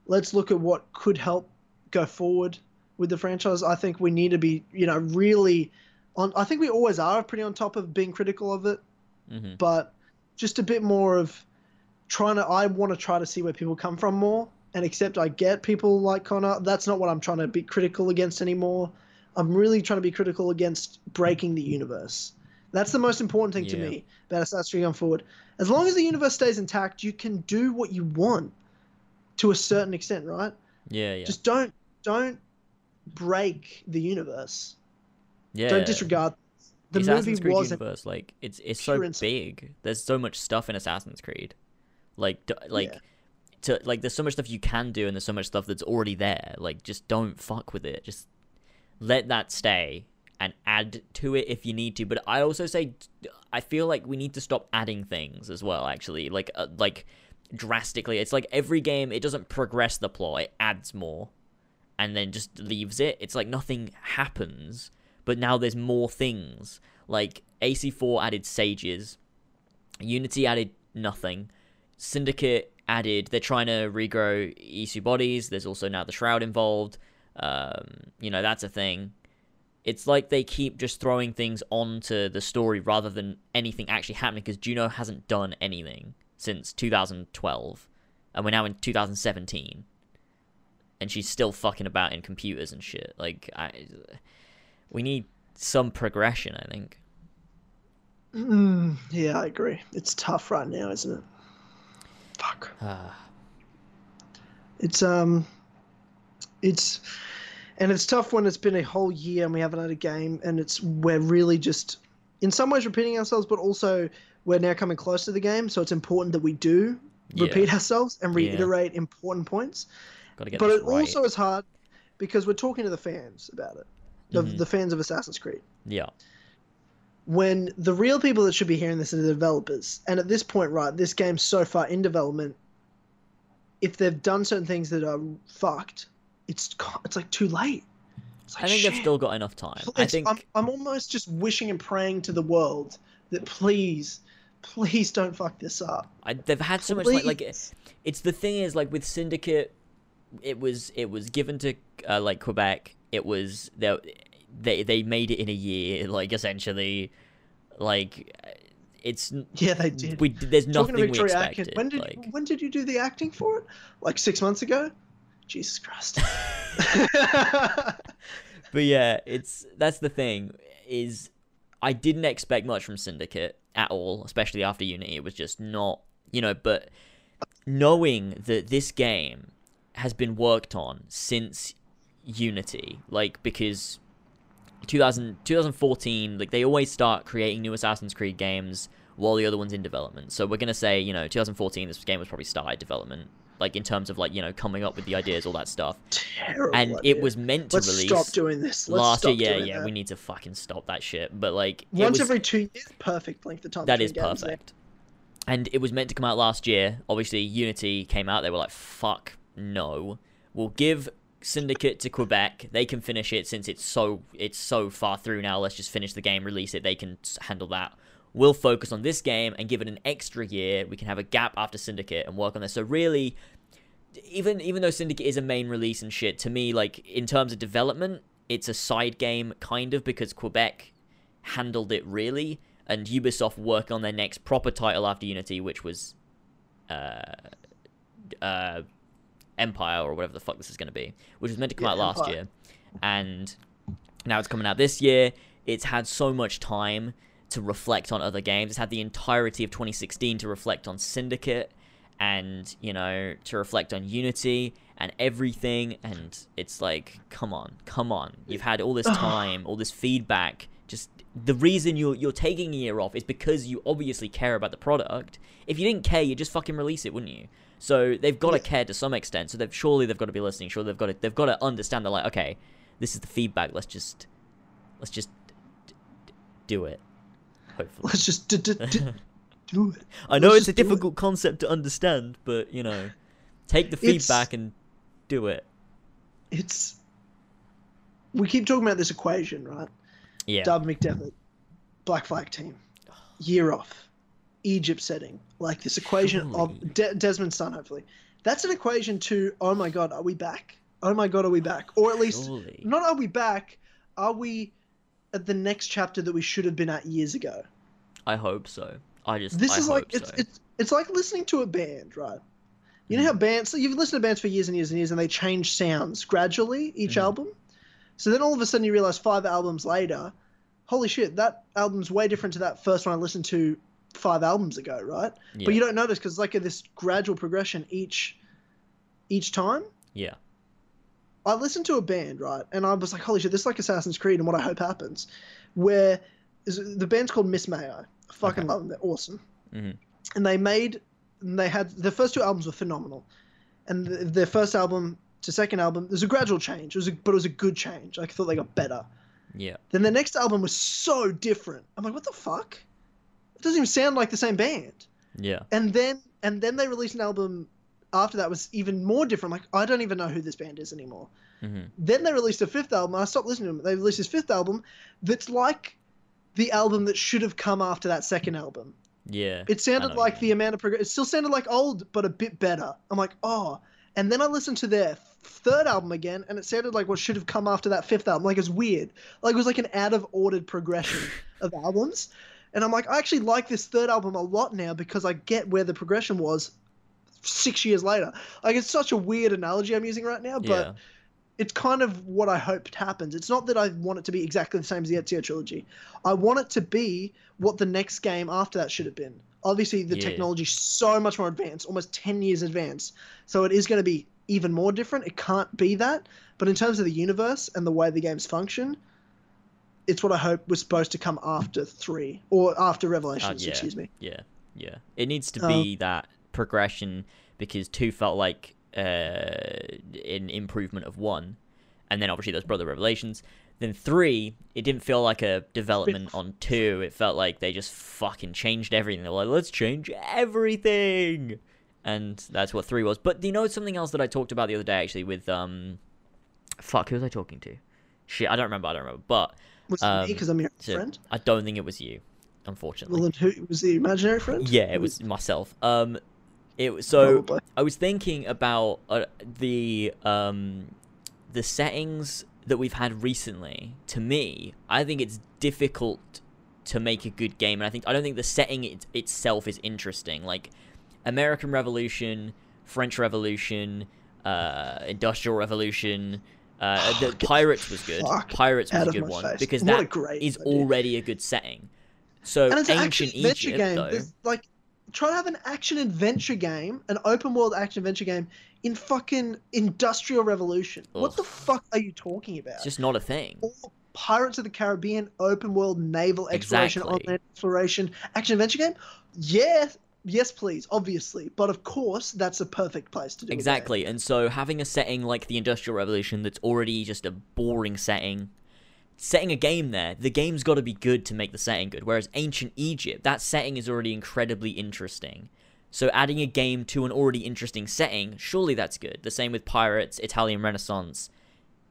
Let's look at what could help go forward with the franchise. I think we need to be, you know, really on. I think we always are pretty on top of being critical of it, hmm but just a bit more of trying to. I want to try to see where people come from more and accept. I get people like Connor. That's not what I'm trying to be critical against anymore. I'm really trying to be critical against breaking the universe. That's the most important thing to me about Assassin's Creed going forward. As long as the universe stays intact, you can do what you want to a certain extent, right? Yeah. Yeah. Just don't don't break the universe. yeah. Don't disregard. The Assassin's Creed wasn't. universe, like it's it's so big. There's so much stuff in Assassin's Creed, like d- like Yeah. to like there's so much stuff you can do, and there's so much stuff that's already there. Like just don't fuck with it. Just let that stay and add to it if you need to. But I also say I feel like we need to stop adding things as well. Actually, like uh, like drastically. It's like every game it doesn't progress the plot; it adds more, and then just leaves it. It's like nothing happens but now there's more things. Like AC4 added sages, Unity added nothing, Syndicate added. They're trying to regrow Isu bodies. There's also now the Shroud involved. Um, you know that's a thing. It's like they keep just throwing things onto the story rather than anything actually happening because Juno hasn't done anything since 2012, and we're now in 2017, and she's still fucking about in computers and shit. Like I we need some progression, I think. Mm, yeah, I agree. It's tough right now, isn't it? Fuck. Ah, It's um, it's and it's tough when it's been a whole year and we haven't had a game, and it's we're really just in some ways repeating ourselves, but also we're now coming close to the game, so it's important that we do Yeah. repeat ourselves and Yeah. reiterate important points. but it right. also is hard because we're talking to the fans about it, the, Mhm. the fans of Assassin's Creed. yeah, when the real people that should be hearing this are the developers. And at this point, right, this game's so far in development. If they've done certain things that are fucked, it's it's like too late. Like, I think shit. they've still got enough time. I think I'm, I'm almost just wishing and praying to the world that please, please don't fuck this up. I, they've had so much like like Please. it's the thing is like with Syndicate, it was it was given to uh, like Quebec. It was they they they made it in a year, like essentially, like it's (laughs) yeah, they did. we there's Talking nothing we expected. When did like, when did you do the acting for it? Like six months ago. Jesus Christ. (laughs) (laughs) but yeah, it's that's the thing is I didn't expect much from Syndicate at all, especially after Unity. It was just not, you know, but knowing that this game has been worked on since Unity, like because 2000, 2014, like they always start creating new Assassin's Creed games while the other one's in development. So we're gonna say, you know, 2014, this game was probably started development, like in terms of like you know coming up with the ideas, all that stuff. Terrible. And idea. it was meant to Let's release stop doing this. Let's last year. Yeah, yeah, that. we need to fucking stop that shit. But like, Once was- every two years, perfect length of time. that is between games there. perfect. And it was meant to come out last year. Obviously, Unity came out. They were like, "Fuck no, we'll give Syndicate to Quebec. They can finish it since it's so it's so far through now. Let's just finish the game, release it. They can handle that. We'll focus on this game and give it an extra year. We can have a gap after Syndicate and work on this. So really, even even though Syndicate is a main release and shit, to me, like in terms of development, it's a side game kind of because Quebec handled it really, and Ubisoft work on their next proper title after Unity, which was uh, uh, Empire or whatever the fuck this is going to be, which was meant to come Yeah, out last Empire. year, and now it's coming out this year. It's had so much time to reflect on other games. It's had the entirety of 2016 to reflect on Syndicate and, you know, to reflect on Unity and everything. And it's like, come on, come on. You've had all this time, all this feedback. Just the reason you're, you're taking a year off is because you obviously care about the product. If you didn't care, you'd just fucking release it, wouldn't you? So they've got to care to some extent. So they've surely they've got to be listening. Sure, they've got to they've got to understand. They're like, okay, this is the feedback. Let's just let's just d- d- do it. Hopefully, Let's just d- (laughs) do it. I know let's it's a just do it. difficult concept to understand, but you know, take the It's- feedback and do it. It's. We keep talking about this equation, right? Yeah, Darby McDevitt, Black Flag team, year off, Egypt setting, like this equation Surely. of De- Desmond's son, hopefully. That's an equation to, oh my god, are we back? Oh my god, are we back? Or at least, surely. not are we back, are we at the next chapter that we should have been at years ago? I hope so. I just This I is like, it's, so. it's, it's like listening to a band, right? You know how bands, so you've listened to bands for years and years and years, and they change sounds gradually each Mhm. album. So then all of a sudden you realize five albums later, holy shit, that album's way different to that first one I listened to five albums ago, right? yeah. But you don't notice because it's like this gradual progression each each time. yeah, I listened to a band, right, and I was like, holy shit, this is like Assassin's Creed and what I hope happens. Where is the band's called Miss Mayo. I fucking Okay. love them. They're awesome. Mhm. And they made, and they had their first two albums were phenomenal, and the, their first album to second album, there's a gradual change. It was, a, but it was a good change. Like, I thought they got better. yeah, Then the next album was so different. I'm like, what the fuck? It doesn't even sound like the same band yeah. and then and then they released an album after that was even more different. Like I don't even know who this band is anymore. hmm Then they released a fifth album. and I stopped listening to them. They released this fifth album that's like the album that should have come after that second album. Yeah. It sounded like the amount of progress. It still sounded like old, but a bit better. I'm like, oh. And then I listened to their third album again, and it sounded like what should have come after that fifth album. Like it was weird. Like it was like an out of ordered progression (laughs) of albums. And I'm like, I actually like this third album a lot now because I get where the progression was six years later. Like it's such a weird analogy I'm using right now, but yeah. it's kind of what I hoped happens. It's not that I want it to be exactly the same as the Ezio trilogy. I want it to be what the next game after that should have been. Obviously, the Yeah. technology's so much more advanced, almost 10 years advanced. So it is going to be even more different. It can't be that. But in terms of the universe and the way the games function, it's what I hope was supposed to come after 3 or after Revelations, Uh, yeah. excuse me. Yeah, yeah. It needs to Um, be that progression because two felt like uh, an improvement of one, and then obviously those brother revelations. Then three, it didn't feel like a development on two. It felt like they just fucking changed everything. They're like, let's change everything, and that's what three was. But you know something else that I talked about the other day actually with um, fuck, who was I talking to? Shit, I don't remember. I don't remember. But Was it Um, me because I'm your so friend? I don't think it was you, unfortunately. Well, then who was the imaginary friend? Yeah, it was myself. Um, it was so Probably. I was thinking about uh, the um the settings that we've had recently. To me, I think it's difficult to make a good game, and I think I don't think the setting it, itself is interesting. Like American Revolution, French Revolution, uh, Industrial Revolution, Uh, the Pirates was good. Pirates was a good one face. because What that great is idea. already a good setting. So and it's an ancient action adventure Egypt, game. though. There's, like, try to have an action adventure game, an open world action adventure game in fucking Industrial Revolution. What the fuck are you talking about? It's just not a thing. Or Pirates of the Caribbean open world naval exploration, Exactly. online exploration action adventure game. Yes, yes, please, obviously, but of course that's a perfect place to do. Exactly. And so having a setting like the Industrial Revolution that's already just a boring setting, setting a game there, the game's got to be good to make the setting good. Whereas Ancient Egypt, that setting is already incredibly interesting. So adding a game to an already interesting setting, surely that's good. The same with Pirates, Italian Renaissance.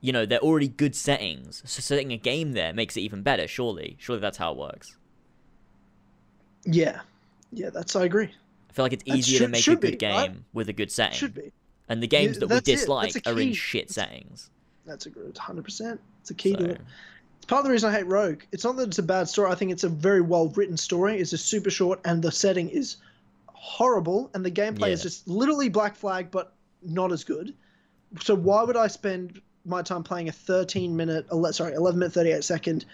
You know, they're already good settings. So setting a game there makes it even better, surely. Surely that's how it works. Yeah, yeah, that's I agree. I feel like it's easier to make a good be, right? game with a good setting. Should be. And the games Yeah, that we that's. That's dislike are in shit settings. That's a good, hundred percent. It's a key to it. It's part of the reason I hate Rogue. It's not that it's a bad story. I think it's a very well written story. It's just super short, and the setting is horrible, and the gameplay is just literally Black Flag, but not as good. So why would I spend my time playing a 13 minute, sorry, 11 minute 38 second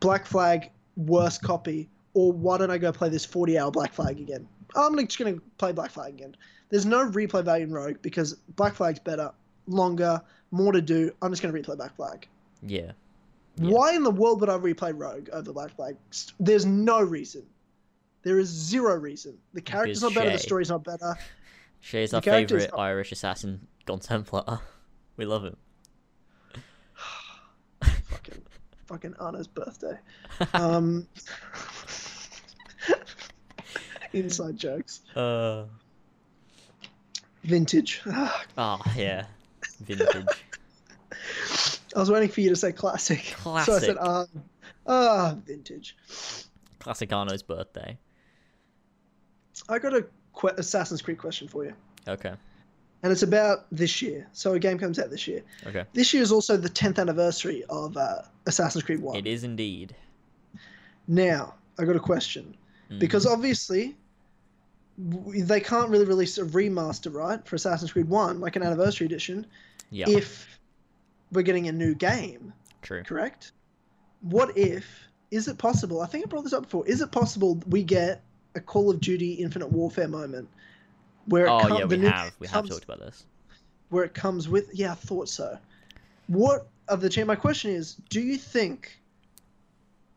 Black Flag worse copy, or why don't I go play this 40 hour Black Flag again? I'm just going to play Black Flag again. There's no replay value in Rogue because Black Flag's better, longer, more to do. I'm just going to replay Black Flag. Yeah. Yeah. Why in the world would I replay Rogue over Black Flag? There's no reason. There is zero reason. The character's Because not better. The story's not better. Shay's our favorite not- Irish assassin, Gon Templar. (laughs) We love him. (sighs) fucking, fucking Anna's birthday. Um, (laughs) (laughs) inside jokes. Uh. Vintage. Oh (sighs) yeah. Vintage. (laughs) I was waiting for you to say classic. Classic. So I Classic. said, um, ah, vintage. Classic Arno's birthday. I got a que- Assassin's Creed question for you. Okay. And it's about this year. So a game comes out this year. Okay. This year is also the 10th anniversary of uh, Assassin's Creed 1. It is indeed. Now, I got a question. Mm. Because obviously, they can't really release a remaster, right, for Assassin's Creed 1, like an anniversary edition, yeah, if we're getting a new game, true. correct? What if, is it possible, I think I brought this up before, is it possible we get a Call of Duty Infinite Warfare moment? Where it Oh com- yeah, we have we have talked about this. where it comes with. Yeah, I thought so. What of the chain? My question is: Do you think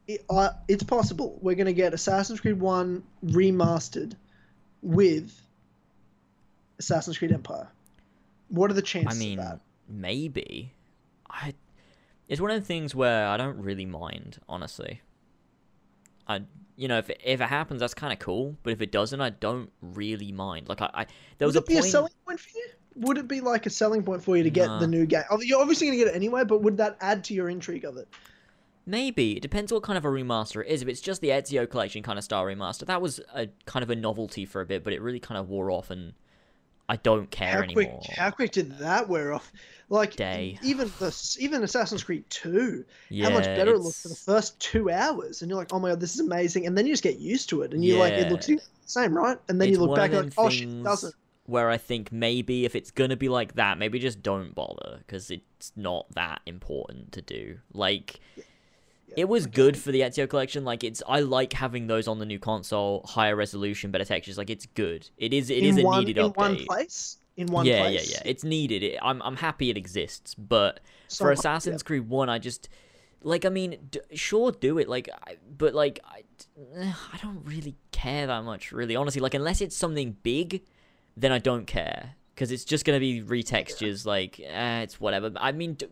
it, uh, it's possible we're going to get Assassin's Creed One remastered with Assassin's Creed Empire? What are the chances I mean, of that? maybe. I. It's one of the things where I don't really mind, honestly. I, you know, if it, if it happens, that's kind of cool. But if it doesn't, I don't really mind. Like I, I there was Would a it be point. a selling point for you? Would it be like a selling point for you to get Nah. the new game? You're obviously going to get it anyway, but would that add to your intrigue of it? Maybe it depends what kind of a remaster it is. If it's just the Ezio collection kind of style remaster, that was a kind of a novelty for a bit, but it really kind of wore off, and I don't care How quick? anymore. How quick did that wear off? Like Day. even the even Assassin's Creed Two. yeah, how much better it looked for the first two hours, and you're like, oh my god, this is amazing, and then you just get used to it, and you're like, it looks the same, right? And then It's you look back, and like, oh shit, it doesn't. Where I think maybe if it's gonna be like that, maybe just don't bother because it's not that important to do. Like, it was good for the Ezio collection. Like, it's I like having those on the new console, higher resolution, better textures. Like, it's good. It is. It in is a one needed in update. one place. In one yeah, place. yeah, yeah. Yeah. It's needed. It, I'm I'm happy it exists, but for Somewhat, Assassin's Creed One, I just like. I mean, d- sure, do it. Like, I, but like, I, (sighs) I don't really care that much, really. Honestly, like, unless it's something big, then I don't care because it's just gonna be retextures. Like, eh, it's whatever. I mean, d-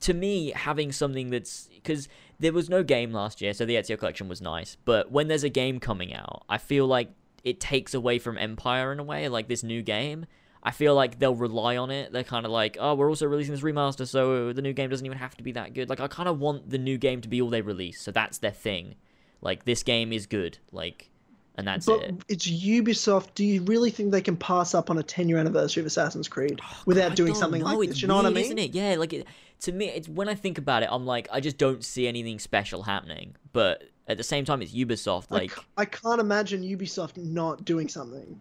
to me, having something that's because there was no game last year, so the Ezio collection was nice. But when there's a game coming out, I feel like it takes away from Empire in a way. Like this new game, I feel like they'll rely on it. They're kind of like, oh, we're also releasing this remaster, so the new game doesn't even have to be that good. Like, I kind of want the new game to be all they release, so that's their thing. Like, this game is good, like, and that's But it. it's Ubisoft. Do you really think they can pass up on a 10 year anniversary of Assassin's Creed oh, without I doing something know, like it's this? You know what I mean? Isn't it? Yeah, like it, to me, it's when I think about it, I'm like, I just don't see anything special happening. But at the same time, it's Ubisoft. I Like, I can't imagine Ubisoft not doing something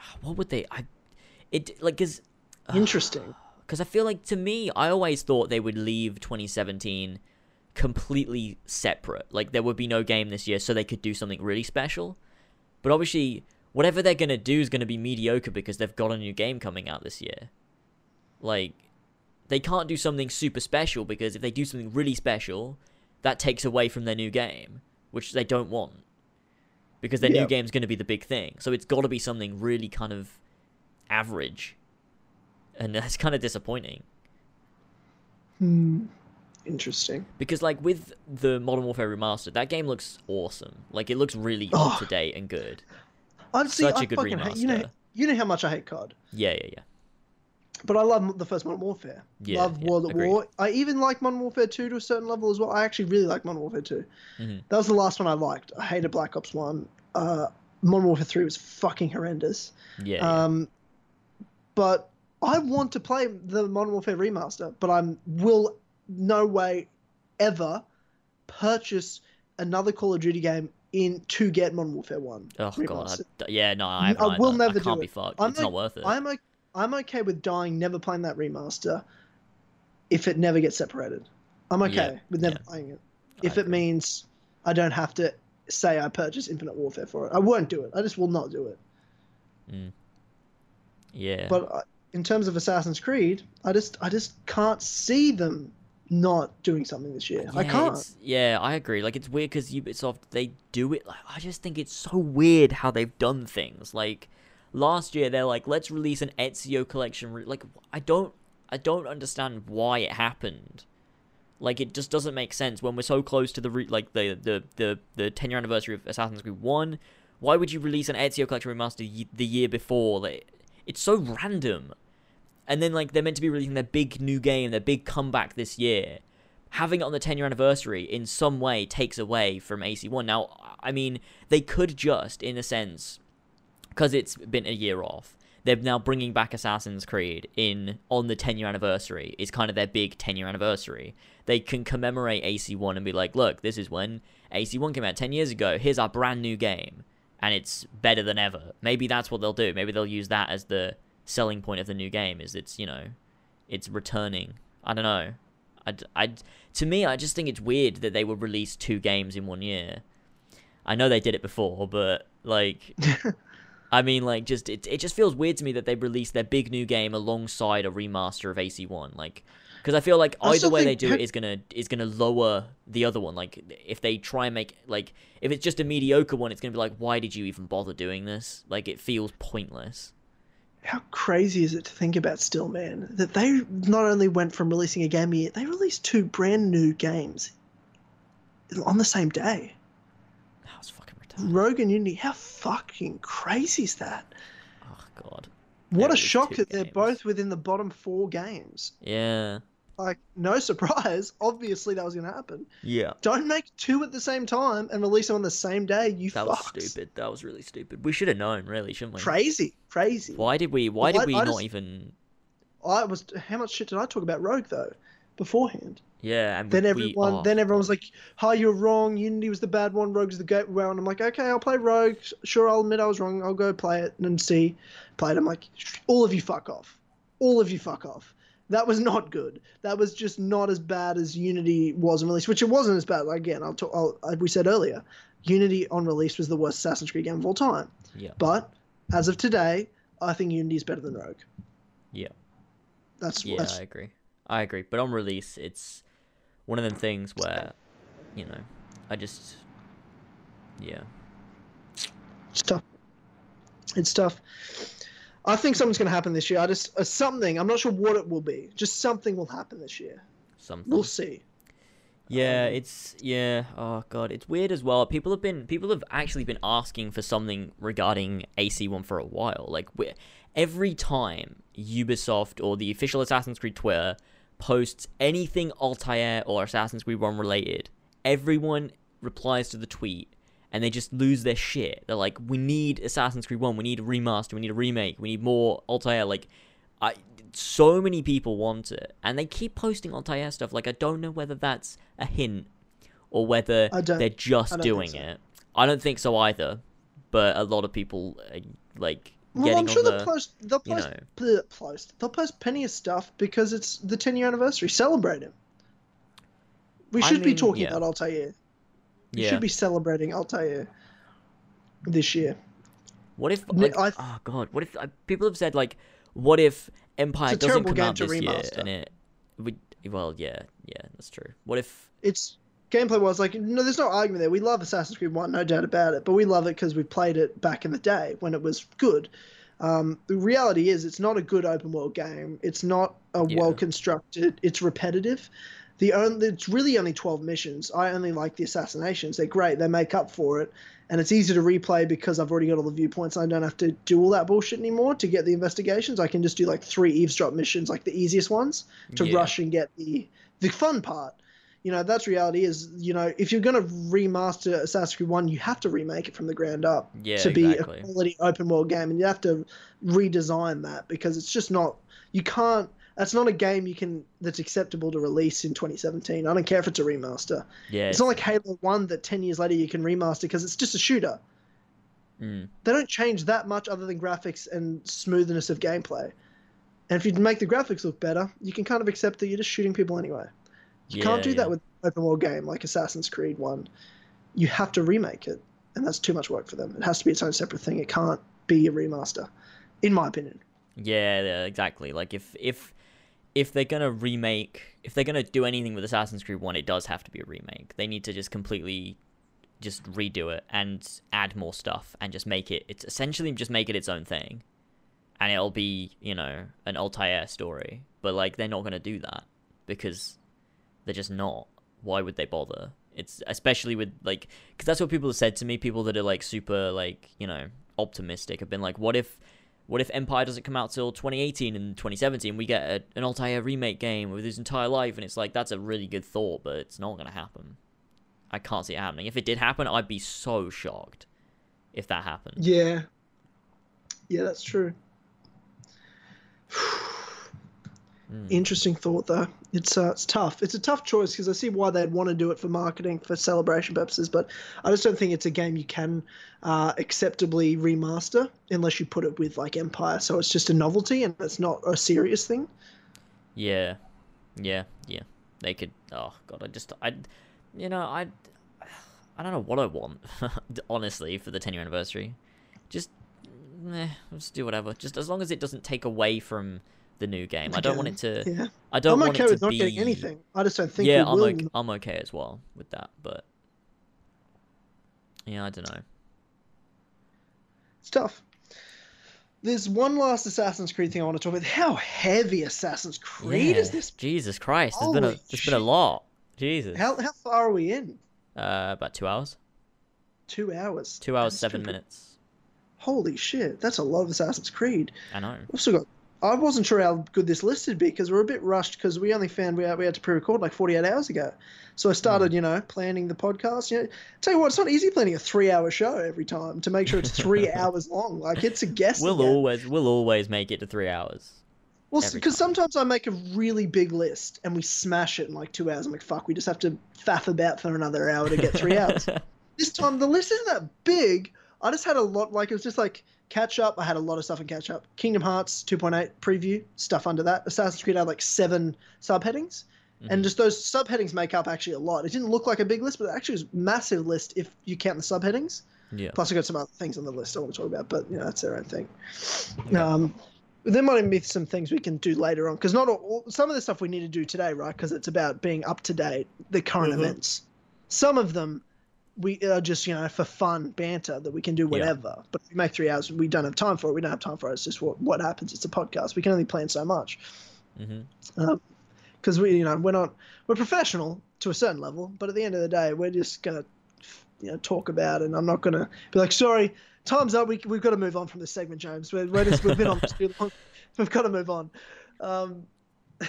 (sighs) what would they? I, it like, is (sighs) interesting. because I feel like to me, I always thought they would leave 2017 completely separate. Like there would be no game this year, so they could do something really special. But obviously, whatever they're gonna do is gonna be mediocre because they've got a new game coming out this year. Like they can't do something super special because if they do something really special, that takes away from their new game, which they don't want. Because their Yeah. new game's going to be the big thing. So it's got to be something really kind of average. And (laughs) that's kind of disappointing. Hmm. Interesting. Because, like, with the Modern Warfare Remastered, that game looks awesome. Like, it looks really Oh. up to date and good. Honestly, Such I a good fucking hate, you know, you know how much I hate COD, Yeah, yeah, yeah. But I love the first Modern Warfare. Yeah, love yeah, World at agreed. War. I even like Modern Warfare 2 to a certain level as well. I actually really like Modern Warfare 2. Mhm. That was the last one I liked. I hated Black Ops 1. Uh, Modern Warfare 3 was fucking horrendous. Yeah, yeah. Um, but I want to play the Modern Warfare remaster, but I will no way ever purchase another Call of Duty game in to get Modern Warfare 1 oh, God. I, yeah, no, I, I will never I can't do be it. fucked. I'm it's like- not worth it. I'm I'm okay with dying never playing that remaster if it never gets separated. I'm okay Yeah, with never yeah. playing it. If it means I don't have to say I purchased Infinite Warfare for it. I won't do it. I just will not do it. Yeah. But uh, in terms of Assassin's Creed, I just I just can't see them not doing something this year. I can't. Yeah, I agree. Like it's weird because Ubisoft they do it. Like I just think it's so weird how they've done things. Like last year they're like, let's release an Ezio collection. Like I don't, I don't understand why it happened. Like it just doesn't make sense when we're so close to the re- like the the the the 10 year anniversary of Assassin's Creed One. Why would you release an Ezio collection remaster y- the year before? Like it's so random. And then like they're meant to be releasing their big new game, their big comeback this year having it on the 10 year anniversary in some way takes away from AC1. Now, I mean, they could just, in a sense, because it's been a year off, they're now bringing back Assassin's Creed in on the 10 year anniversary. It's kind of their big 10 year anniversary. They can commemorate AC1 and be like, look, this is when AC1 came out 10 years ago. Here's our brand new game. And it's better than ever. Maybe that's what they'll do. Maybe they'll use that as the selling point of the new game. Is it's you know, it's returning. I don't know. I, I, to me, I just think it's weird that they would release two games in one year. I know they did it before, but like, (laughs) I mean, like, just it, it just feels weird to me that they released their big new game alongside a remaster of AC1. Like, because I feel like I either way they do it is gonna is gonna lower the other one. Like, if they try and make like if it's just a mediocre one, it's gonna be like, why did you even bother doing this? Like, it feels pointless. How crazy is it to think about still, man? That they not only went from releasing a game a year, they released two brand new games on the same day. That was fucking retarded. Rogue and Unity, how fucking crazy is that? Oh god. What a shock that they're both within the bottom four games. Yeah. Like, no surprise. Obviously, that was going to happen. Yeah. Don't make two at the same time and release them on the same day. You That was stupid. That was really stupid. We should have known, really, shouldn't we? Crazy, crazy. Why did we? Why Well, did we I- I not just- even? I was. How much shit did I talk about Rogue though, beforehand? Yeah, and Then everyone, then everyone was like, "Hi, you're wrong. Unity was the bad one. Rogue's the great one." I'm like, "Okay, I'll play Rogue. Sure, I'll admit I was wrong. I'll go play it and see." Play it. I'm like, "All of you fuck off. All of you fuck off." That was not good. That was just not as bad as Unity was on release, which it wasn't as bad. Again, I'll talk. I'll, like we said earlier, Unity on release was the worst Assassin's Creed game of all time. yeah, But as of today, I think Unity is better than Rogue. yeah, That's yeah. that's I agree. I agree. But on release, it's one of them things where, you know, I just, yeah, It's tough. It's tough. I think something's going to happen this year. I just uh, something. I'm not sure what it will be. Just something will happen this year. something. We'll see. Yeah, Um, it's yeah. Oh god, it's weird as well. People have been people have actually been asking for something regarding AC1 for a while. Like we every time Ubisoft or the official Assassin's Creed Twitter posts anything Altair or Assassin's Creed 1 related, everyone replies to the tweet and they just lose their shit. They're like, "We need Assassin's Creed 1. We need a remaster. We need a remake. We need more Altair." Like I so many people want it, and they keep posting Altair stuff. Like I don't know whether that's a hint or whether they're just I don't think doing so. it. I don't think so either, but a lot of people uh, like Well, I'm sure they'll the, post. They'll you post. know. bleh, post. They'll post plenty of stuff because it's the 10 year anniversary. Celebrate him. We I should be mean, talking yeah. about Altair. We yeah. should be celebrating Altair this year. What if like, I- oh god, what if uh, people have said like what if Empire It's a doesn't terrible come game out to this year remaster. and it we well yeah, yeah, that's true. What if It's gameplay was like no, there's no argument there. We love Assassin's Creed One, no doubt about it. But we love it because we played it back in the day when it was good. Um, the reality is, it's not a good open world game. It's not a Yeah. well constructed. It's repetitive. The only it's really only twelve missions. I only like the assassinations. They're great. They make up for it, and it's easy to replay because I've already got all the viewpoints. I don't have to do all that bullshit anymore to get the investigations. I can just do like three eavesdrop missions, like the easiest ones, to Yeah. rush and get the the fun part. You know, that's reality. Is you know, if you're gonna remaster Assassin's Creed One, you have to remake it from the ground up Yeah, to be exactly. a quality open world game, and you have to redesign that because it's just not. You can't. That's not a game you can. That's acceptable to release in 2017. I don't care if it's a remaster. Yeah. It's not like Halo One that 10 years later you can remaster because it's just a shooter. mm, They don't change that much other than graphics and smoothness of gameplay. And if you make the graphics look better, you can kind of accept that you're just shooting people anyway. You can't do yeah. that with an open world game like Assassin's Creed One. You have to remake it, and that's too much work for them. It has to be its own separate thing. It can't be a remaster, in my opinion. Yeah, yeah, exactly. Like if if if they're gonna remake, if they're gonna do anything with Assassin's Creed One, it does have to be a remake. They need to just completely just redo it and add more stuff and just make it. It's essentially just make it its own thing, and it'll be you know an Altair story. But like they're not gonna do that because they're just not. Why would they bother? It's especially with like because that's what people have said to me. People that are like super like you know optimistic have been like, what if what if Empire doesn't come out till 2018 and 2017? We get a, an Altair remake game with his entire life, and it's like that's a really good thought, but it's not gonna happen. I can't see it happening. If it did happen, I'd be so shocked if that happened. Yeah. Yeah, that's true. (sighs) Mm. Interesting thought, though. It's uh, it's tough. It's a tough choice because I see why they'd want to do it for marketing, for celebration purposes, but I just don't think it's a game you can uh, acceptably remaster unless you put it with like Empire. So it's just a novelty and it's not a serious thing. Yeah, yeah, yeah. They could. Oh god, I just I, you know I, I don't know what I want. (laughs) honestly, for the 10 year anniversary, just, eh, let's do whatever. Just as long as it doesn't take away from the new game. I don't want it to. Yeah, I don't I'm want okay it to with not be. getting anything. I just don't think yeah, I'm okay, I'm okay as well with that, but yeah, I don't know. It's tough. There's one last Assassin's Creed thing I want to talk about. How heavy Assassin's Creed is this? Jesus Christ, there's been a Holy there's been a lot. Jesus. How how far are we in? Uh, about two hours. Two hours. Two hours, That's seven minutes. Holy shit, that's a lot of Assassin's Creed. I know. We've also got. I wasn't sure how good this list would be because we're a bit rushed because we only found we had, we had to pre-record like 48 hours ago. So I started, mm. you know, planning the podcast. You know, tell you what, it's not easy planning a three-hour show every time to make sure it's three (laughs) hours long. Like it's a guess. We'll always we'll always make it to three hours. Well, because sometimes I make a really big list and we smash it in like two hours. I'm like, fuck, we just have to faff about for another hour to get three hours. (laughs) this time the list isn't that big. I just had a lot, like it was just like catch up. I had a lot of stuff in catch up. Kingdom Hearts 2.8 preview stuff under that. Assassin's Creed had like seven subheadings, and Mhm. just those subheadings make up actually a lot. It didn't look like a big list, but it actually was a massive list if you count the subheadings. yeah. Plus, I got some other things on the list I want to talk about, but you know that's their own thing. Okay. Um, there might even be some things we can do later on because not all, some of the stuff we need to do today, right? Because it's about being up to date, the current Mhm. events. Some of them we are just you know for fun banter that we can do Yeah. whatever. But if we make three hours, we don't have time for it. We don't have time for it. It's just what what happens. It's a podcast. We can only plan so much mm-hmm. um, because we you know we're not we're professional to a certain level, but at the end of the day, we're just gonna you know talk about, it and I'm not gonna be like, sorry, time's up. We we've got to move on from this segment, James. We're, we're just we've been on too long. (laughs) We've got to move on. Um, (laughs)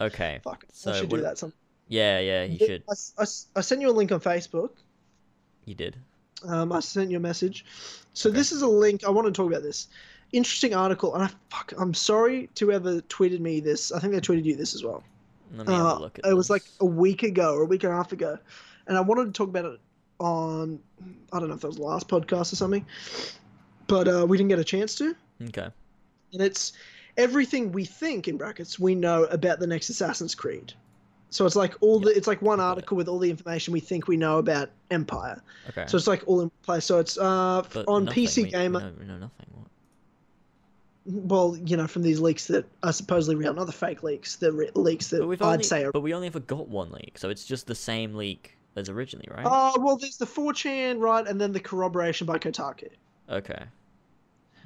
Okay. fuck, So I should what- do that. Some, Yeah, yeah, you should. I, I, I sent you a link on Facebook. You did. Um, I sent you a message. So Okay. this is a link. I want to talk about this interesting article, and I fuck. I'm sorry to whoever tweeted me this. I think they tweeted you this as well. Let me Uh, look at it was like a week ago or a week and a half ago, and I wanted to talk about it on I don't know if that was the last podcast or something. but uh, we didn't get a chance to. Okay. And it's everything we think in brackets we know about the next Assassin's Creed. So it's like all the it's like one article with all the information we think we know about Empire. Okay. So it's like all in place. So it's uh But on nothing, PC Gamer. we know nothing. What? Well, you know, from these leaks that are supposedly real, not the fake leaks, the re- leaks that I'd only, say are. but we only ever got one leak, so it's just the same leak as originally, right? Oh well, there's the 4chan right, and then the corroboration by Kotaku. Okay.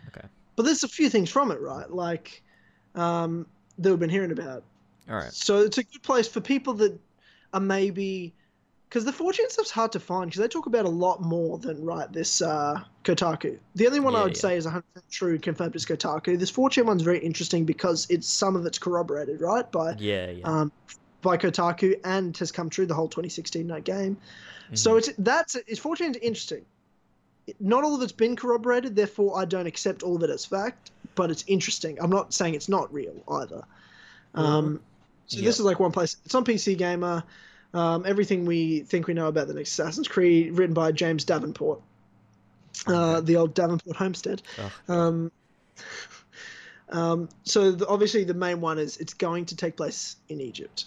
Okay. But there's a few things from it, right? Like um, that we've been hearing about. All right. So it's a good place for people that are maybe because the 4chan stuff's hard to find because they talk about a lot more than right this uh, Kotaku. The only one I would yeah. say is 100% true confirmed is Kotaku. This 4chan one's very interesting because it's some of it's corroborated right by Yeah, yeah. um, by Kotaku and has come true the whole 2016 night game. So Mhm. it's that's it's 4chan's interesting. Not all of it's been corroborated, therefore I don't accept all of it as fact. But it's interesting. I'm not saying it's not real either. Um, so Yeah. this is like one place. It's on PC Gamer. Um, everything we think we know about the next Assassin's Creed, written by James Davenport, uh, Okay. the old Davenport homestead. Ugh, Um, (laughs) um, so the, obviously the main one is it's going to take place in Egypt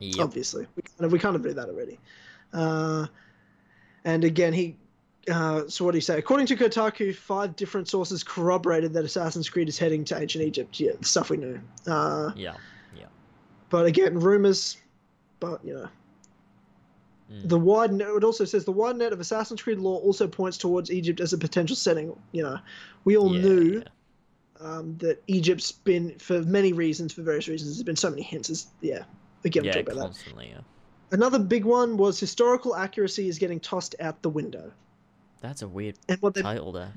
yep. obviously. We kind of, we kind of knew that already. Uh, and again, he. Uh, so what do you say? According to Kotaku, five different sources corroborated that Assassin's Creed is heading to ancient Egypt. Yeah, stuff we knew. Uh, Yeah. But again, rumors. But you know, Mm. the wide net. It also says the wide net of Assassin's Creed lore also points towards Egypt as a potential setting. You know, we all yeah, knew yeah. um, that Egypt's been for many reasons, for various reasons. There's been so many hints. As, yeah, again, we'll Yeah, talk about that. constantly. Yeah. Another big one was historical accuracy is getting tossed out the window. That's a weird And what they title there.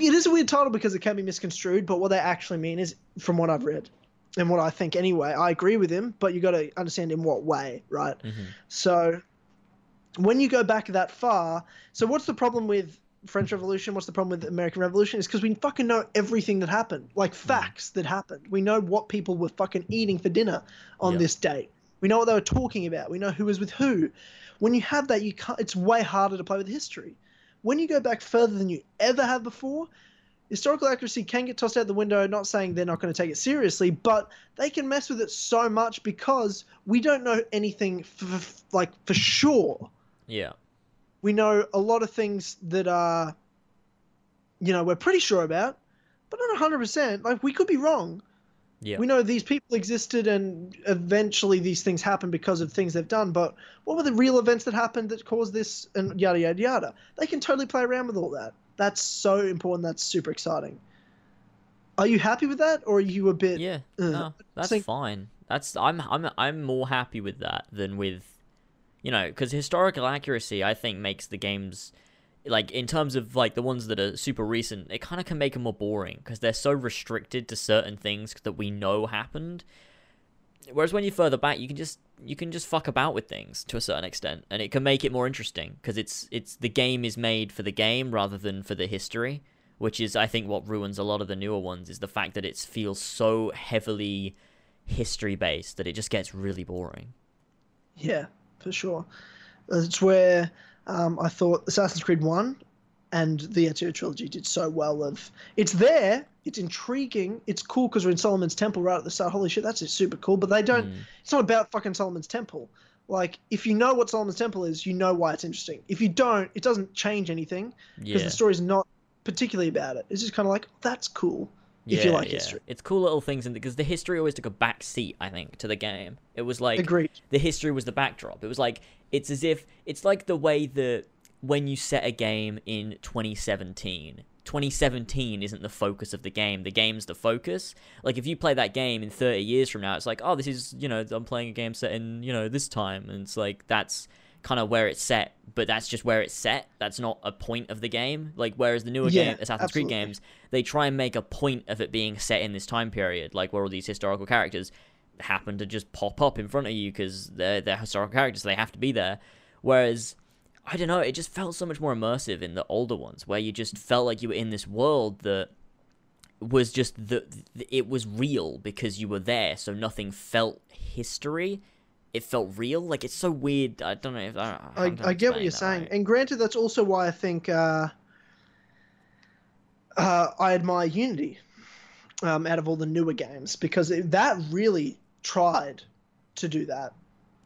it is a weird title because it can be misconstrued, but what they actually mean is from what I've read and what I think anyway, I agree with him, but you got to understand in what way, right? hmm So when you go back that far, so what's the problem with French Revolution? What's the problem with American Revolution? Is because we fucking know everything that happened, like facts that happened. We know what people were fucking eating for dinner on Yeah. this date. We know what they were talking about. We know who was with who. When you have that, you can't. It's way harder to play with history. When you go back further than you ever have before, historical accuracy can get tossed out the window. Not saying they're not going to take it seriously, but they can mess with it so much because we don't know anything f- f- like for sure Yeah. we know a lot of things that are you know we're pretty sure about but not 100% like we could be wrong Yeah. we know these people existed and eventually these things happened because of things they've done but what were the real events that happened that caused this and yada yada yada they can totally play around with all that that's so important that's super exciting are you happy with that or are you a bit Yeah. uh, No, that's think- fine. That's I'm I'm I'm more happy with that than with, you know, because historical accuracy I think makes the games, like in terms of like the ones that are super recent, it kind of can make them more boring because they're so restricted to certain things that we know happened. Whereas when you're further back, you can just you can just fuck about with things to a certain extent, and it can make it more interesting because it's it's the game is made for the game rather than for the history, which is I think what ruins a lot of the newer ones is the fact that it feels so heavily history based that it just gets really boring. Yeah, for sure. That's where um, I thought Assassin's Creed 1 and the Ezio trilogy did so well of it's there, it's intriguing, it's cool because we're in Solomon's Temple right at the start. Holy shit, that's just super cool. But they don't Mm. it's not about fucking Solomon's Temple. Like, if you know what Solomon's Temple is, you know why it's interesting. If you don't, it doesn't change anything because Yeah, the story's not particularly about it. It's just kind of like, that's cool. if you like yeah. history. It's cool little things, and because the history always took a back seat, I think, to the game. It was like Agreed. the history was the backdrop. It was like it's as if it's like the way that when you set a game in 2017, 2017 isn't the focus of the game. The game's the focus. Like if you play that game in 30 years from now, it's like, oh, this is you know I'm playing a game set in you know this time, and it's like that's kind of where it's set. But that's just where it's set. That's not a point of the game. Like whereas the newer Yeah, game, Assassin's Creed games, they try and make a point of it being set in this time period, like where all these historical characters happen to just pop up in front of you because they're they're historical characters, so they have to be there. Whereas I don't know, it just felt so much more immersive in the older ones, where you just felt like you were in this world that was just the it was real because you were there, so nothing felt history. It felt real. Like it's so weird. I don't know if I. I, I get what you're saying, and granted, that's also why I think uh, uh, I admire Unity um, out of all the newer games because it, that really tried to do that.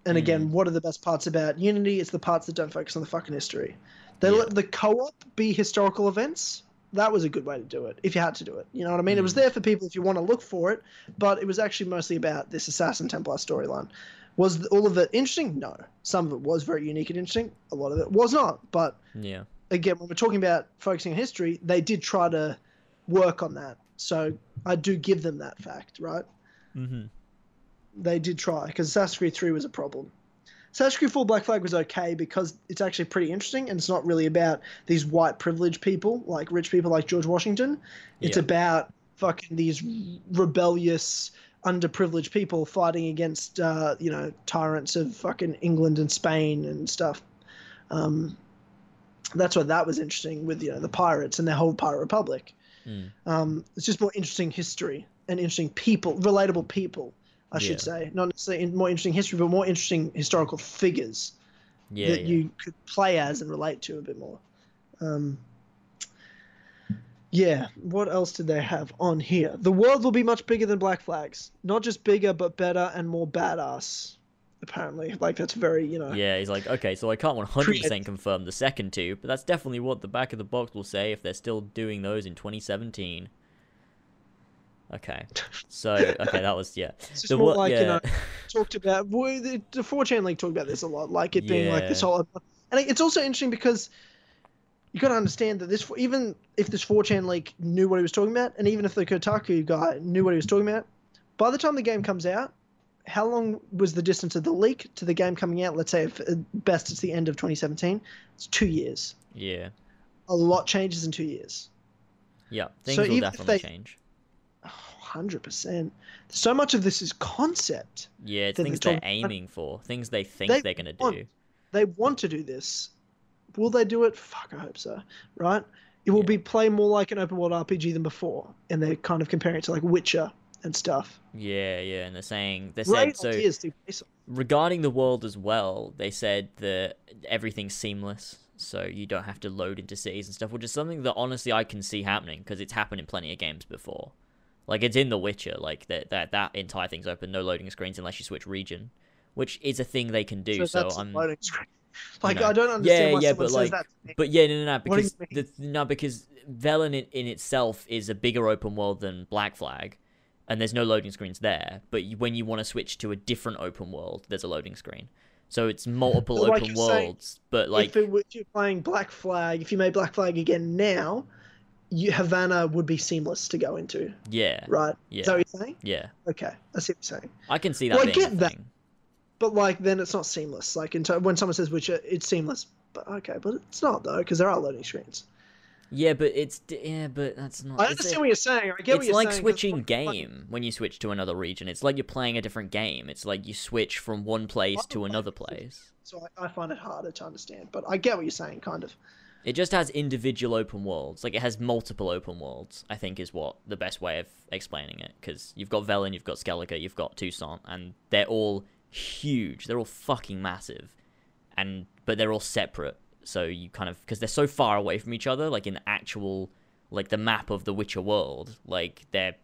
And Mm. again, what are the best parts about Unity? It's the parts that don't focus on the fucking history. They Yeah. let the co-op be historical events. That was a good way to do it if you had to do it. You know what I mean? It was Mm. there for people if you want to look for it, but it was actually mostly about this Assassin Templar storyline. Was all of it interesting? No. Some of it was very unique and interesting. A lot of it was not. But Yeah. again, when we're talking about focusing on history, they did try to work on that. So I do give them that fact, right? Mm-hmm. They did try because Assassin's Creed 3 was a problem. Assassin's Creed 4 Black Flag was okay because it's actually pretty interesting and it's not really about these white privileged people, like rich people like George Washington. It's Yeah. about fucking these rebellious, underprivileged people fighting against, uh, you know, tyrants of fucking England and Spain and stuff. Um, that's why that was interesting with you know the pirates and their whole pirate republic. Mm. Um, it's just more interesting history and interesting people, relatable people, I should Yeah. say. Not necessarily in- more interesting history, but more interesting historical figures Yeah. that yeah. you could play as and relate to a bit more. Um, yeah, what else did they have on here? The world will be much bigger than Black Flags. Not just bigger, but better and more badass. Apparently, like that's very you know. Yeah, he's like, okay, so I can't 100% Creative. confirm the second two, but that's definitely what the back of the box will say if they're still doing those in 2017. Okay, so okay, that was yeah. It's just The more what? like yeah, you know talked about. The, the 4chan League talked about this a lot, like it being like this whole. And it's also interesting because you got to understand that this, even if this 4chan League knew what he was talking about, and even if the Kotaku guy knew what he was talking about, by the time the game comes out, how long was the distance of the leak to the game coming out? Let's say, if at best, it's the end of 2017. It's two years. yeah, A lot changes in two years. yeah. Things So will definitely they- change. Hundred percent. So much of this is concept. Yeah, it's that they're things they're talking about- aiming for, things they think They are gonna want- do. they want to do this. Will they do it? Fuck, I hope so. Right? It will Yeah. be play more like an open world RPG than before, and they're kind of comparing it to like Witcher and stuff. Yeah, yeah, and they're saying they Great said so. ideas to base on. regarding the world as well, they said that everything's seamless, so you don't have to load into cities and stuff, which is something that honestly I can see happening because it's happened in plenty of games before. Like it's in The Witcher, like that that that entire thing's open, no loading screens unless you switch region, which is a thing they can do. So, a I'm. Like know. I don't understand Yeah, why yeah, but, like, that. To me. but yeah, no, no, no, you because the, no, because Velen in, in itself is a bigger open world than Black Flag, and there's no loading screens there. But you, when you want to switch to a different open world, there's a loading screen. So it's multiple But like open you're saying, worlds, but like if, it, if you're playing Black Flag, if you made Black Flag again now, you, Havana would be seamless to go into, yeah, right? yeah, Is that what you're saying? yeah. Okay, I see what you're saying. I can see that Well, I get that. But like, then it's not seamless. Like, in ter- when someone says Witcher, uh, it's seamless. But okay, but it's not though, because there are loading screens. Yeah, but it's yeah, but that's not. I it's understand a- what you're saying. I get what it's you're like saying. switching like- game when you switch to another region. It's like you're playing a different game. It's like you switch from one place to another place. So I, I find it harder to understand. But I get what you're saying, kind of. It just has individual open worlds. Like it has multiple open worlds. I think is what the best way of explaining it. Because you've got Velen, you've got Skellige, you've got Toussaint, and they're all huge. They're all fucking massive, and but they're all separate. So you kind of because they're so far away from each other. Like in actual like the map of the Witcher world, like they're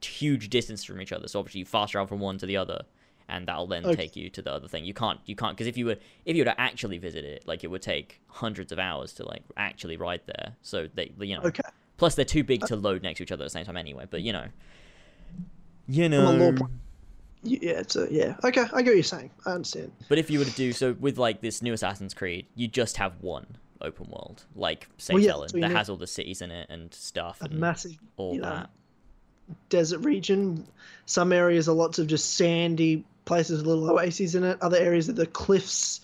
huge distance from each other. So obviously you fast travel from one to the other. And that'll then Okay. take you to the other thing. You can't, you can't, because if you were, if you were to actually visit it, like it would take hundreds of hours to like actually ride there. So they, you know, Okay. plus they're too big uh, to load next to each other at the same time anyway. But you know, you know. law point. Y- Yeah, it's a yeah. Okay, I get what you're saying. I understand. But if you were to do so with like this new Assassin's Creed, you just have one open world, like say Well, yeah, Velen, that's what you that has all the cities in it and stuff A and massive all you know, that. desert region. Some areas are lots of just sandy places with little oases in it. Other areas are the cliffs,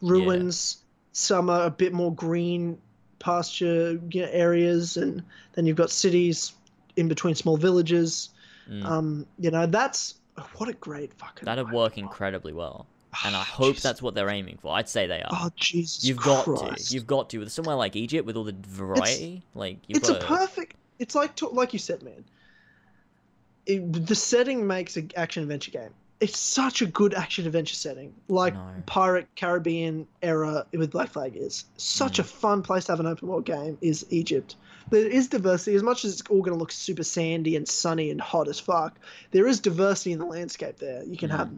ruins. Some are a bit more green pasture you know, areas, and then you've got cities in between small villages. Mm. Um, you know, that's what a great fucking. That'd work world. incredibly well, and I hope Jesus. that's what they're aiming for. I'd say they are. Oh Jesus! You've got Christ. to. You've got to. With somewhere like Egypt, with all the variety, like you've it's a to. perfect. It's like to, like you said, man. It, the setting makes an action adventure game. It's such a good action adventure setting, like know. Pirate Caribbean era with Black Flag is. Such Mm. a fun place to have an open world game is Egypt. there is diversity as much as it's all going to look super sandy and sunny and hot as fuck. There is diversity in the landscape there. You can Mm. have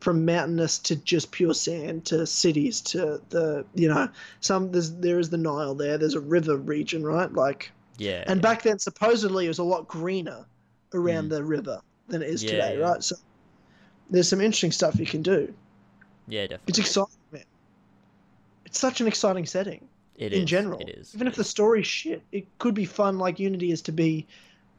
from mountainous to just pure sand to cities to the you know some there's there is the Nile there. There's a river region, right? Like Yeah. and yeah. back then supposedly it was a lot greener around the river than it is Mm. Yeah, today, yeah. right? So there's some interesting stuff you can do. Yeah, definitely. It's exciting, man. It's such an exciting setting It in is, general. It is. Even if the story's shit, it could be fun like Unity is to be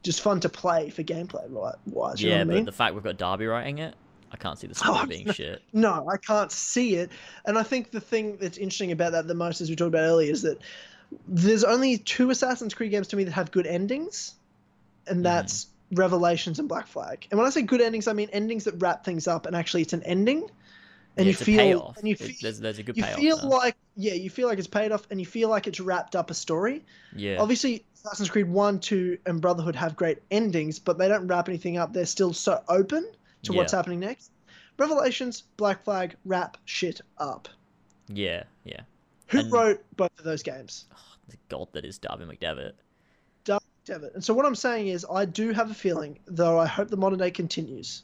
just fun to play for gameplay right, wise. You yeah, know what I but mean? the fact we've got Darby writing it, I can't see the Oh, story being no. shit. (laughs) No, I can't see it. And I think the thing that's interesting about that the most, as we talked about earlier, is that there's only two Assassin's Creed games to me that have good endings, and Mhm. that's Revelations and Black Flag. And when I say good endings, I mean endings that wrap things up and actually it's an ending. And Yeah, you feel and you feel, there's there's a good you payoff. feel there. like yeah, you feel like it's paid off and you feel like it's wrapped up a story. yeah. Obviously, Assassin's Creed 1, 2, and Brotherhood have great endings, but they don't wrap anything up. They're still so open to what's happening next. Revelations, Black Flag, wrap shit up. Yeah, yeah. Who And- wrote both of those games? Oh, the god that is Darby McDevitt. Devitt. And so what I'm saying is, I do have a feeling, though I hope the modern day continues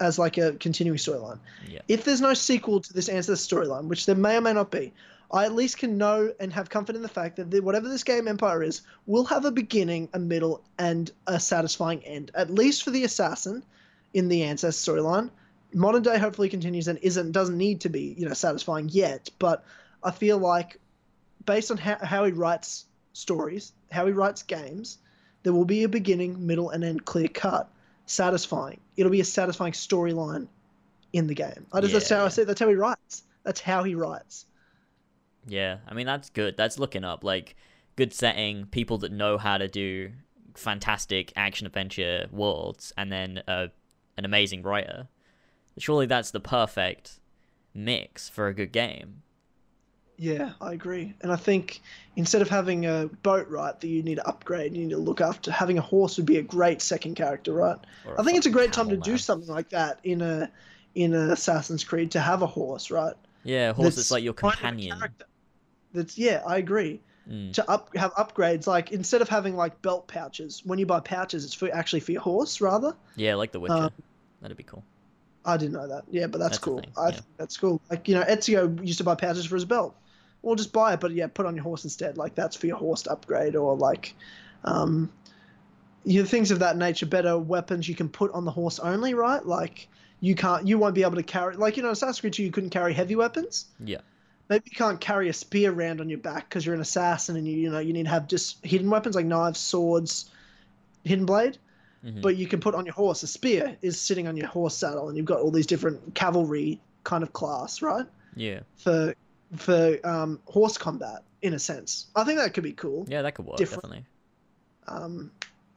as like a continuing storyline. Yeah. If there's no sequel to this Ancestors storyline, which there may or may not be, I at least can know and have comfort in the fact that the, whatever this game Empire is, will have a beginning, a middle, and a satisfying end. At least for the assassin in the Ancestors storyline. Modern day hopefully continues and isn't doesn't need to be you know satisfying yet, but I feel like based on how, how he writes stories, how he writes games, there will be a beginning, middle, and end clear cut, satisfying. It'll be a satisfying storyline in the game. I just, that's how I Yeah. say. That's how he writes. That's how he writes. Yeah, I mean that's good. That's looking up like good setting, people that know how to do fantastic action adventure worlds, and then uh, an amazing writer. Surely that's the perfect mix for a good game. Yeah, I agree. And I think instead of having a boat, right, that you need to upgrade, you need to look after, having a horse would be a great second character, right? I think it's a great time to do something like that in a in a Assassin's Creed to have a horse, right? Yeah, a horse that's That's like your kind of companion. That's yeah, I agree. Mm. to up have upgrades like instead of having like belt pouches when you buy pouches it's for actually for your horse rather Yeah, like The Witcher. Um, That'd be cool. i didn't know that yeah but that's, That's cool thing, i yeah. think that's cool like you know ezio used to buy pouches for his belt or just buy it but yeah put on your horse instead like that's for your horse to upgrade or like um you know, things of that nature better weapons you can put on the horse only right like you can't you won't be able to carry like you know assassin's creed 2 you couldn't carry heavy weapons Yeah. maybe you can't carry a spear around on your back because you're an assassin and you you know you need to have just hidden weapons like knives, swords, hidden blade. Mhm. But you can put on your horse a spear is sitting on your horse saddle, and you've got all these different cavalry kind of class, right? Yeah. For for um, horse combat in a sense. I think that could be cool. Yeah, that could work different. definitely. Um,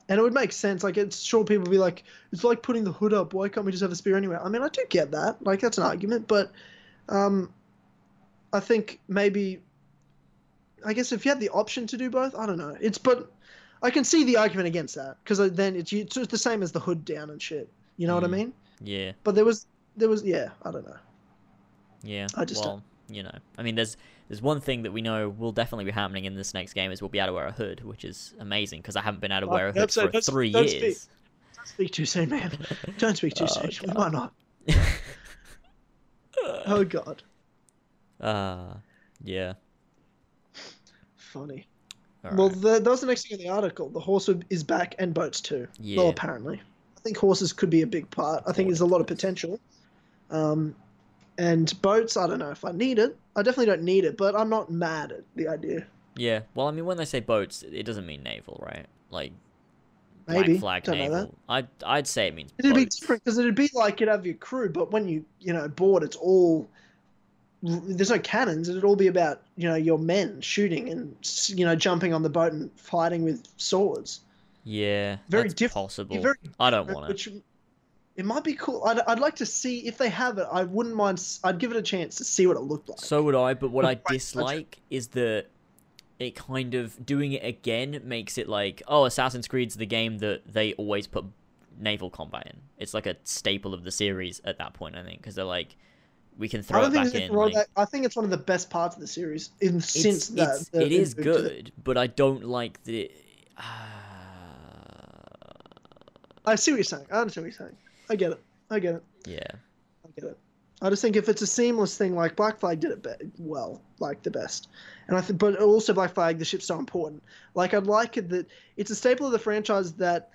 and it would make sense. Like, it's sure people would be like, it's like putting the hood up. Why can't we just have a spear anywhere? I mean, I do get that. Like, that's an argument, but um, I think maybe, I guess if you had the option to do both, I don't know. It's but I can see the argument against that because then it's it's the same as the hood down and shit. You know what I Mm. mean? Yeah. But there was there was yeah, I don't know. Yeah. I just well, you know, I mean, there's there's one thing that we know will definitely be happening in this next game is we'll be able to wear a hood, which is amazing because I haven't been able to wear a hood for three years. speak. Don't speak too soon, man. (laughs) Don't speak too Oh, soon. God. might not. (laughs) Oh god, Uh, yeah. funny. All well, the, that was the next thing in the article. The horse is back and boats too. Yeah. Well, apparently, I think horses could be a big part. I think there's a lot of potential. Um, and boats, I don't know if I need it. I definitely don't need it, but I'm not mad at the idea. Yeah. Well, I mean, when they say boats, it doesn't mean naval, right? Like Maybe black flag don't know that. naval. I'd I'd say it means It'd be different because it'd be like you'd have your crew, but when you you know board, it's all there's no cannons. It'd all be about you know your men shooting and you know jumping on the boat and fighting with swords. Yeah. Very that's different. Possible. Very I don't want it. Which it might be cool. I'd, I'd like to see if they have it. I wouldn't mind. I'd give it a chance to see what it looked like. So would I, but what I (laughs) dislike is that it kind of doing it again makes it like, oh, Assassin's Creed's the game that they always put naval combat in. It's like a staple of the series at that point, I think, because they're like, we can I throw don't it back in. like- that. I think it's one of the best parts of the series in it's, since that. it's, the- it is good, but I don't like the. Uh, I see what you're saying. I understand what you're saying. I get it. I get it. yeah. I get it. I just think if it's a seamless thing, like Black Flag did it be- well, like the best, and I think, but also Black Flag, the ship's so important. Like I'd like it that it's a staple of the franchise that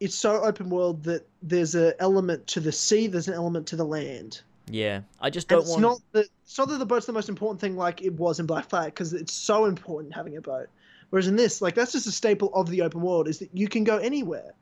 it's so open world that there's an element to the sea, there's an element to the land. Yeah. I just don't it's want. not that it's not that the boat's the most important thing, like it was in Black Flag, because it's so important having a boat. Whereas in this, like that's just a staple of the open world, is that you can go anywhere.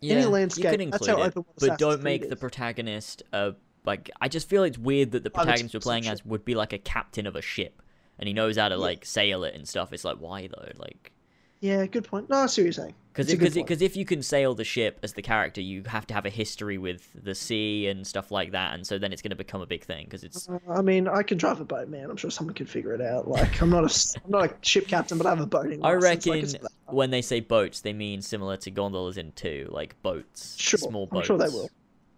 Yeah, any You landscape, can that's include how it, open but don't make the protagonist a like. I just feel it's weird that the Oh, protagonist we're playing as would be like a captain of a ship, and he knows how to like sail it and stuff. It's like why though? Like. Yeah, good point. No, I see what you're saying. Because It's a good point. because if you can sail the ship as the character, you have to have a history with the sea and stuff like that, and so then it's going to become a big thing. Because it's Uh, I mean, I can drive a boat, man. I'm sure someone can figure it out. Like, I'm not a, I'm not a ship captain, but I have a boating. I reckon Like, when they say boats, they mean similar to gondolas in two, like boats, Sure, small I'm boats. sure they will.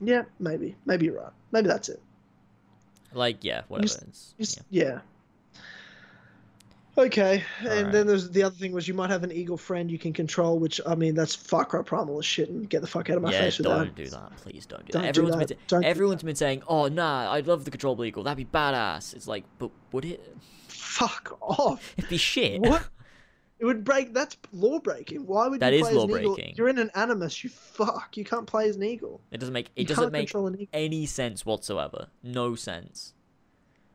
Yeah, maybe. Maybe you're right. Maybe that's it. Like yeah, whatever. It's- You yeah. yeah. Okay, and Alright. then there's the other thing was you might have an eagle friend you can control, which I mean that's Far Cry Primal as shit, and get the fuck out of my yeah, face with that. don't that. do that. Please don't do Don't that. do Everyone's that. been Don't do everyone's been saying, "Oh nah, I'd love the controllable eagle. That'd be badass." It's like, but would it? Fuck off. It'd be shit. What? It would break. That's law breaking. Why would That you is play as an eagle? You're in an animus. You fuck. You can't play as an eagle. It doesn't make You it doesn't make an any sense whatsoever. No sense.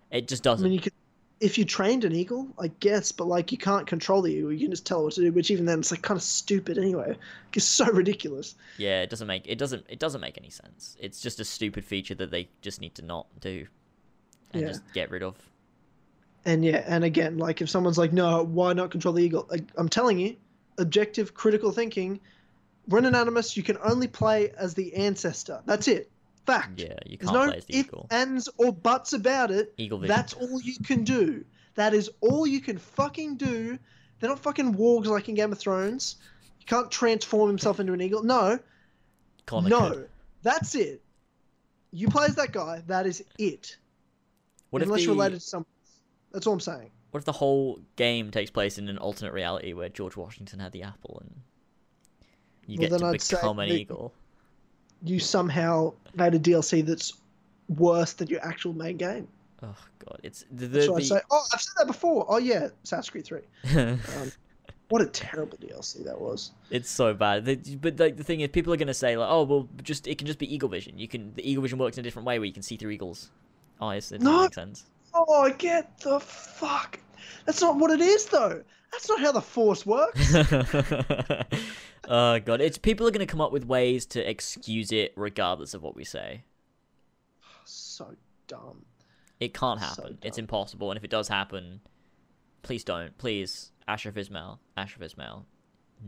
It just doesn't. mean, you could, if you trained an eagle, I guess, but like you can't control the eagle. You can just tell it what to do. Which even then, it's like kind of stupid anyway. (laughs) It's so ridiculous. Yeah, it doesn't make it doesn't it doesn't make any sense. It's just a stupid feature that they just need to not do and Yeah. just get rid of. And yeah, and again, like if someone's like, no, why not control the eagle? Like, I'm telling you, objective, critical thinking. We're in an. You can only play as the ancestor. That's it. Fact. Yeah, you can't no play as the ifs, eagle. ands, or buts about it. Eagle vision. That's all you can do. That is all you can fucking do. They're not fucking wargs like in Game of Thrones. You can't transform himself into an eagle. No, Connor no, could. that's it. You play as that guy. That is it. What if Unless the you're related to someone. else. That's all I'm saying. what if the whole game takes place in an alternate reality where George Washington had the apple and you Well, get to I'd become an that- eagle? You somehow made a DLC that's worse than your actual main game. Oh god, it's the, the, So I the- say, oh, I've said that before. Oh yeah, Assassin's Creed Three. (laughs) Um, what a terrible DLC that was. It's so bad. The- but like the thing is, people are gonna say like, "Oh, well, just it can just be eagle vision. You can the eagle vision works in a different way where you can see through eagles' eyes. It doesn't No. make sense." Oh, I get the fuck. That's not what it is, though. That's not how the Force works. (laughs) oh god, it's people are gonna come up with ways to excuse it regardless of what we say. so dumb. It can't So happen. it's impossible. And if it does happen, please don't. Please, Ashraf Ismail. Ashraf Ismail.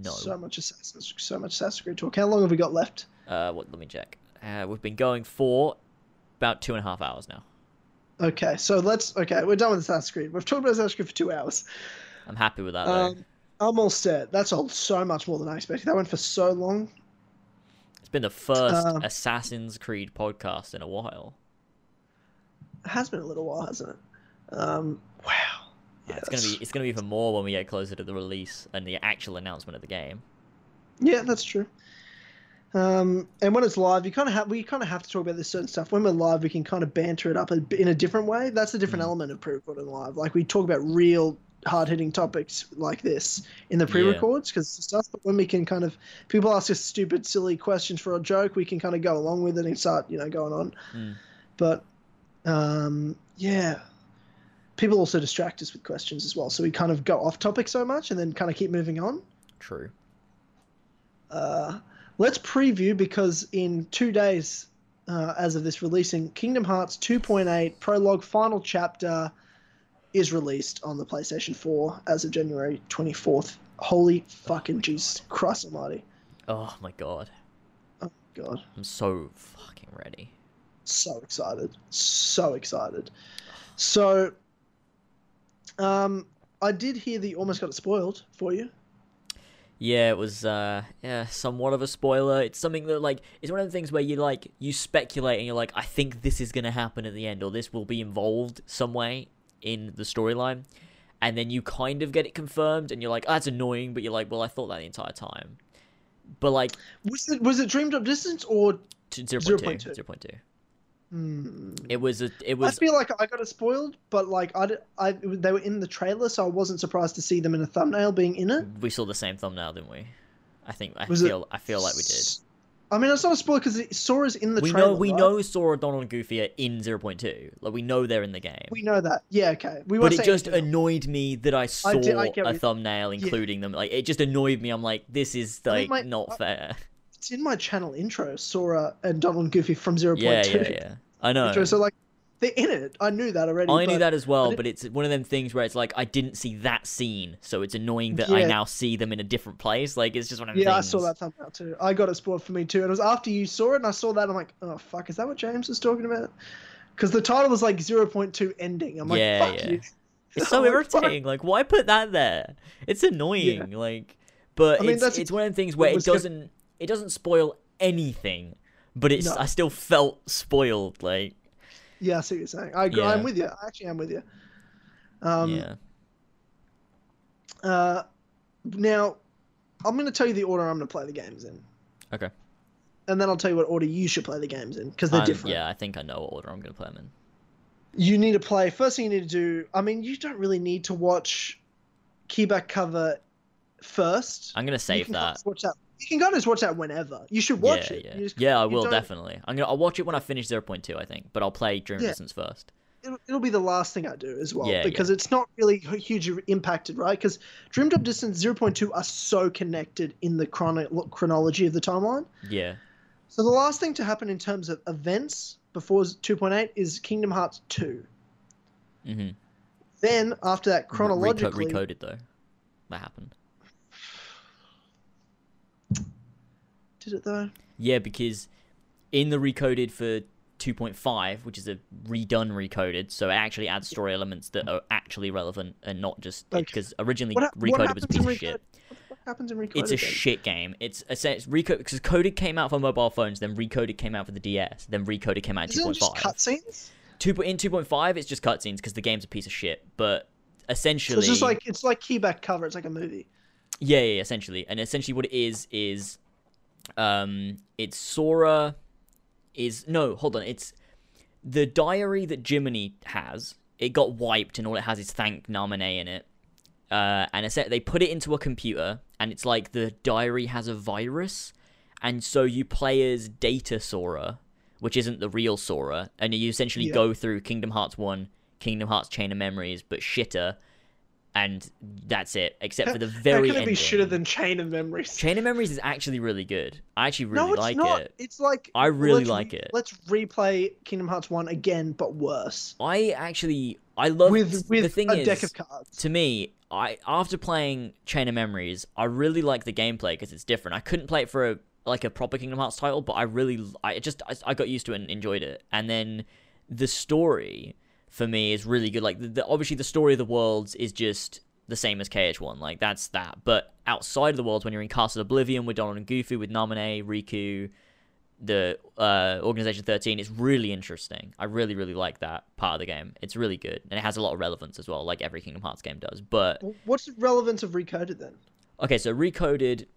No. So much Assassin's, so much Assassin's Creed talk. How long have we got left? Uh, what? Let me check. Uh, we've been going for about two and a half hours now. Okay, so let's. Okay, we're done with Assassin's Creed. We've talked about Assassin's Creed for two hours. I'm happy with that. Though. Um, I'm all set. That's all so much more than I expected. That went for so long. It's been the first Um, Assassin's Creed podcast in a while. It has been a little while, hasn't it? Um, wow. Yeah, it's gonna be it's gonna be even more when we get closer to the release and the actual announcement of the game. Yeah, that's true. Um, and when it's live, you kind of have we kind of have to talk about this certain stuff. When we're live, we can kind of banter it up a, in a different way. That's a different Mm. element of pre-recorded live. Like we talk about real hard-hitting topics like this in the pre-records because stuff. But when we can kind of people ask us stupid, silly questions for a joke, we can kind of go along with it and start, you know, going on. Mm. But um, yeah, people also distract us with questions as well. So we kind of go off topic so much and then kind of keep moving on. True. Uh, let's preview because in two days, uh, as of this releasing, Kingdom Hearts 2.8 Prologue Final Chapter is released on the PlayStation 4 as of January 24th. Holy fucking Jesus Christ Almighty! Oh my god, Oh my God, I'm so fucking ready. so excited, so excited. So, um, I did hear that you almost got it spoiled for you. Yeah, it was uh yeah, somewhat of a spoiler. It's something that like it's one of the things where you like you speculate and you're like, I think this is gonna happen at the end or this will be involved some way in the storyline. and then you kind of get it confirmed, and you're like, oh, "That's annoying," but you're like, "Well, I thought that the entire time." But like Was it was it Dream Drop Distance or? t- 0.2, 0.2. 0.2. Hmm. It was a it was. I feel like I got it spoiled, but like I, I, they were in the trailer, so I wasn't surprised to see them in a thumbnail being in it. we saw the same thumbnail, didn't we? I think I Was feel I feel like we did. I mean, it's not a spoiler because Sora's in the We trailer. know we right? know Sora, Donald, and Goofy are in 0.2. Like we know they're in the game. We know that. Yeah, okay. We but it just else. annoyed me that I saw I get a you- thumbnail including them. Like it just annoyed me. I'm like, this is I like my- not I- fair. It's in my channel intro, Sora and Donald and Goofy from 0.2. Yeah, yeah, yeah. I (laughs) know. Intro, so like they're in it. I knew that already. I knew that as well, but it's one of them things where it's like I didn't see that scene, so it's annoying that I now see them in a different place. Like it's just one of Yeah, I saw that thumbnail too. I got it spoiled for me too. And it was after you saw it, and I saw that. I'm like, oh fuck, is that what James was talking about? Because the title was like 0.2 ending. I'm like, Yeah, fuck yeah. you. (laughs) It's so like, fuck. irritating. Like, why put that there? It's annoying. Like, but I mean, it's it's one of the things where it it was gonna- doesn't it doesn't spoil anything, but it's No. I still felt spoiled. Like, Yeah, I see what you're saying. I agree. Yeah. I'm with you. I actually am with you. Um, yeah, Uh, now, I'm going to tell you the order I'm going to play the games in, okay. and then I'll tell you what order you should play the games in because they're I'm- different. yeah, I think I know what order I'm gonna play them in. You need to play. First thing you need to do. I mean, you don't really need to watch Keyback cover first. I'm gonna You save that. watch that. You can go just watch that whenever. You should watch yeah, it. yeah, just- yeah. I will don't- definitely. I'm gonna. I'll watch it when I finish 0.2. I think, but I'll play Dream Yeah. Distance first. It'll, it'll be the last thing I do as well Yeah, because it's not really hugely impacted, right? Because Dream Drop Distance 0.2 are so connected in the chrono- chronology of the timeline. Yeah. So the last thing to happen in terms of events before 2.8 is Kingdom Hearts 2. Mm-hmm. Then after that, chronologically, recoded though. That happened. Did it though? Yeah, because in the recoded for 2.5, which is a redone recoded, so it actually adds story elements that are actually relevant and not just because originally What, hap- what was a piece of Recoded? shit. What happens in Recoded? It's a then? shit game. It's a sense recoded because coded came out for mobile phones, then recoded came out for the DS, then recoded came out in Isn't it just 2.5. cutscenes? Two in 2.5, it's just cutscenes because the game's a piece of shit. But essentially, So it's just like it's like keyback cover. It's like a movie. Yeah, yeah, yeah, essentially. And essentially what it is is um it's Sora is no, hold on, it's the diary that Jiminy has, it got wiped and all it has is thank Namine in it. Uh and it's, they put it into a computer and it's like the diary has a virus and so you play as data Sora, which isn't the real Sora, and you essentially Yeah. go through Kingdom Hearts 1, Kingdom Hearts Chain of Memories, but shitter and that's it, except for the very can it be shitter than Chain of Memories? Chain of Memories is actually really good. I actually really no, it's like not. it. It's like I really like re- it. Let's replay Kingdom Hearts One again, but worse. I actually I love with with the thing a is deck of cards. to me I after playing Chain of Memories I really like the gameplay because it's different. I couldn't play it for a like a proper Kingdom Hearts title, but I really I just I, I got used to it and enjoyed it. And then the story for me is really good. Like the, the obviously the story of the worlds is just the same as KH1. Like that's that. But outside of the worlds, when you're in Castle Oblivion with Donald and Goofy, with Namine, Riku, the uh, Organization 13 it's really interesting. I really, really like that part of the game. It's really good. And it has a lot of relevance as well, like every Kingdom Hearts game does. But, What's the relevance of Recoded then? okay, so Recoded,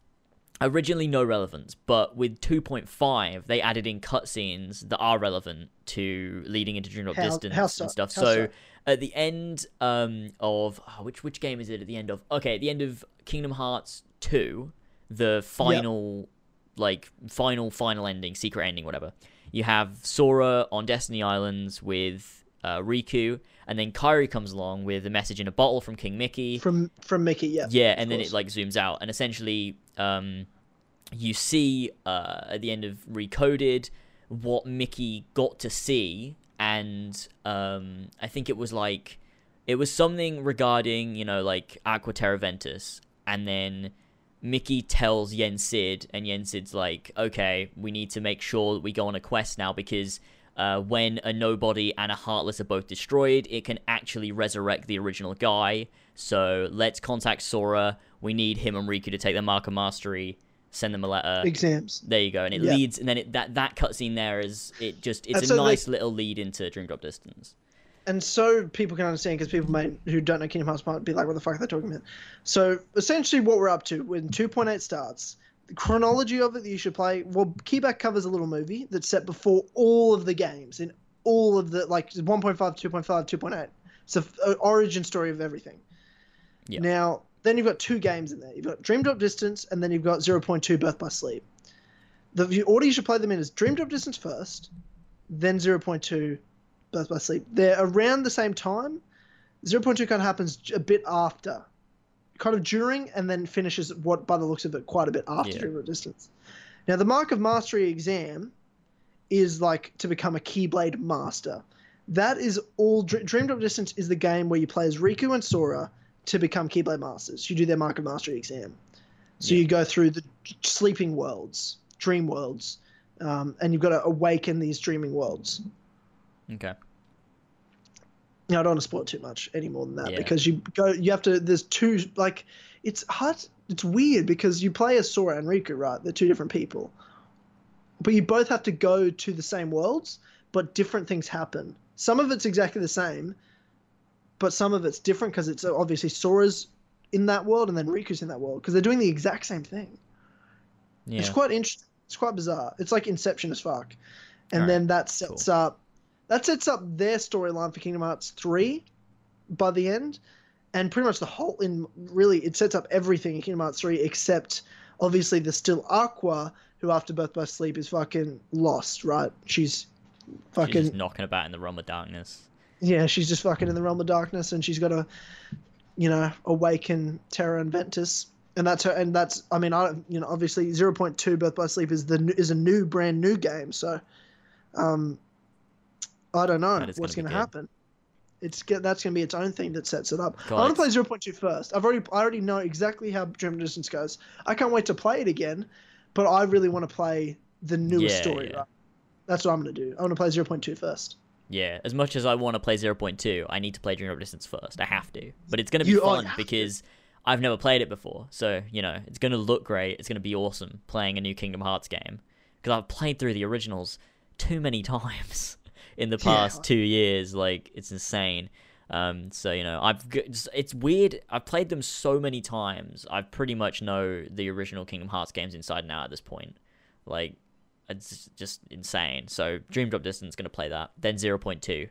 originally no relevance, but with 2.5, they added in cutscenes that are relevant to leading into Dream Drop Distance how and stuff. How so, at the end um, of. oh, which, which game is it at the end of? Okay, at the end of Kingdom Hearts 2, the final like final final ending secret ending whatever you have sora on destiny islands with uh, riku and then kairi comes along with a message in a bottle from king mickey From from Mickey, yeah. yeah and then course. it like zooms out and essentially um you see uh at the end of recoded what mickey got to see and um i think it was like it was something regarding you know like aqua terra ventus and then Mickey tells Yen Sid, and Yen Sid's like, okay, we need to make sure that we go on a quest now because uh, when a nobody and a heartless are both destroyed, it can actually resurrect the original guy. So let's contact Sora. We need him and Riku to take the Mark of Mastery, send them a letter. Exams. There you go, and it Yeah. leads, and then it, that that cutscene there is it just it's And a so they- nice little lead into Dream Drop Distance. and so people can understand because people may who don't know Kingdom Hearts might be like, "What the fuck are they talking about?" So essentially, what we're up to when 2.8 starts, chronology of it that you should play. Well, Keyback covers a little movie that's set before all of the games in all of the like 1.5, 2.5, 2.8. It's an uh, origin story of everything. Yeah. Now, then you've got two games in there. You've got Dream Drop Distance, and then you've got 0.2 Birth by Sleep. The order you should play them in is Dream Drop Distance first, then 0.2 Birth by Sleep. They're around the same time. 0.2 kind of happens a bit after, kind of during, and then finishes what, by the looks of it, quite a bit after Yeah. Dream Drop Distance. Now, the Mark of Mastery exam is like to become a Keyblade Master. That is all. Dr- Dream Drop Distance is the game where you play as Riku and Sora to become Keyblade Masters. You do their Mark of Mastery exam. So Yeah. you go through the sleeping worlds, dream worlds, um, and you've got to awaken these dreaming worlds. Okay. I don't want to spoil too much any more than that Yeah. because you go, you have to. There's two like it's hard. It's weird because you play as Sora and Riku, right? They're two different people, but you both have to go to the same worlds, but different things happen. Some of it's exactly the same, but some of it's different because it's obviously Sora's in that world and then Riku's in that world because they're doing the exact same thing. Yeah. It's quite interesting. It's quite bizarre. It's like Inception as fuck. And Alright, then that sets up that sets up their storyline for Kingdom Hearts 3 by the end. And pretty much the whole in really it sets up everything in Kingdom Hearts 3 except obviously there's still Aqua who after Birth by Sleep is fucking lost, right? She's She's fucking just knocking about in the realm of darkness. yeah, she's just fucking in the realm of darkness, and she's got to, you know, awaken Terra and Ventus, and that's her. And that's, I mean, I, you know, obviously, zero point two Birth by Sleep is the is a new, brand new game, so, um, I don't know what's gonna gonna happen. It's that's going to be its own thing that sets it up. God, I want to play it's- 0.2 first. I've already, I already know exactly how Dream Distance goes. I can't wait to play it again, but I really want to play the newest Yeah, story. yeah. Right? That's what I'm going to do. I want to play 0.2 first. Yeah, as much as I want to play 0.2, I need to play Dream Distance first. I have to. But it's going to be You- fun to. because I've never played it before. So, you know, it's going to look great. It's going to be awesome playing a new Kingdom Hearts game. Because I've played through the originals too many (laughs) times in the Yeah. past two years. Like, it's insane. Um, so, you know, I've it's- weird. I've played them so many times. I pretty much know the original Kingdom Hearts games inside and out at this point. Like, it's just insane. So Dream Drop Distance gonna play that, then 0.2,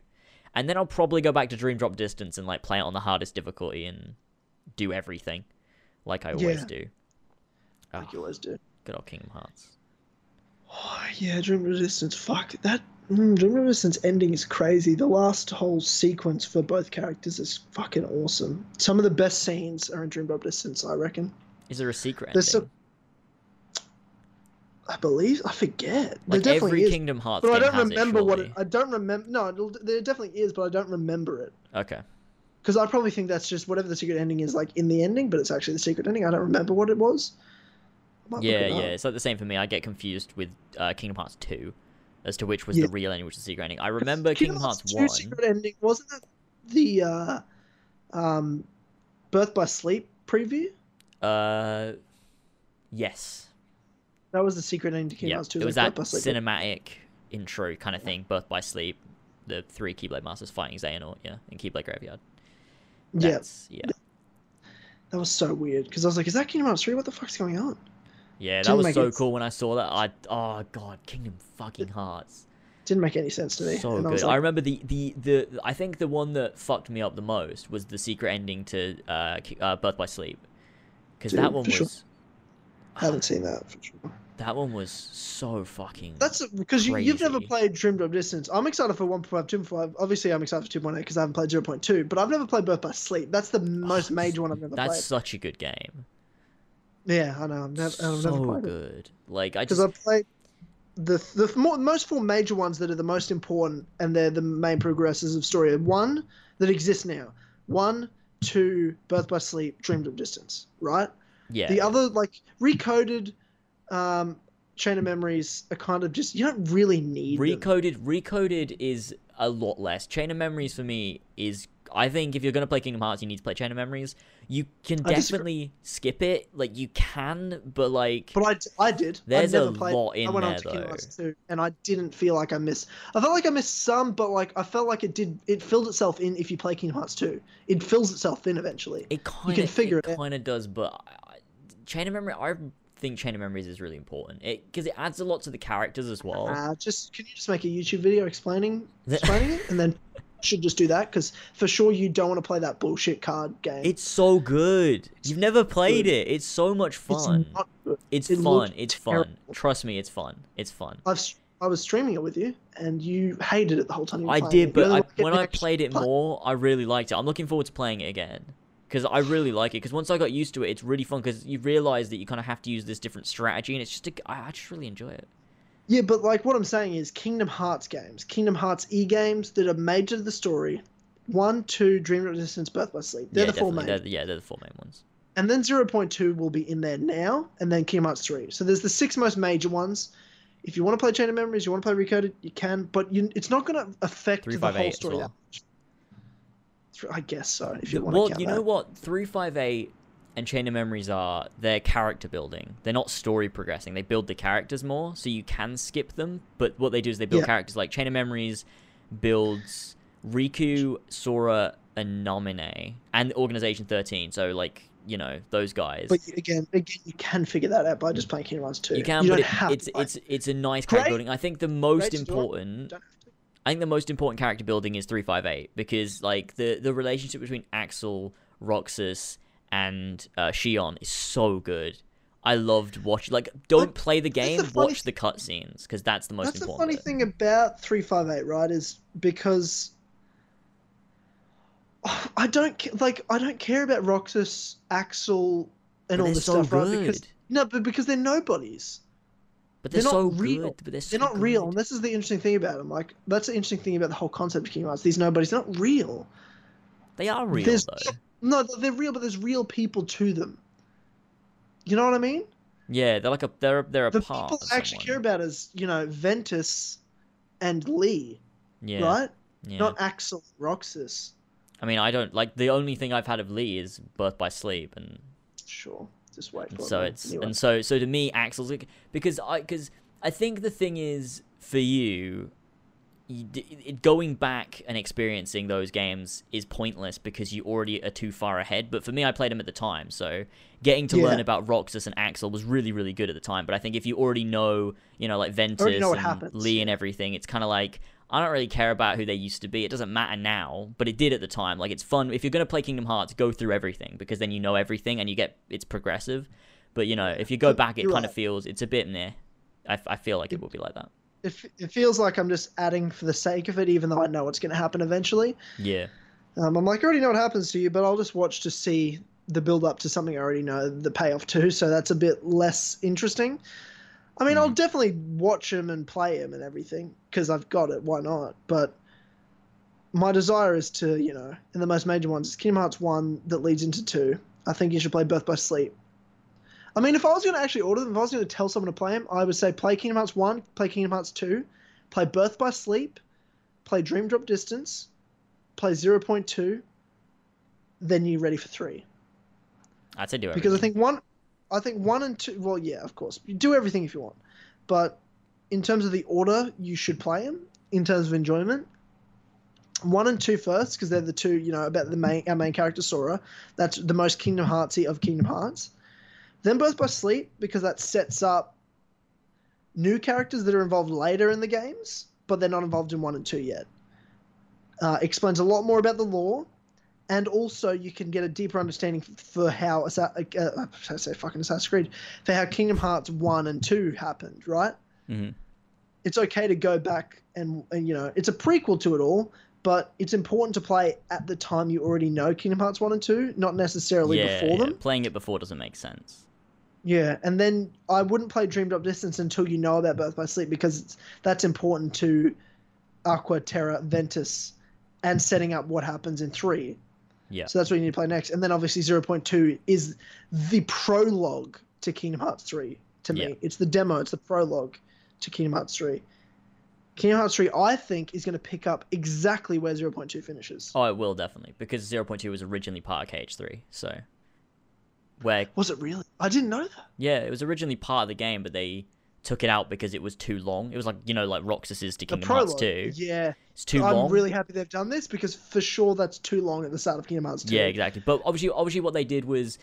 and then I'll probably go back to Dream Drop Distance and like play it on the hardest difficulty and do everything, like I always Yeah. do. Like Ah, you always do. good old Kingdom Hearts. Oh, yeah, Dream Resistance. Fuck that. Mm, Dream Resistance ending is crazy. The last whole sequence for both characters is fucking awesome. Some of the best scenes are in Dream Drop Distance, I reckon. Is there a secret ending? There's some- I believe. I forget. like there definitely every is. Kingdom Hearts but I don't remember it, what it. I don't remember. No, there definitely is, but I don't remember it. Okay. Because I probably think that's just whatever the secret ending is, like in the ending, but it's actually the secret ending. I don't remember what it was. I might look Yeah, it yeah, it's like the same for me. I get confused with uh, Kingdom Hearts 2 as to which was Yeah. the real ending, which was the secret ending. I remember Kingdom Hearts 2 1. secret ending wasn't that the uh, um, Birth by Sleep preview? Uh, yes. That was the secret ending to Kingdom Yeah, Hearts 2. it was like that Birth by Sleep. cinematic intro kind of thing, Birth by Sleep, the three Keyblade Masters fighting Xehanort, yeah, in Keyblade Graveyard. yeah, yeah, that was so weird because I was like, "Is that Kingdom Hearts 3? What the fuck's going on?" Yeah, that was so it- cool when I saw that. I oh god, Kingdom fucking Hearts, Didn't make any sense to me. so and I good. I like, remember the, the the I think the one that fucked me up the most was the secret ending to uh, uh Birth by Sleep, because that one for sure. was I haven't seen that for sure. that one was so fucking. That's because you, you've never played Dream Drop Distance. I'm excited for 1.5, 2.5. Obviously, I'm excited for 2.8 because I haven't played 0.2, but I've never played Birth by Sleep. That's the most Oh, major one I've never that's played. That's such a good game. Yeah, I know. I've never, I've so never played it. good. Like I because just I've played the the more, most four major ones that are the most important and they're the main progressors of story. One that exists now. One, two, Birth by Sleep, Dream Drop Distance. Right. yeah. The other like recoded, um, Chain of Memories are kind of just you don't really need them. Recoded, recoded is a lot less. Chain of Memories for me is I think if you're gonna play Kingdom Hearts, you need to play Chain of Memories. You can I disagree. definitely skip it. Like you can, but like But I, I did. There's I a never played, lot in I went on there, to Kingdom though. Hearts 2, and I didn't feel like I missed. I felt like I missed some, but like I felt like it did. It filled itself in if you play Kingdom Hearts 2. It fills itself in eventually. it kind can of figure it it kind of does. But I, I- Chain of Memory, I think Chain of Memories is really important. It because it adds a lot to the characters as well. Uh, just can you just make a YouTube video explaining explaining it, and then (laughs) should just do that because for sure you don't want to play that bullshit card game. It's so good. You've never played good. it. It's so much It's fun. good. It's it fun. It's terrible. fun. Trust me, it's fun. It's fun. I've I was streaming it with you, and you hated it the whole time. You were I did, it. but I, like when I played it play. more, I really liked it. I'm looking forward to playing it again because I really like it. Because once I got used to it, it's really fun. Because you realize that you kind of have to use this different strategy, and it's just a, I, I just really enjoy it. Yeah, but like what I'm saying is Kingdom Hearts games, Kingdom Hearts e games that are made to the story. One, two, Dream Drop Distance, Birth by Sleep. They're yeah, the four main. They're, yeah, they're the four main ones. And then 0.2 will be in there now, and then Kingdom Hearts 3. So there's the six most major ones. If you want to play Chain of Memories, you want to play Recoded, you can, but you, it's not going to affect Three the five whole story well. that I guess so, if you want Well, to count you that. know what? Three five eight and Chain of Memories are they're character building. They're not story progressing. They build the characters more, so you can skip them. But what they do is they build Yeah. characters. Like Chain of Memories builds Riku, Sora, and Namine, and Organization Thirteen. So like you know those guys. But again, again, you can figure that out by just playing Kingdom Hearts 2. you can, don't but it, have it's to it's it's a nice Great- character building. I think the most great important Don't have to. I think the most important character building is three five eight because like the the relationship between Axel, Roxas, and uh, Xion is so good. I loved watching. Like, don't But play the that's the game, funny watch the cutscenes because that's the most That's the funny bit. thing about 358, right? Is because (sighs) I don't like I don't care about Roxas, Axel, and But all this so stuff, right? Because no, but because they're nobodies. But they're, they're so not real. good. But they're, so They're not real, and this is the interesting thing about them. Like that's the interesting thing about the whole concept of Kingdom Hearts. These nobodies, they're not real. They are real There's- though. No, they're real, but there's real people to them. You know what I mean? Yeah, they're like a they're they're a The part people of I actually care about is you know Ventus and Lee, Yeah, right? yeah. Not Axel, Roxas. I mean, I don't like the only thing I've had of Lee is Birth by Sleep, and Sure, just wait for so it's Anyway. and so so to me axel's like because i because i think the thing is for you, you d- it, going back and experiencing those games is pointless because you already are too far ahead but for me i played them at the time so getting to Yeah. learn about roxas and axel was really really good at the time but i think if you already know you know like ventus know and lee and everything it's kind of like I don't really care about who they used to be. It doesn't matter now, but it did at the time. Like it's fun if you're gonna play Kingdom Hearts, go through everything because then you know everything and you get it's progressive. But you know, if you go back, it kind of right. feels it's a bit meh. I, I feel like it will be like that. It, it feels like I'm just adding for the sake of it, even though I know what's going to happen eventually. Yeah, Um, I'm like, I already know what happens to you, but I'll just watch to see the build up to something I already know the payoff to. So that's a bit less interesting. I mean, I'll Hmm. definitely watch him and play him and everything because I've got it. Why not? But my desire is to, you know, in the most major ones, it's Kingdom Hearts 1 that leads into 2. I think you should play Birth by Sleep. I mean, if I was going to actually order them, if I was going to tell someone to play them, I would say play Kingdom Hearts 1, play Kingdom Hearts 2, play Birth by Sleep, play Dream Drop Distance, play 0.2, then you're ready for 3. I'd say do it Because I think 1 I think 1 and 2, well, yeah, of course. You do everything if you want. But in terms of the order, you should play them in terms of enjoyment. One and two first, because they're the two, you know, about the main our main character Sora. That's the most Kingdom Heartsy of Kingdom Hearts. Then Birth by Sleep, because that sets up new characters that are involved later in the games, but they're not involved in one and two yet. Uh, explains a lot more about the lore, and also you can get a deeper understanding for how Assa- uh, uh, I say fucking Assassin's Creed for how Kingdom Hearts one and two happened, right? Mhm. It's okay to go back and, and you know it's a prequel to it all, but it's important to play at the time you already know Kingdom Hearts one and two, not necessarily yeah, before yeah, them. playing it before doesn't make sense. Yeah, and then I wouldn't play Dream Drop Distance until you know about Birth by Sleep because it's, that's important to Aqua, Terra, Ventus, and setting up what happens in three. Yeah, So that's what you need to play next. And then obviously 0.2 is the prologue to Kingdom Hearts 3 to me. Yeah. It's the demo, it's the prologue to Kingdom Hearts 3. Kingdom Hearts 3, I think, is going to pick up exactly where 0.2 finishes. Oh, it will definitely because 0.2 was originally part of KH3. So where Was it really? I didn't know that. yeah, it was originally part of the game, but they took it out because it was too long. It was like you know like Roxas's to Kingdom Hearts. 2. Yeah. It's too long. I'm really happy they've done this because for sure that's too long at the start of Kingdom Hearts 2. Yeah, exactly. But obviously, obviously, what they did was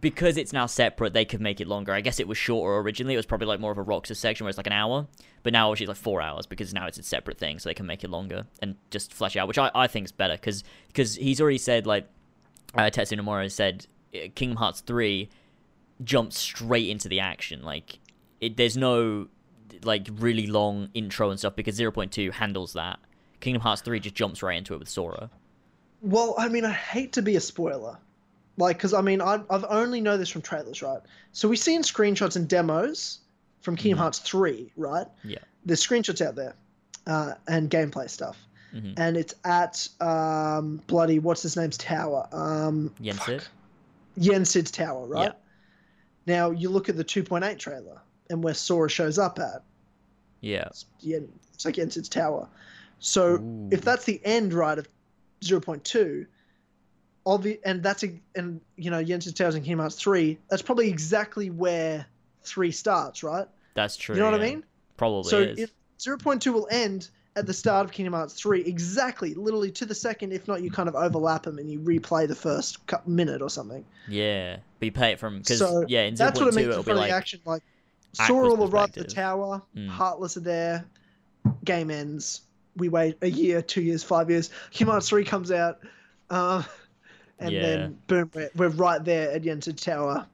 because it's now separate, they could make it longer. I guess it was shorter originally. It was probably like more of a Roxas section where it's like an hour, but now obviously it's like four hours because now it's a separate thing, so they can make it longer and just flesh it out, which I, I think is better because because he's already said like uh, Tetsuya Nomura said uh, Kingdom Hearts three jumps straight into the action. Like it, there's no like really long intro and stuff because 0.2 handles that. Kingdom Hearts 3 just jumps right into it with Sora. Well, I mean, I hate to be a spoiler. Like, because, I mean, I, I've only know this from trailers, right? So we've seen screenshots and demos from Kingdom Mhm. Hearts 3, right? Yeah. There's screenshots out there uh, and gameplay stuff. Mhm. And it's at um, bloody, what's his name's tower? Um, Yen Sid? Yensid's tower, right? Yeah. Now, you look at the 2.8 trailer and where Sora shows up at. Yeah. It's, Yen, it's like Yen Sid's tower. So Ooh. if that's the end right of 0.2 obvi- and that's a, and you know Yen Sid's Towers in Kingdom Hearts 3 that's probably exactly where 3 starts right That's true. you know what I mean Probably so is. if 0.2 will end at the start of Kingdom Hearts 3 exactly literally to the second if not you kind of overlap them and you replay the first minute or something. Yeah, but you play it from because So, yeah, in that's what it 0.2 means it'll in be front of like the action like Sora will arrive at the tower Mm. Heartless are there game ends we wait a year two years five years Kingdom Hearts 3 comes out uh, and Yeah. then boom we're, we're right there at Yen Sid Tower.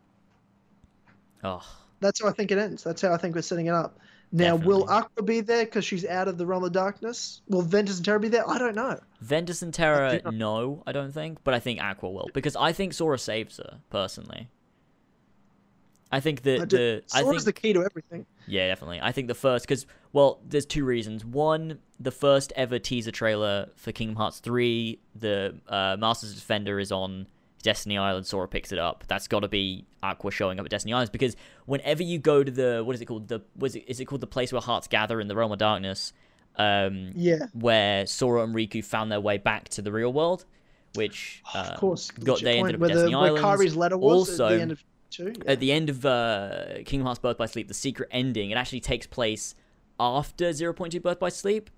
Oh that's how I think it ends that's how I think we're setting it up now will Aqua be there because she's out of the realm of darkness? Will Ventus and Terra be there? I don't know. Ventus and Terra, not- no, I don't think, but I think Aqua will because I think Sora saves her personally. I think that I the I Sora's think the key to everything. Yeah, definitely. I think the first, because, well, there's two reasons. One, the first ever teaser trailer for Kingdom Hearts 3, the uh, Masters Defender is on Destiny Island, Sora picks it up. That's got to be Aqua showing up at Destiny Islands, because whenever you go to the, what is it called? The was it, Is it called the place where hearts gather in the Realm of Darkness? Um, yeah where Sora and Riku found their way back to the real world, which uh, of course got they ended up at the, Destiny where Islands. Kairi's letter was Also, at the end of two yeah. at the end of uh, Kingdom Hearts Birth by Sleep, the secret ending, it actually takes place after 0.2 Birth by Sleep,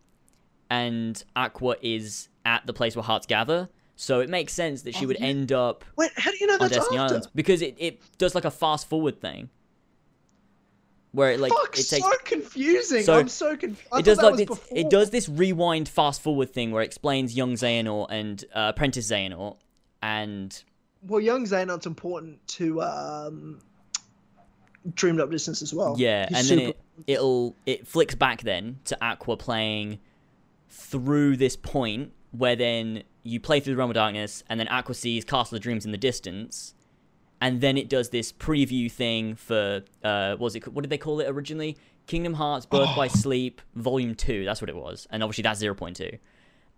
and Aqua is at the place where hearts gather. So it makes sense that she Oh, would end up wait how do you know on that's Destiny after Islands because it, it does like a fast forward thing. Where it like Fuck, it takes so confusing. So, I'm so confused. it does like this, it does this rewind fast forward thing where it explains young Xehanort and uh, apprentice Xehanort and Well, young Xehanort's important to um, Dream Drop Distance as well. Yeah, He's and then it it'll it flicks back then to Aqua playing through this point where then you play through the Realm of Darkness and then Aqua sees Castle of Dreams in the distance, and then it does this preview thing for uh what was it what did they call it originally? Kingdom Hearts Birth by Oh. Sleep Volume Two. That's what it was, and obviously that's zero point two.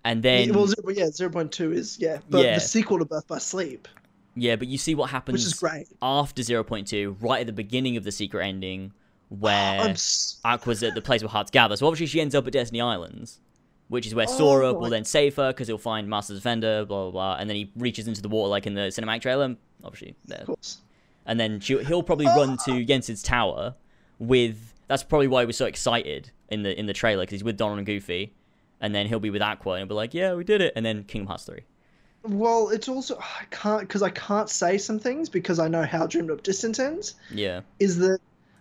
And then Yeah, well, zero, yeah, zero point two is yeah, but Yeah. the sequel to Birth by Sleep, yeah, but you see what happens which is great. after zero point two, right at the beginning of the secret ending, (gasps) where I'm Aqua's at the place where hearts gather. So obviously she ends up at Destiny Islands, which is where Sora Oh, will then save her because he'll find Master Defender, blah blah blah, and then he reaches into the water like in the cinematic trailer. Obviously, there. of course. And then she, he'll probably run to (laughs) Yen Sid's tower with. That's probably why we're so excited in the in the trailer because he's with Donald and Goofy, and then he'll be with Aqua and he'll be like, "Yeah, we did it," and then Kingdom Hearts three. Well, it's also I can't because I can't say some things because I know how Dream Drop Distance ends. Yeah, Is that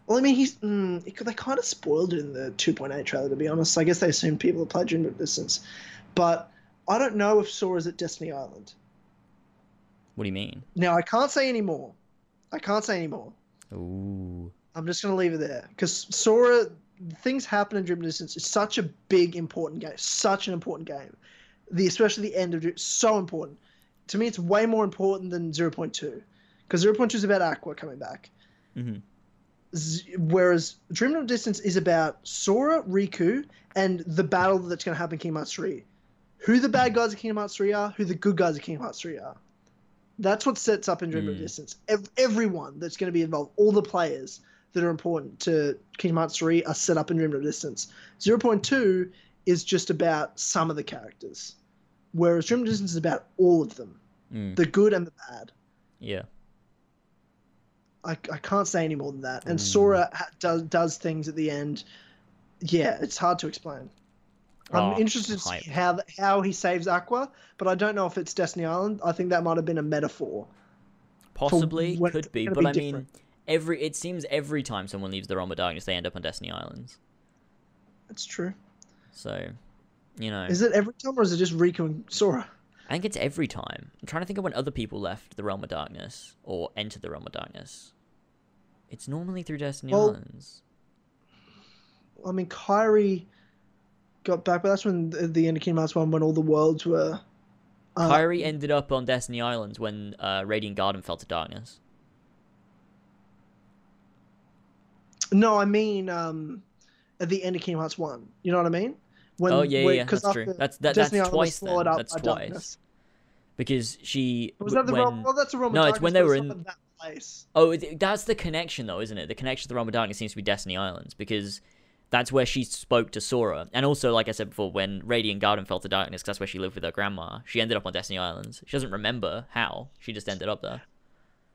well? I mean, he's mm, they kind of spoiled it in the 2.8 trailer. To be honest, I guess they assumed people would played Dream Drop Distance, but I don't know if Sora's at Destiny Island. what do you mean? Now I can't say any more. I can't say any more. Ooh, I'm just gonna leave it there because Sora, things happen in Dream Drop Distance. It's such a big, important game. Such an important game. The especially the end of it, so important. To me, it's way more important than 0.2 because 0.2 is about Aqua coming back. Mhm. Whereas Dream Drop Distance is about Sora, Riku, and the battle that's going to happen in Kingdom Hearts 3. Who the bad guys of Kingdom Hearts 3 are, who the good guys of Kingdom Hearts 3 are. That's what sets up in Dream of Mm. Distance. Ev- everyone that's going to be involved, all the players, that are important to Kingdom Hearts 3 are set up in Dream Drop Distance. 0.2 is just about some of the characters, whereas Dream Drop Distance is about all of them, Mm. the good and the bad. Yeah. I, I can't say any more than that. And Mm. Sora ha- does does things at the end. Yeah, it's hard to explain. I'm Oh, interested to see how how he saves Aqua, but I don't know if it's Destiny Island. I think that might have been a metaphor. Possibly could be, but be I mean, every it seems every time someone leaves the realm of darkness, they end up on Destiny Islands. That's true. So, you know, Is it every time, or is it just Riku and Sora? I think it's every time. I'm trying to think of when other people left the realm of darkness or entered the realm of darkness. It's normally through Destiny Well, Islands. I mean, Kairi got back, but that's when the, the end of Kingdom Hearts one, when all the worlds were. Uh, Kairi ended up on Destiny Islands when uh, Radiant Garden fell to darkness. No, I mean, um, at the end of Kingdom Hearts one. You know what I mean? When, oh yeah, when- yeah, that's true. That's that, Destiny that's Island twice then. That's twice darkness. because she Was that the when, realm? Well, that's the realm. No, it's when they were in- place. Oh, that's the connection, though, isn't it? The connection to the Realm of Darkness seems to be Destiny Islands because that's where she spoke to Sora, and also, like I said before, when Radiant Garden fell to darkness, that's where she lived with her grandma. She ended up on Destiny Islands. She doesn't remember how. She just ended up there.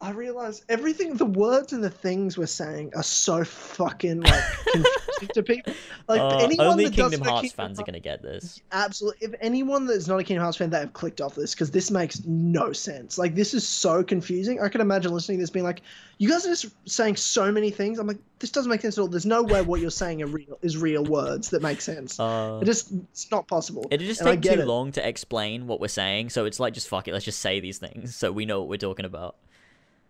I realize everything, the words and the things we're saying are so fucking like (laughs) (laughs) to people. Like Uh, anyone only that Kingdom Hearts Kingdom fans are gonna get this. Absolutely. If anyone that's not a Kingdom Hearts fan, they have clicked off this because this makes no sense. Like this is so confusing. I can imagine listening to this being like, "You guys are just saying so many things." I'm like, "This doesn't make sense at all. There's no way what you're saying are real is real words that make sense. Uh, it just it's not possible." it'd just and take too it. long to explain what we're saying, so it's like just fuck it. Let's just say these things so we know what we're talking about.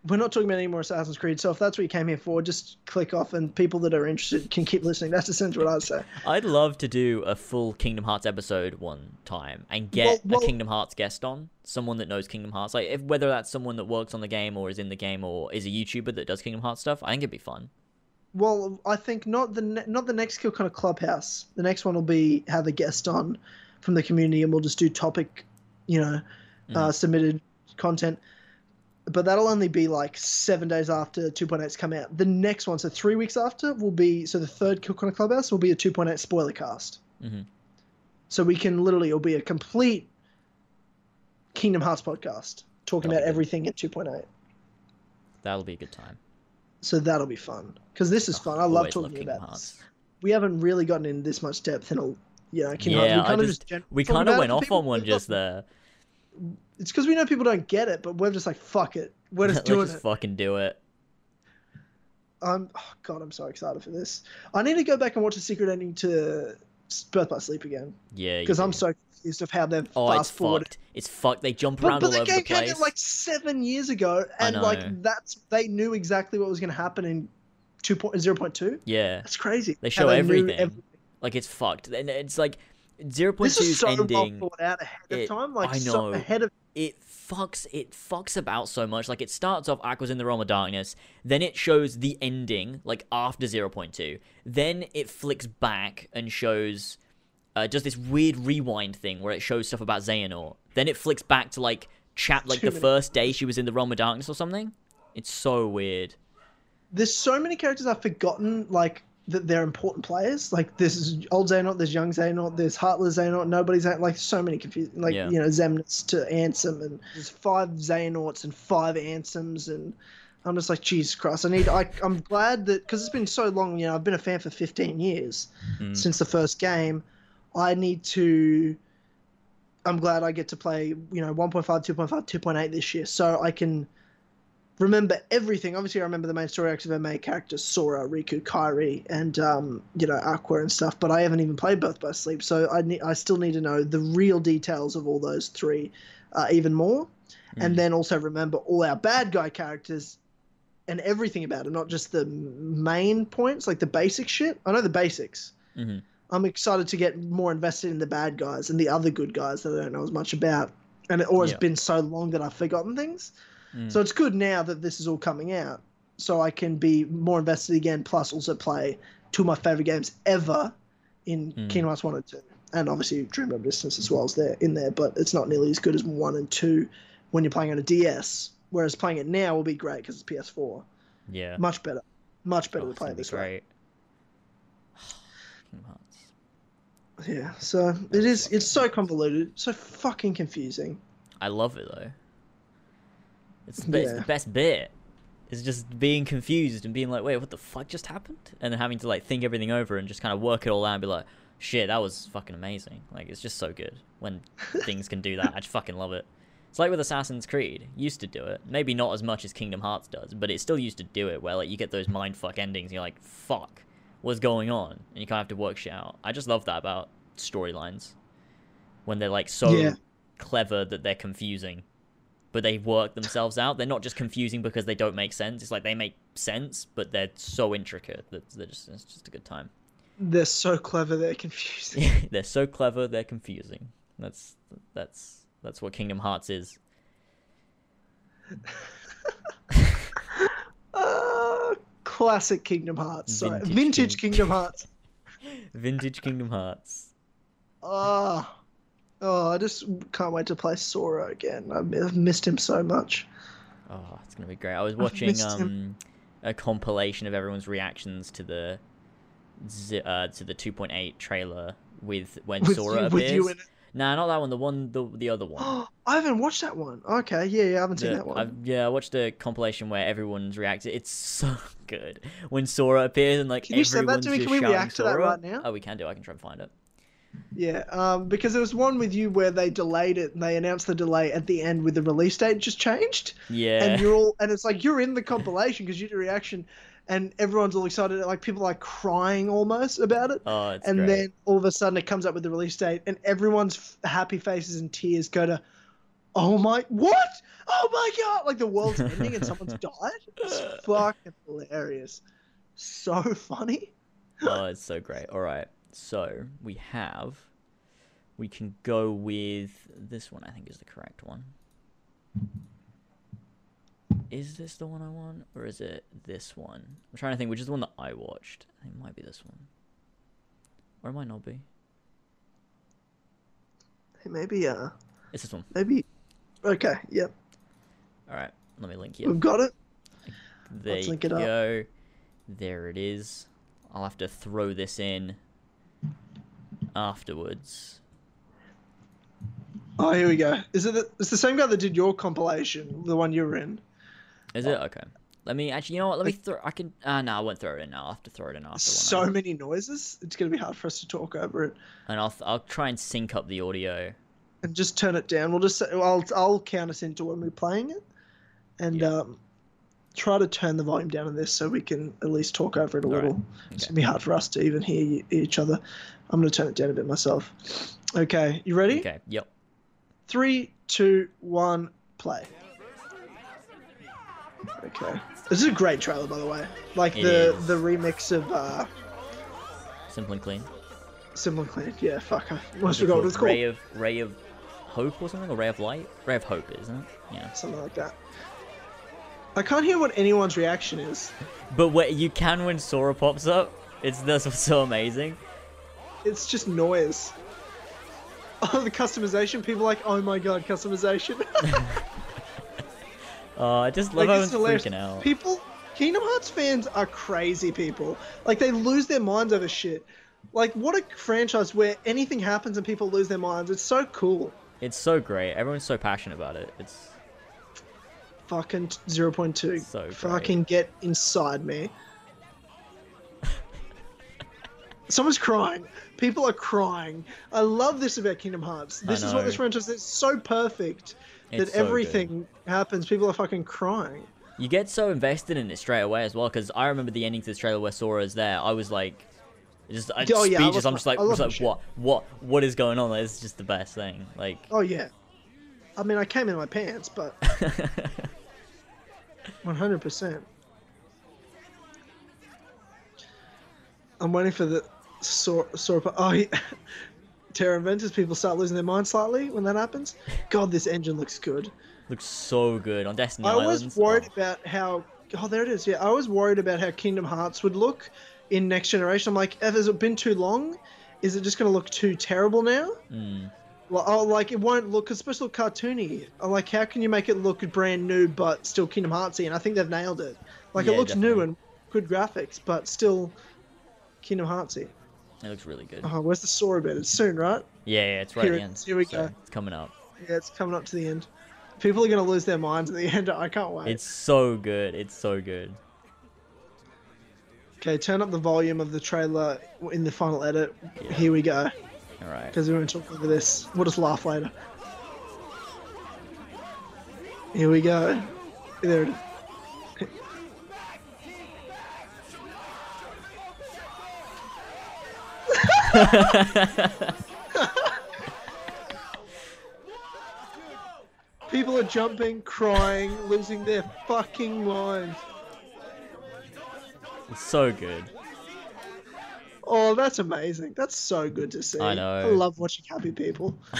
We're not talking about any more Assassin's Creed, so if that's what you came here for, just click off, and people that are interested can keep listening. That's essentially what I'd say. I'd love to do a full Kingdom Hearts episode one time and get Well- well- a Kingdom Hearts guest on, someone that knows Kingdom Hearts, like if, whether that's someone that works on the game or is in the game or is a YouTuber that does Kingdom Hearts stuff. I think it'd be fun. Well, I think not the ne- not the next Kill Connor Clubhouse. The next one will be have a guest on from the community, and we'll just do topic, you know, uh, submitted content. But that'll only be like seven days after 2.8's come out. The next one, so three weeks after, will be so the third Kill Connor Clubhouse will be a 2.8 spoiler cast. Mhm. So we can literally it'll be a complete Kingdom Hearts podcast talking That'll about everything at 2.8. That'll be a good time. So that'll be fun because this is Oh, fun. I love talking Kingdom about Hearts. this. We haven't really gotten in this much depth in a you know Kingdom Yeah, Hearts. We kind of just- just, gen- We kind of went off on one just there. It's because we know people don't get it, but we're just like fuck it. We're just (laughs) doing just it. fucking do it. I'm oh god, I'm so excited for this. I need to go back and watch the secret ending to Birth by Sleep again Yeah, because I'm so confused of how they've Oh, fast it's forwarded. fucked. It's fucked. They jump But, around but all the game the came place. out like seven years ago, and like that's they knew exactly what was going to happen in 2.0.2. Yeah, That's crazy. They show knew everything. every- like it's fucked. And it's like 0.2's This is so well ending. thought out ahead of it- time. Like I so know. ahead of it fucks it fucks about so much like it starts off aqua's in the realm of darkness then it shows the ending like after 0.2 then it flicks back and shows uh, does this weird rewind thing where it shows stuff about Xehanort. Then it flicks back to like chap like Too the many first day she was in the realm of darkness or something. It's so weird. there's so many characters I've forgotten, like that they're important players. Like this is old Xehanort, there's young Xehanort, there's Heartless Xehanort, nobody's like so many confused. Like Yeah. you know Xemnas to Ansem, and there's five Xehanorts and five Ansems, and I'm just like Jesus Christ. I need. I I'm glad that because it's been so long. You know, I've been a fan for 15 years Mm. since the first game. I need to. I'm glad I get to play, you know, 1.5, 2.5, 2.8 this year, so I can remember everything. Obviously, I remember the main story arcs of our main characters, Sora, Riku, Kairi, and um, you know Aqua and stuff. But I haven't even played Birth by Sleep, so I need, I still need to know the real details of all those three, uh, even more, and Mm. then also remember all our bad guy characters and everything about them, not just the main points, like the basic shit. I know the basics. Mhm. I'm excited to get more invested in the bad guys and the other good guys that I don't know as much about. And it always Yeah. been so long that I've forgotten things. Mm. So it's good now that this is all coming out, so I can be more invested again. Plus, also play two of my favorite games ever in Mm. Kingdom Hearts one and two, and obviously Dream Drop Distance as well as there in there. But it's not nearly as good as one and two when you're playing on a DS. Whereas playing it now will be great because it's PS4, yeah. much better. Much better Oh, to play it this way. great. (sighs) Hearts. Yeah, so it is. It's so convoluted, so fucking confusing. I love it though. It's the, it's the best bit. It's just being confused and being like, wait, what the fuck just happened? And then having to like think everything over and just kind of work it all out and be like, shit, that was fucking amazing. Like it's just so good when (laughs) things can do that. I just fucking love it. It's like with Assassin's Creed. Used to do it. Maybe not as much as Kingdom Hearts does, but it still used to do it where like you get those mindfuck endings and you're like, fuck, what's going on? And you kind of have to work shit out. I just love that about storylines. When they're like so Yeah. clever that they're confusing. But they work themselves out. They're not just confusing because they don't make sense. It's like they make sense, but they're so intricate that they're just it's just a good time. They're so clever, they're confusing. (laughs) they're so clever, they're confusing. That's that's that's what Kingdom Hearts is. uh, (laughs) classic Kingdom Hearts. Sorry, Vintage vintage, King- Kingdom Hearts. (laughs) Vintage Kingdom Hearts. Ah, oh, I just can't wait to play Sora again. I've missed him so much. Oh, it's gonna be great. I was (laughs) watching um a compilation of everyone's reactions to the uh to the 2.8 trailer with when With Sora you, appears. with you in it. Nah, not that one. The one, the the other one. (gasps) I haven't watched that one. Okay, yeah, yeah, I haven't seen that one. I've, yeah, I watched a compilation where everyone's reacted. It's (laughs) so good when Sora appears and like Can you send that to me? Can we react to that right now? Oh, we can do. I can try and find it. Yeah, um, because there was one with you where they delayed it and they announced the delay at the end with the release date just changed, Yeah. and you're all and it's like you're in the compilation because you did a reaction, and everyone's all excited, like people are crying almost about it, oh, it's and great. then all of a sudden it comes up with the release date, and everyone's f- happy faces and tears go to, oh my what? Oh my god! Like the world's (laughs) ending and someone's died. It's fucking hilarious, so funny. oh, it's so great. All right. So we have. We can go with this one. I think is the correct one. Is this the one I want, or is it this one? I'm trying to think which is the one that I watched. I think it might be this one, or it might not be. Hey, maybe uh, It's this one. maybe. Okay, yep, All right. Let me link you. we've got it. There Let's you link it up. go. There it is. I'll have to throw this in afterwards. Oh, here we go. Is it? The, it's the same guy that did your compilation, the one you were in. Is it okay? Let me actually. You know what? Let me throw. I can. Uh, no, I won't throw it in now. I'll have to throw it in after. So one, many noises. It's gonna be hard for us to talk over it. and I'll I'll try and sync up the audio. And just turn it down. We'll just. I'll I'll count us into when we're playing it, and Yeah. um, try to turn the volume down on this so we can at least talk over it a All right. little. It's Okay. gonna be hard for us to even hear each other. I'm gonna turn it down a bit myself. Okay, you ready? Okay. Yep. Three, two, one, play. Okay. This is a great trailer, by the way. Like It the is. the remix of uh, Simple and clean. Simple and Clean. Yeah, fuck. I almost forgot what it's called. Ray of Ray of Hope or something, or Ray of Light. Ray of Hope, isn't it? Yeah. Something like that. I can't hear what anyone's reaction is. But what you can when Sora pops up. It's that's so amazing. It's just noise. Oh, the customization. People are like, oh my god, customization. (laughs) Oh, I just like, love how it's freaking out. People, Kingdom Hearts fans are crazy people. Like they lose their minds over shit. Like what a franchise where anything happens and people lose their minds. It's so cool. It's so great. Everyone's so passionate about it. It's Fucking 0.2. So great. Fucking get inside me. Someone's crying. People are crying. I love this about Kingdom Hearts. This is what this franchise is It's so perfect that It's so good. everything happens. People are fucking crying. you get so invested in it straight away as well. Because I remember the ending to this trailer where Sora's there. I was like, just I, Oh, yeah, love I'm just like, just like what, what, what is going on? Like, it's just the best thing. Like, Oh yeah. I mean, I came in my pants, but (laughs) 100%. I'm waiting for the Sora. Sora oh, he, (laughs) Terra and Ventus people start losing their mind slightly when that happens. God, this engine looks good. looks so good on Destiny I Islands. was worried Oh, about how. Oh, there it is. Yeah, I was worried about how Kingdom Hearts would look in next generation. I'm like, "Eh, has it been too long? Is it just going to look too terrible now? mm, Well, oh, like it won't look. especially cartoony. Oh, like, how can you make it look brand new but still Kingdom Heartsy? And I think they've nailed it. Like Yeah, it looks new and good graphics, but still Kingdom Heartsy. It looks really good. Oh, where's the story bit? It's soon, right? Yeah, yeah, it's right Here at the end. here we so go. It's coming up. Yeah, it's coming up to the end. People are gonna lose their minds at the (laughs) end. I can't wait. It's so good. It's so good. Okay, turn up the volume of the trailer in the final edit. Yeah. Here we go. All right. Because we won't talk over this. We'll just laugh later. Here we go. There it is. (laughs) People are jumping, crying, losing their fucking minds. It's so good. Oh, that's amazing. That's so good to see. I know. I love watching happy people. (laughs)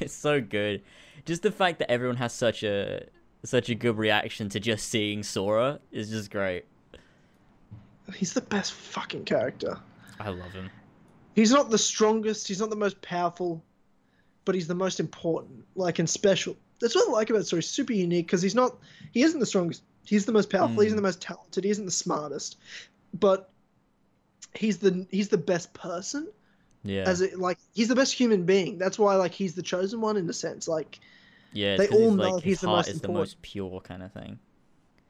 it's so good. Just the fact that everyone has such a such a good reaction to just seeing Sora is just great. He's the best fucking character. I love him. He's not the strongest, he's not the most powerful, but he's the most important, like and special. That's what I like about Sora. He's super unique because he's not, he isn't the strongest. He's the most powerful. He isn't hmm. the most talented. He isn't the smartest, but he's the he's the best person. Yeah. As it like he's the best human being. That's why like he's the chosen one in a sense. Like yeah. they all know like, he's his the heart most is the most pure kind of thing.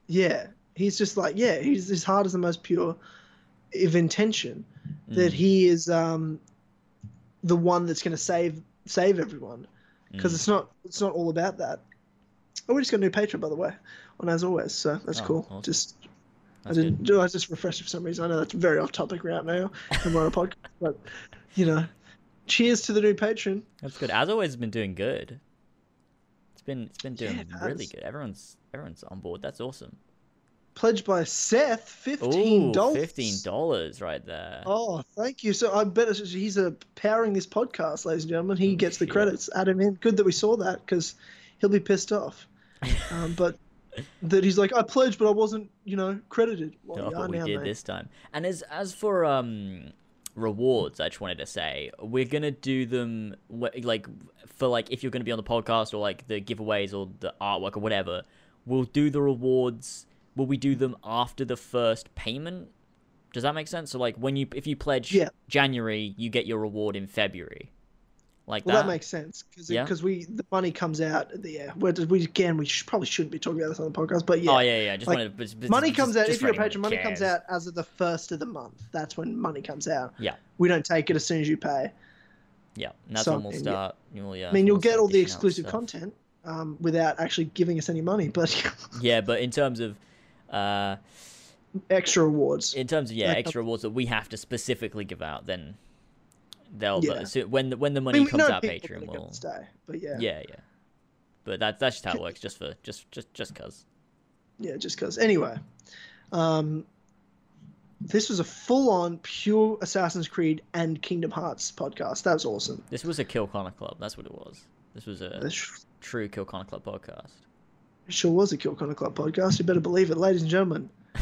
yeah, he's just like yeah, he's his heart is the most pure of intention. That Mm, he is um the one that's going to save save everyone. because mm. it's not it's not all about that. Oh, we just got a new patron by the way, on as always, so that's Oh, cool. awesome. Just I didn't do. I just refreshed for some reason. I know that's very off topic right now, and we're on a podcast, but you know, cheers to the new patron. That's good. As always, been doing good. It's been it's been doing it really good. Everyone's everyone's on board. That's awesome. Pledged by Seth, fifteen dollars. fifteen dollars right there. Oh, thank you. So I bet he's uh, powering this podcast, ladies and gentlemen. He gets the credits. Adam, in. Good that we saw that because he'll be pissed off. (laughs) Um, but that he's like, I pledged, but I wasn't, you know, credited. Well, are we now, did mate. this time. And as as for um rewards, I just wanted to say we're gonna do them like for like if you're gonna be on the podcast or like the giveaways or the artwork or whatever. We'll do the rewards. Will we do them after the first payment? Does that make sense? So like when you if you pledge Yeah. January, you get your reward in February. Like Well, that. that makes sense because Yeah. we the money comes out the yeah. Where we again we should, probably shouldn't be talking about this on the podcast, but yeah, Oh yeah, yeah. Just Like, wanted but- but money just- comes out if you're a patron. Money comes out as of the first of the month. That's when money comes out. Yeah. We don't take it as soon as you pay. Yeah, and that's So, when we'll and yeah. start. You'll, yeah, I mean, we'll you'll get all the exclusive content um, without actually giving us any money, but (laughs) Yeah, but in terms of, uh, extra awards. in terms of yeah, Like, extra awards that we have to specifically give out, then they'll Yeah. so when the when the I money mean, comes out, Patreon will. stay, but yeah, Yeah, yeah. But that's that's just how it works. Just for just just just cause. yeah, just because. Anyway, um, this was a full-on pure Assassin's Creed and Kingdom Hearts podcast. That was awesome. This was a Kill Connor Club. That's what it was. This was a This true Kill Connor Club podcast. It sure was a Kill Connor Club podcast. You better believe it, ladies and gentlemen. (laughs)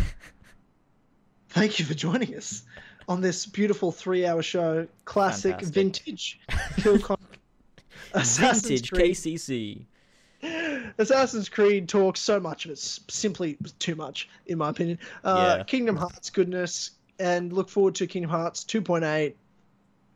Thank you for joining us on this beautiful three-hour show. Classic, Fantastic. vintage Kill. (laughs) Assassin's Vintage Creed. KCC. Assassin's Creed talks so much of it's simply too much, in my opinion. Uh, Yeah. Kingdom Hearts goodness, and look forward to Kingdom Hearts 2.8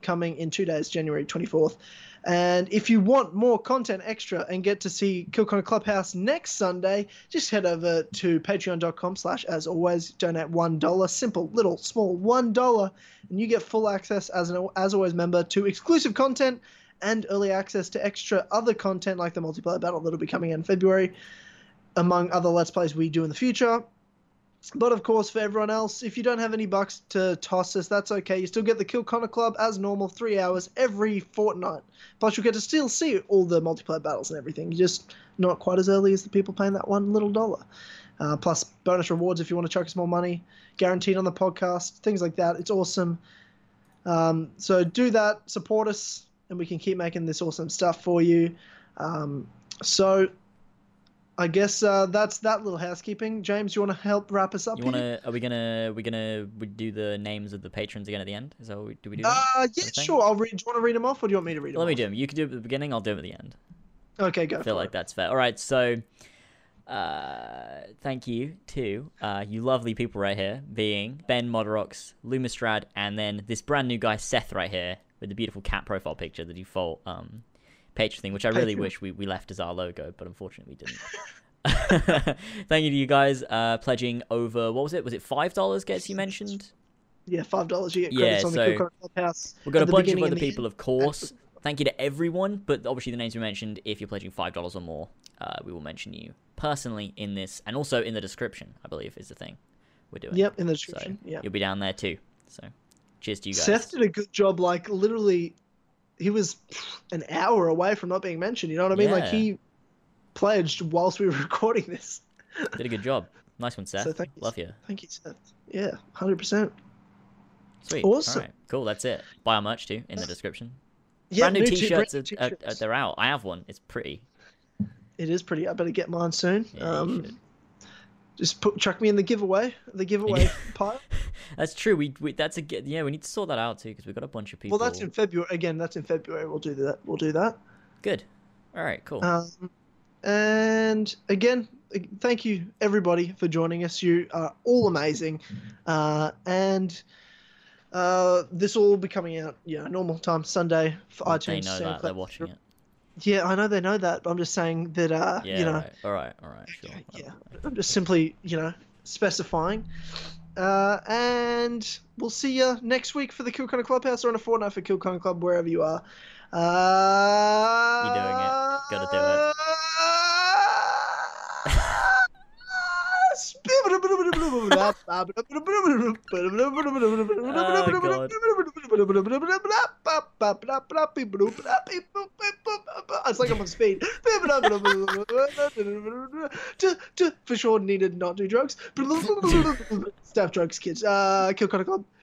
coming in two days, January 24th. And if you want more content extra and get to see Kill Connor Clubhouse next Sunday, just head over to patreon.com slash as always, donate $1. Simple, little, small, $1. And you get full access as an as always member to exclusive content and early access to extra other content like the multiplayer battle that'll be coming in February, among other Let's Plays we do in the future. But of course, for everyone else, if you don't have any bucks to toss us, that's okay. You still get the Kill Connor Club as normal, three hours every fortnight. Plus, you'll get to still see all the multiplayer battles and everything. You Just not quite as early as the people paying that one little dollar. Uh, plus, bonus rewards if you want to chuck us more money, guaranteed on the podcast, things like that. It's awesome. Um, so do that, support us, and we can keep making this awesome stuff for you. Um, so I guess uh, that's that little housekeeping. James, you want to help wrap us up? You wanna? Are we gonna? We gonna we do the names of the patrons again at the end? Is that we, do we do? That? Uh, yeah, sure. I'll read. Do you want to read them off, or do you want me to read them? Let me off? do them. You can do it at the beginning. I'll do it at the end. Okay, go. I feel like it. that's fair. All right, so uh, thank you to uh, you lovely people right here, being Ben Moderox, Lumistrad, and then this brand new guy Seth right here with the beautiful cat profile picture, the default um, Patreon thing, which I really wish we, we left as our logo, but unfortunately we didn't. (laughs) Thank you to you guys uh, pledging over what was it? Was it five dollars? Gets you mentioned. Yeah, five dollars. You get Yeah, credits on so the Cool Clubhouse. We've got a bunch of other people, end. of course. Thank you to everyone, but obviously the names we mentioned. If you're pledging five dollars or more, uh, we will mention you personally in this, and also in the description. I believe is the thing we're doing. Yep, in the So description. yeah. you'll be down there too. So cheers to you guys. Seth did a good job. Like literally, he was an hour away from not being mentioned. You know what I mean? Like he pledged whilst we were (laughs) recording this. Did a good job. Nice one, Seth. So thank you, Love you. Thank you, Seth. Yeah, hundred percent. Sweet. Awesome. Right. Cool. That's it. Buy our merch too in the description. Yeah, brand new t- t-shirts. brand new are, are, t-shirts. they're out. I have one. It's pretty. It is pretty. I better get mine soon. Yeah, um. Just put chuck me in the giveaway. The giveaway (laughs) pile. (laughs) That's true. We, we that's a yeah. We need to sort that out too because we've got a bunch of people. Well, that's in February. Again, that's in February. We'll do that. We'll do that. good. All right. Cool. Um, and again, thank you everybody for joining us. You are all amazing. Uh, and uh, this will all be coming out, yeah, normal time Sunday for Well, iTunes. they know that they're watching it. Yeah, I know they know that. But I'm just saying that, uh, Yeah. you know, right. All right. All right. Sure. yeah, I'm just simply, you know, specifying. Uh, and we'll see you next week for the Kill Connor Clubhouse or in a fortnight for Kill Connor Club, wherever you are. Uh, You're doing it. Gotta do it. It's like I'm on speed. To, to, for sure, needed not do drugs. (laughs) Staff drugs, kids. Uh, Kill Connor Club.